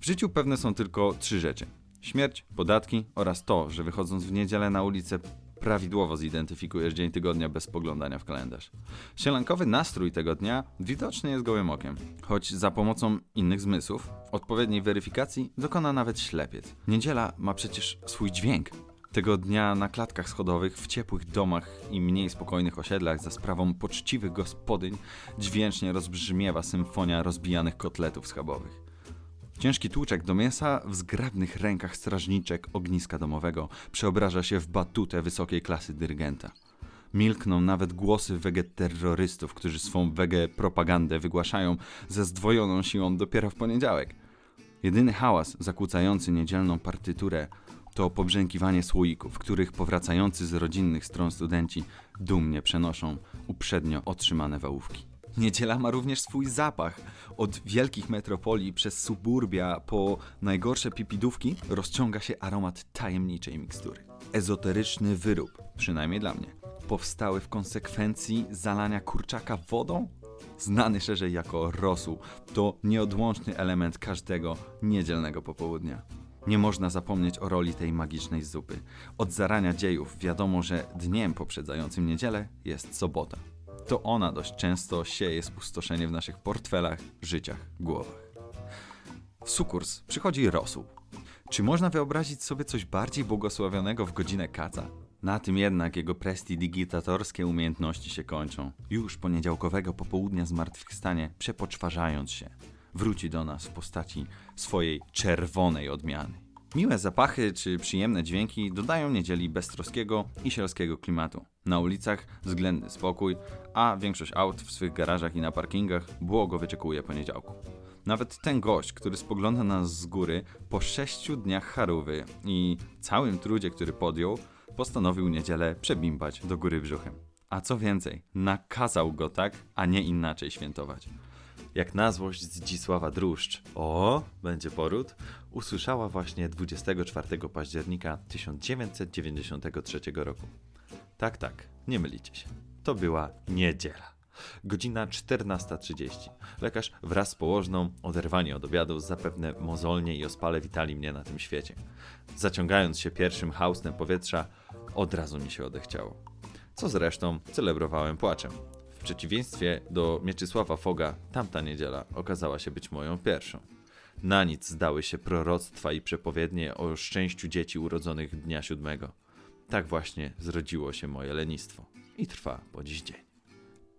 S1: W życiu pewne są tylko trzy rzeczy: śmierć, podatki oraz to, że wychodząc w niedzielę na ulicę prawidłowo zidentyfikujesz dzień tygodnia bez spoglądania w kalendarz. Sielankowy nastrój tego dnia widoczny jest gołym okiem, choć za pomocą innych zmysłów, odpowiedniej weryfikacji dokona nawet ślepiec. Niedziela ma przecież swój dźwięk. Tego dnia na klatkach schodowych, w ciepłych domach i mniej spokojnych osiedlach za sprawą poczciwych gospodyń dźwięcznie rozbrzmiewa symfonia rozbijanych kotletów schabowych. Ciężki tłuczek do mięsa w zgrabnych rękach strażniczek ogniska domowego przeobraża się w batutę wysokiej klasy dyrygenta. Milkną nawet głosy wegeterrorystów, którzy swą wege propagandę wygłaszają ze zdwojoną siłą dopiero w poniedziałek. Jedyny hałas zakłócający niedzielną partyturę to pobrzękiwanie słoików, których powracający z rodzinnych stron studenci dumnie przenoszą uprzednio otrzymane wałówki. Niedziela ma również swój zapach. Od wielkich metropolii przez suburbia po najgorsze pipidówki rozciąga się aromat tajemniczej mikstury. Ezoteryczny wyrób, przynajmniej dla mnie, powstały w konsekwencji zalania kurczaka wodą? Znany szerzej jako rosół, to nieodłączny element każdego niedzielnego popołudnia. Nie można zapomnieć o roli tej magicznej zupy. Od zarania dziejów wiadomo, że dniem poprzedzającym niedzielę jest sobota to ona dość często sieje spustoszenie w naszych portfelach, życiach, głowach. W sukurs przychodzi rosół. Czy można wyobrazić sobie coś bardziej błogosławionego w godzinę kaca? Na tym jednak jego prestidigitatorskie umiejętności się kończą. Już poniedziałkowego popołudnia zmartwychwstanie, przepoczwarzając się, wróci do nas w postaci swojej czerwonej odmiany. Miłe zapachy czy przyjemne dźwięki dodają niedzieli beztroskiego i sielskiego klimatu. Na ulicach względny spokój, a większość aut w swych garażach i na parkingach błogo wyczekuje poniedziałku. Nawet ten gość, który spogląda na nas z góry, po sześciu dniach charówy i całym trudzie, który podjął, postanowił niedzielę przebimbać do góry brzuchem. A co więcej, nakazał go tak, a nie inaczej świętować. Jak na złość Zdzisława Druszcz, o, będzie poród, usłyszała właśnie 24 października 1993 roku. Tak, tak, nie mylicie się. To była niedziela. Godzina 14.30. Lekarz wraz z położną, oderwani od obiadu, zapewne mozolnie i ospale witali mnie na tym świecie. Zaciągając się pierwszym haustem powietrza, od razu mi się odechciało. Co zresztą celebrowałem płaczem. W przeciwieństwie do Mieczysława Foga, tamta niedziela okazała się być moją pierwszą. Na nic zdały się proroctwa i przepowiednie o szczęściu dzieci urodzonych dnia siódmego. Tak właśnie zrodziło się moje lenistwo i trwa po dziś dzień.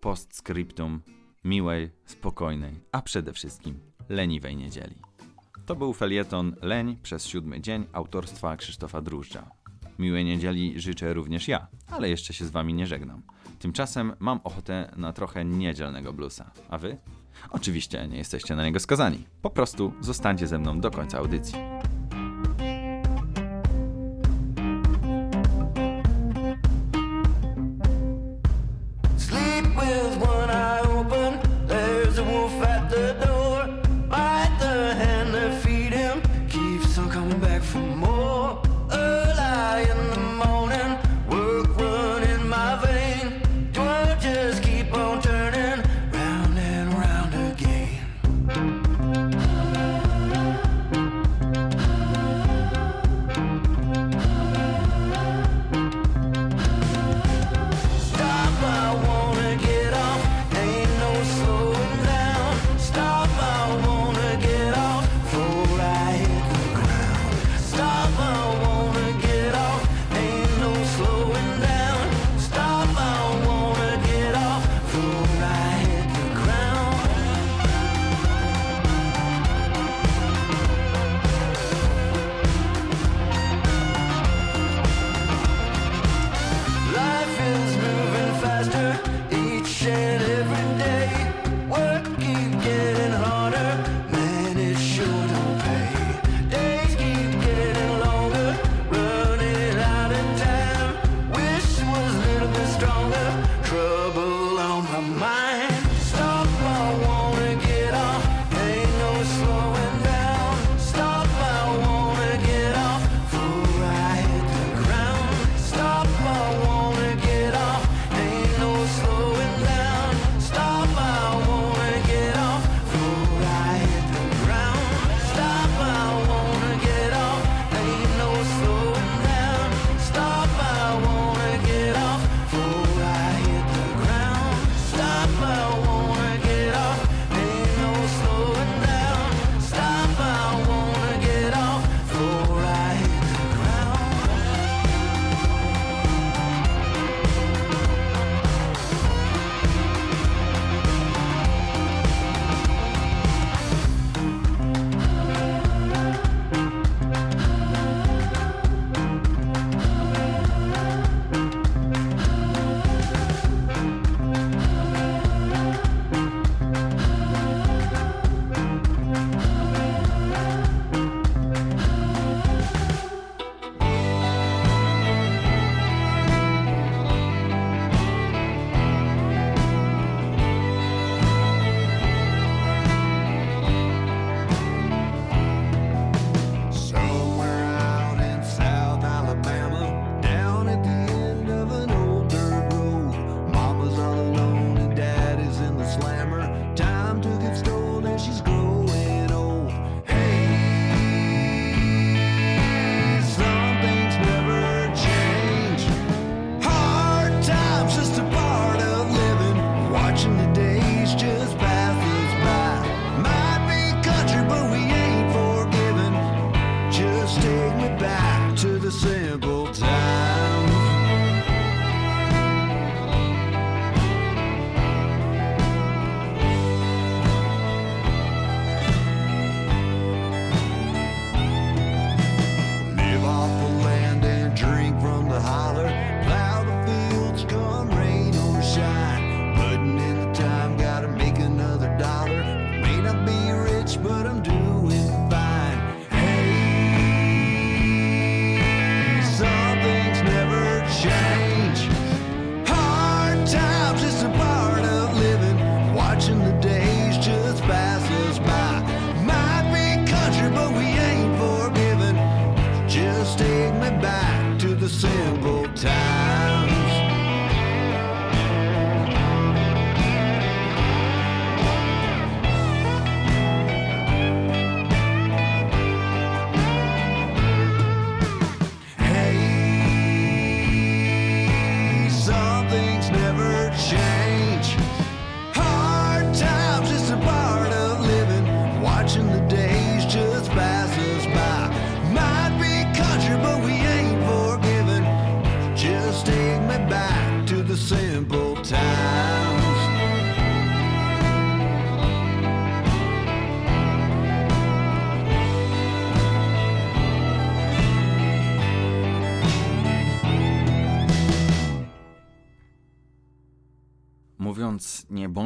S1: Postscriptum miłej, spokojnej, a przede wszystkim leniwej niedzieli. To był felieton Leń przez siódmy dzień autorstwa Krzysztofa Drużdża. Miłej niedzieli życzę również ja, ale jeszcze się z wami nie żegnam. Tymczasem mam ochotę na trochę niedzielnego bluesa. A wy? Oczywiście nie jesteście na niego skazani. Po prostu zostańcie ze mną do końca audycji.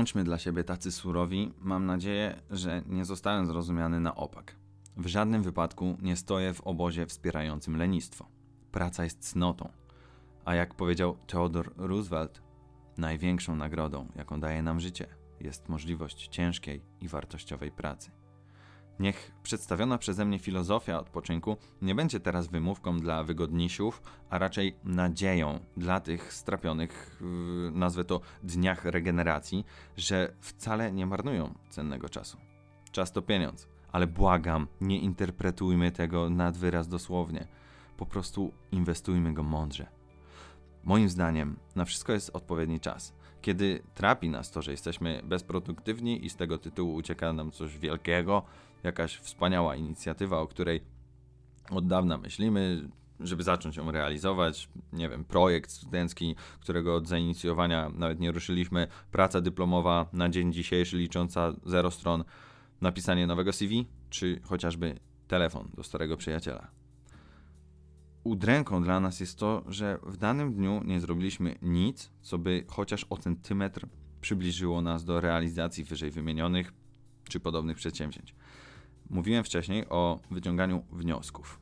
S1: Bądźmy dla siebie tacy surowi, mam nadzieję, że nie zostałem zrozumiany na opak. W żadnym wypadku nie stoję w obozie wspierającym lenistwo. Praca jest cnotą. A jak powiedział Theodore Roosevelt, największą nagrodą, jaką daje nam życie, jest możliwość ciężkiej i wartościowej pracy. Niech przedstawiona przeze mnie filozofia odpoczynku nie będzie teraz wymówką dla wygodnisiów, a raczej nadzieją dla tych strapionych, w, nazwę to, dniach regeneracji, że wcale nie marnują cennego czasu. Czas to pieniądz, ale błagam, nie interpretujmy tego nad wyraz dosłownie. Po prostu inwestujmy go mądrze. Moim zdaniem na wszystko jest odpowiedni czas. Kiedy trapi nas to, że jesteśmy bezproduktywni i z tego tytułu ucieka nam coś wielkiego, jakaś wspaniała inicjatywa, o której od dawna myślimy, żeby zacząć ją realizować, nie wiem, projekt studencki, którego od zainicjowania nawet nie ruszyliśmy, praca dyplomowa na dzień dzisiejszy licząca zero stron, napisanie nowego CV, czy chociażby telefon do starego przyjaciela. Udręką dla nas jest to, że w danym dniu nie zrobiliśmy nic, co by chociaż o centymetr przybliżyło nas do realizacji wyżej wymienionych czy podobnych przedsięwzięć. Mówiłem wcześniej o wyciąganiu wniosków.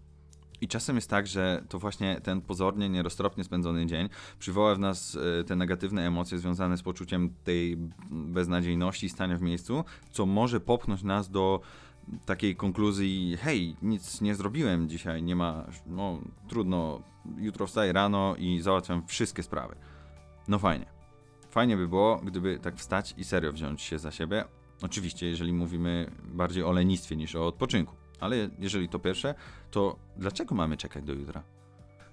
S1: I czasem jest tak, że to właśnie ten pozornie, nieroztropnie spędzony dzień przywoła w nas e, te negatywne emocje związane z poczuciem tej beznadziejności, stania w miejscu, co może popchnąć nas do takiej konkluzji, hej, nic nie zrobiłem dzisiaj, nie ma, no trudno, jutro wstaję rano i załatwiam wszystkie sprawy. No fajnie. Fajnie by było, gdyby tak wstać i serio wziąć się za siebie. Oczywiście, jeżeli mówimy bardziej o lenistwie niż o odpoczynku. Ale jeżeli to pierwsze, to dlaczego mamy czekać do jutra?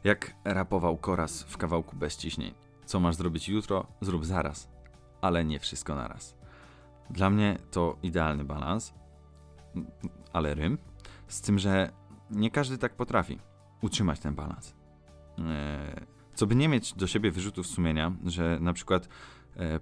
S1: Jak rapował Koraz w kawałku bez ciśnień. Co masz zrobić jutro, zrób zaraz, ale nie wszystko naraz. Dla mnie to idealny balans, ale rym, z tym, że nie każdy tak potrafi utrzymać ten balans. Eee, Co by nie mieć do siebie wyrzutów sumienia, że na przykład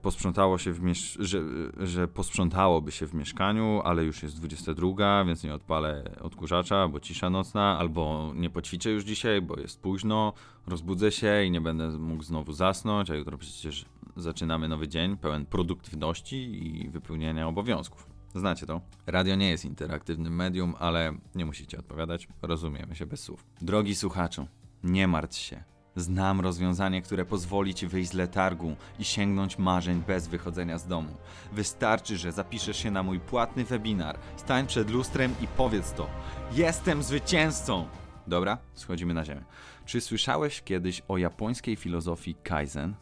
S1: posprzątało się w miesz- że, że posprzątałoby się w mieszkaniu, ale już jest 22, więc nie odpalę odkurzacza, bo cisza nocna, albo nie poćwiczę już dzisiaj, bo jest późno, rozbudzę się i nie będę mógł znowu zasnąć, a jutro przecież zaczynamy nowy dzień pełen produktywności i wypełniania obowiązków. Znacie to? Radio nie jest interaktywnym medium, ale nie musicie odpowiadać, rozumiemy się bez słów. Drogi słuchaczu, nie martw się. Znam rozwiązanie, które pozwoli ci wyjść z letargu i sięgnąć marzeń bez wychodzenia z domu. Wystarczy, że zapiszesz się na mój płatny webinar, stań przed lustrem i powiedz to. Jestem zwycięzcą! Dobra, schodzimy na ziemię. Czy słyszałeś kiedyś o japońskiej filozofii Kaizen?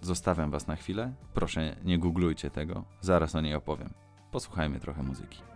S1: Zostawiam was na chwilę. Proszę, nie googlujcie tego. Zaraz o niej opowiem. Posłuchajmy trochę muzyki.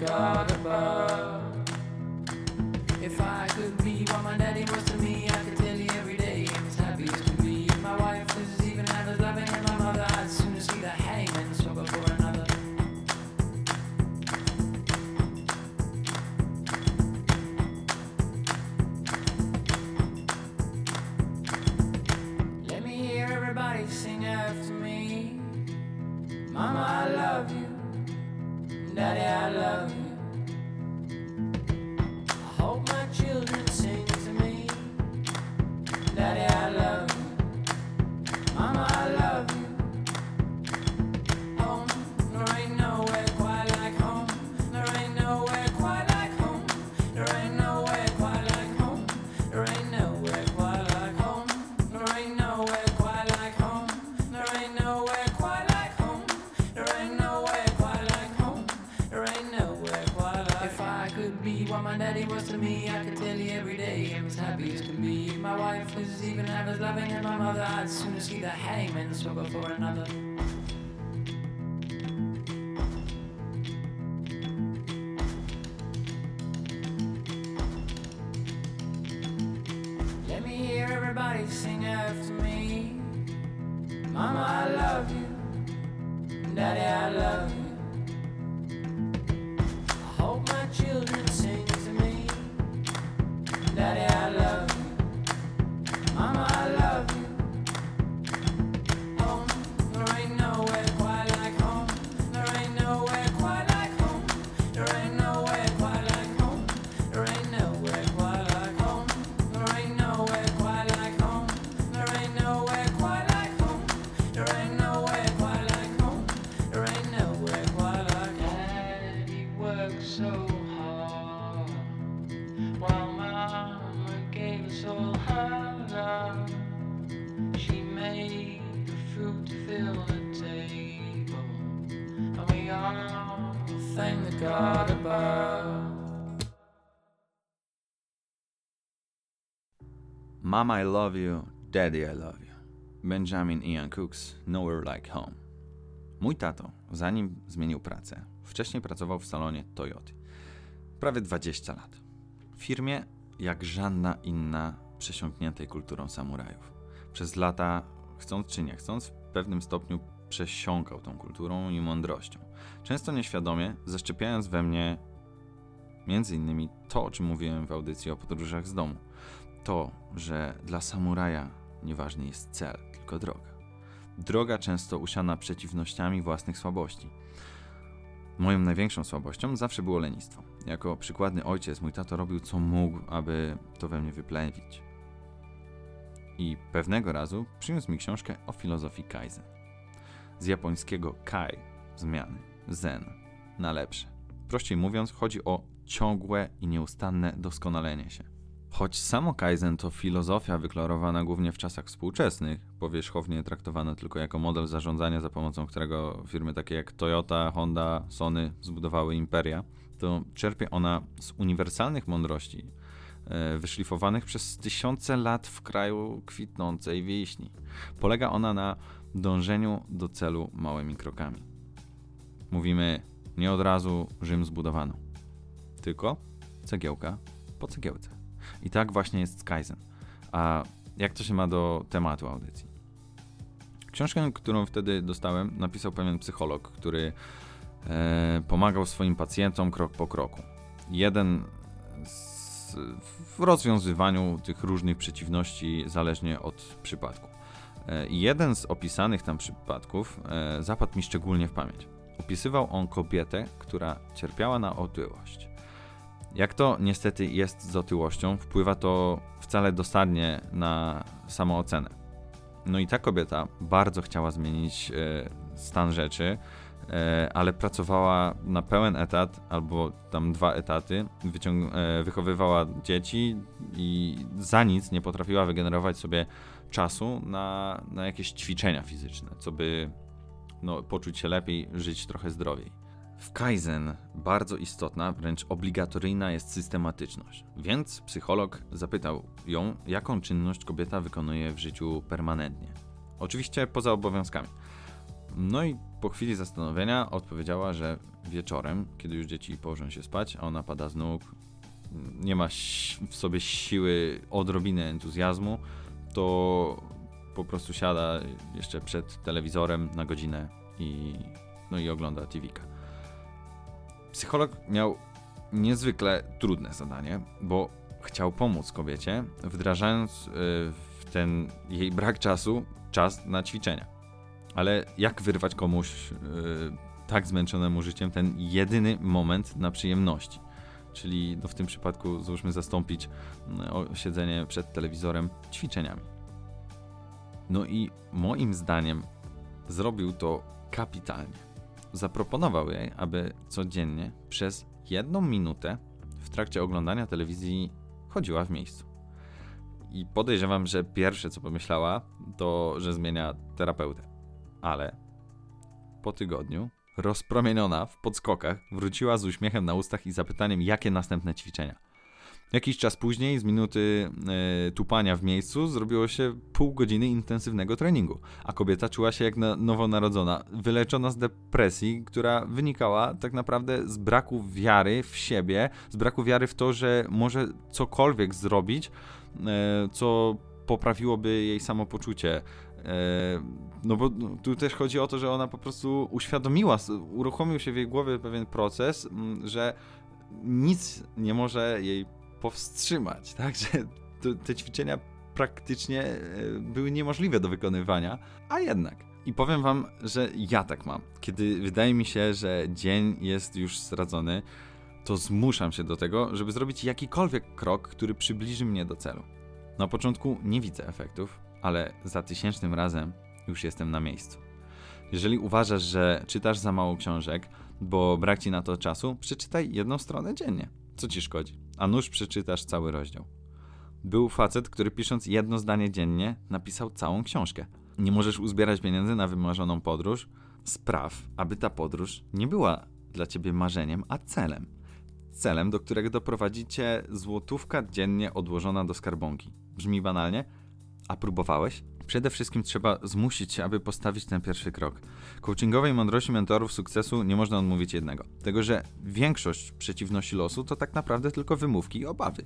S9: God above. Struggle for another. Mama I love you, Daddy I love you.
S1: Benjamin Ian Cooks, Nowhere Like Home. Mój tato, zanim zmienił pracę, wcześniej pracował w salonie Toyoty. Prawie 20 lat. W firmie jak żadna inna przesiąkniętej kulturą samurajów. Przez lata, chcąc czy nie chcąc, w pewnym stopniu przesiąkał tą kulturą i mądrością. Często nieświadomie, zaszczepiając we mnie między innymi to, o czym mówiłem w audycji o podróżach z domu. To, że dla samuraja nieważny jest cel, tylko droga. Droga często usiana przeciwnościami własnych słabości. Moją największą słabością zawsze było lenistwo. Jako przykładny ojciec mój tato robił co mógł, aby to we mnie wyplenić. I pewnego razu przyniósł mi książkę o filozofii Kaizen. Z japońskiego kai zmiany, zen na lepsze. Prościej mówiąc, chodzi o ciągłe i nieustanne doskonalenie się. Choć samo Kaizen to filozofia wyklarowana głównie w czasach współczesnych, powierzchownie traktowana tylko jako model zarządzania, za pomocą którego firmy takie jak Toyota, Honda, Sony zbudowały imperia, to czerpie ona z uniwersalnych mądrości, e, wyszlifowanych przez tysiące lat w kraju kwitnącej wiśni. Polega ona na dążeniu do celu małymi krokami. Mówimy, nie od razu Rzym zbudowano, tylko cegiełka po cegiełce. I tak właśnie jest z Kaizen. A jak to się ma do tematu audycji? Książkę, którą wtedy dostałem, napisał pewien psycholog, który e, pomagał swoim pacjentom krok po kroku. Jeden z, w rozwiązywaniu tych różnych przeciwności zależnie od przypadku. E, jeden z opisanych tam przypadków e, zapadł mi szczególnie w pamięć. Opisywał on kobietę, która cierpiała na otyłość. Jak to niestety jest z otyłością, wpływa to wcale dosadnie na samoocenę. No i ta kobieta bardzo chciała zmienić e, stan rzeczy, e, ale pracowała na pełen etat albo tam dwa etaty, e, wychowywała dzieci i za nic nie potrafiła wygenerować sobie czasu na, na jakieś ćwiczenia fizyczne, co by no, poczuć się lepiej, żyć trochę zdrowiej. W Kaizen bardzo istotna, wręcz obligatoryjna jest systematyczność. Więc psycholog zapytał ją, jaką czynność kobieta wykonuje w życiu permanentnie. Oczywiście poza obowiązkami. No i po chwili zastanowienia odpowiedziała, że wieczorem, kiedy już dzieci położą się spać, a ona pada z nóg, nie ma w sobie siły odrobiny entuzjazmu, to po prostu siada jeszcze przed telewizorem na godzinę i, no i ogląda TV-ka. Psycholog miał niezwykle trudne zadanie, bo chciał pomóc kobiecie, wdrażając y, w ten jej brak czasu czas na ćwiczenia. Ale jak wyrwać komuś y, tak zmęczonemu życiem ten jedyny moment na przyjemności? Czyli no w tym przypadku załóżmy zastąpić y, siedzenie przed telewizorem ćwiczeniami. No i moim zdaniem zrobił to kapitalnie. Zaproponował jej, aby codziennie przez jedną minutę w trakcie oglądania telewizji chodziła w miejscu. I podejrzewam, że pierwsze co pomyślała, to że zmienia terapeutę. Ale po tygodniu, rozpromieniona w podskokach, wróciła z uśmiechem na ustach i zapytaniem, jakie następne ćwiczenia. Jakiś czas później, z minuty e, tupania w miejscu, zrobiło się pół godziny intensywnego treningu, a kobieta czuła się jak na, nowonarodzona, wyleczona z depresji, która wynikała tak naprawdę z braku wiary w siebie, z braku wiary w to, że może cokolwiek zrobić, e, co poprawiłoby jej samopoczucie. E, No bo tu też chodzi o to, że ona po prostu uświadomiła, uruchomił się w jej głowie pewien proces, że nic nie może jej powstrzymać, tak? Że te ćwiczenia praktycznie e, były niemożliwe do wykonywania, a jednak. I powiem wam, że ja tak mam. Kiedy wydaje mi się, że dzień jest już stracony, to zmuszam się do tego, żeby zrobić jakikolwiek krok, który przybliży mnie do celu. Na początku nie widzę efektów, ale za tysięcznym razem już jestem na miejscu. Jeżeli uważasz, że czytasz za mało książek, bo brak ci na to czasu, przeczytaj jedną stronę dziennie. Co ci szkodzi? A nuż przeczytasz cały rozdział. Był facet, który pisząc jedno zdanie dziennie, napisał całą książkę. Nie możesz uzbierać pieniędzy na wymarzoną podróż? Spraw, aby ta podróż nie była dla ciebie marzeniem, a celem. Celem, do którego doprowadzi cię złotówka dziennie odłożona do skarbonki. Brzmi banalnie? A próbowałeś? Przede wszystkim trzeba zmusić się, aby postawić ten pierwszy krok. Coachingowej mądrości mentorów sukcesu nie można odmówić jednego. Tego, że większość przeciwności losu to tak naprawdę tylko wymówki i obawy.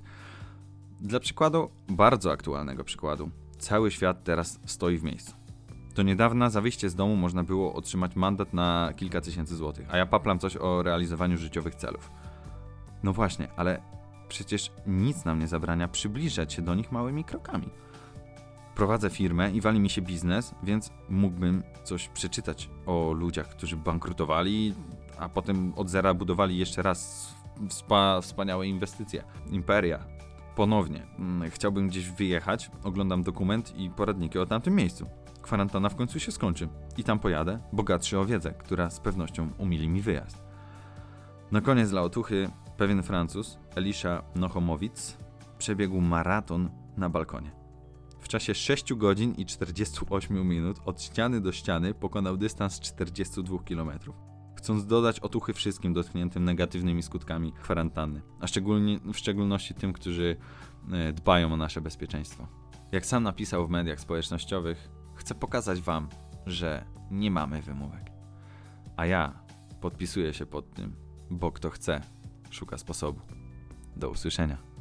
S1: Dla przykładu, bardzo aktualnego przykładu, cały świat teraz stoi w miejscu. Do niedawna za wyjście z domu można było otrzymać mandat na kilka tysięcy złotych, a ja paplam coś o realizowaniu życiowych celów. No właśnie, ale przecież nic nam nie zabrania przybliżać się do nich małymi krokami. Prowadzę firmę i wali mi się biznes, więc mógłbym coś przeczytać o ludziach, którzy bankrutowali, a potem od zera budowali jeszcze raz wspa- wspaniałe inwestycje, imperia. Ponownie, mm, chciałbym gdzieś wyjechać, oglądam dokument i poradniki o tamtym miejscu. Kwarantanna w końcu się skończy i tam pojadę, bogatszy o wiedzę, która z pewnością umili mi wyjazd. Na koniec dla otuchy pewien Francuz, Elisha Nochomowic, przebiegł maraton na balkonie. W czasie 6 godzin i 48 minut od ściany do ściany pokonał dystans 42 km. Chcąc dodać otuchy wszystkim dotkniętym negatywnymi skutkami kwarantanny, a szczególnie, w szczególności tym, którzy e, dbają o nasze bezpieczeństwo. Jak sam napisał w mediach społecznościowych, chcę pokazać Wam, że nie mamy wymówek. A ja podpisuję się pod tym, bo kto chce, szuka sposobu. Do usłyszenia.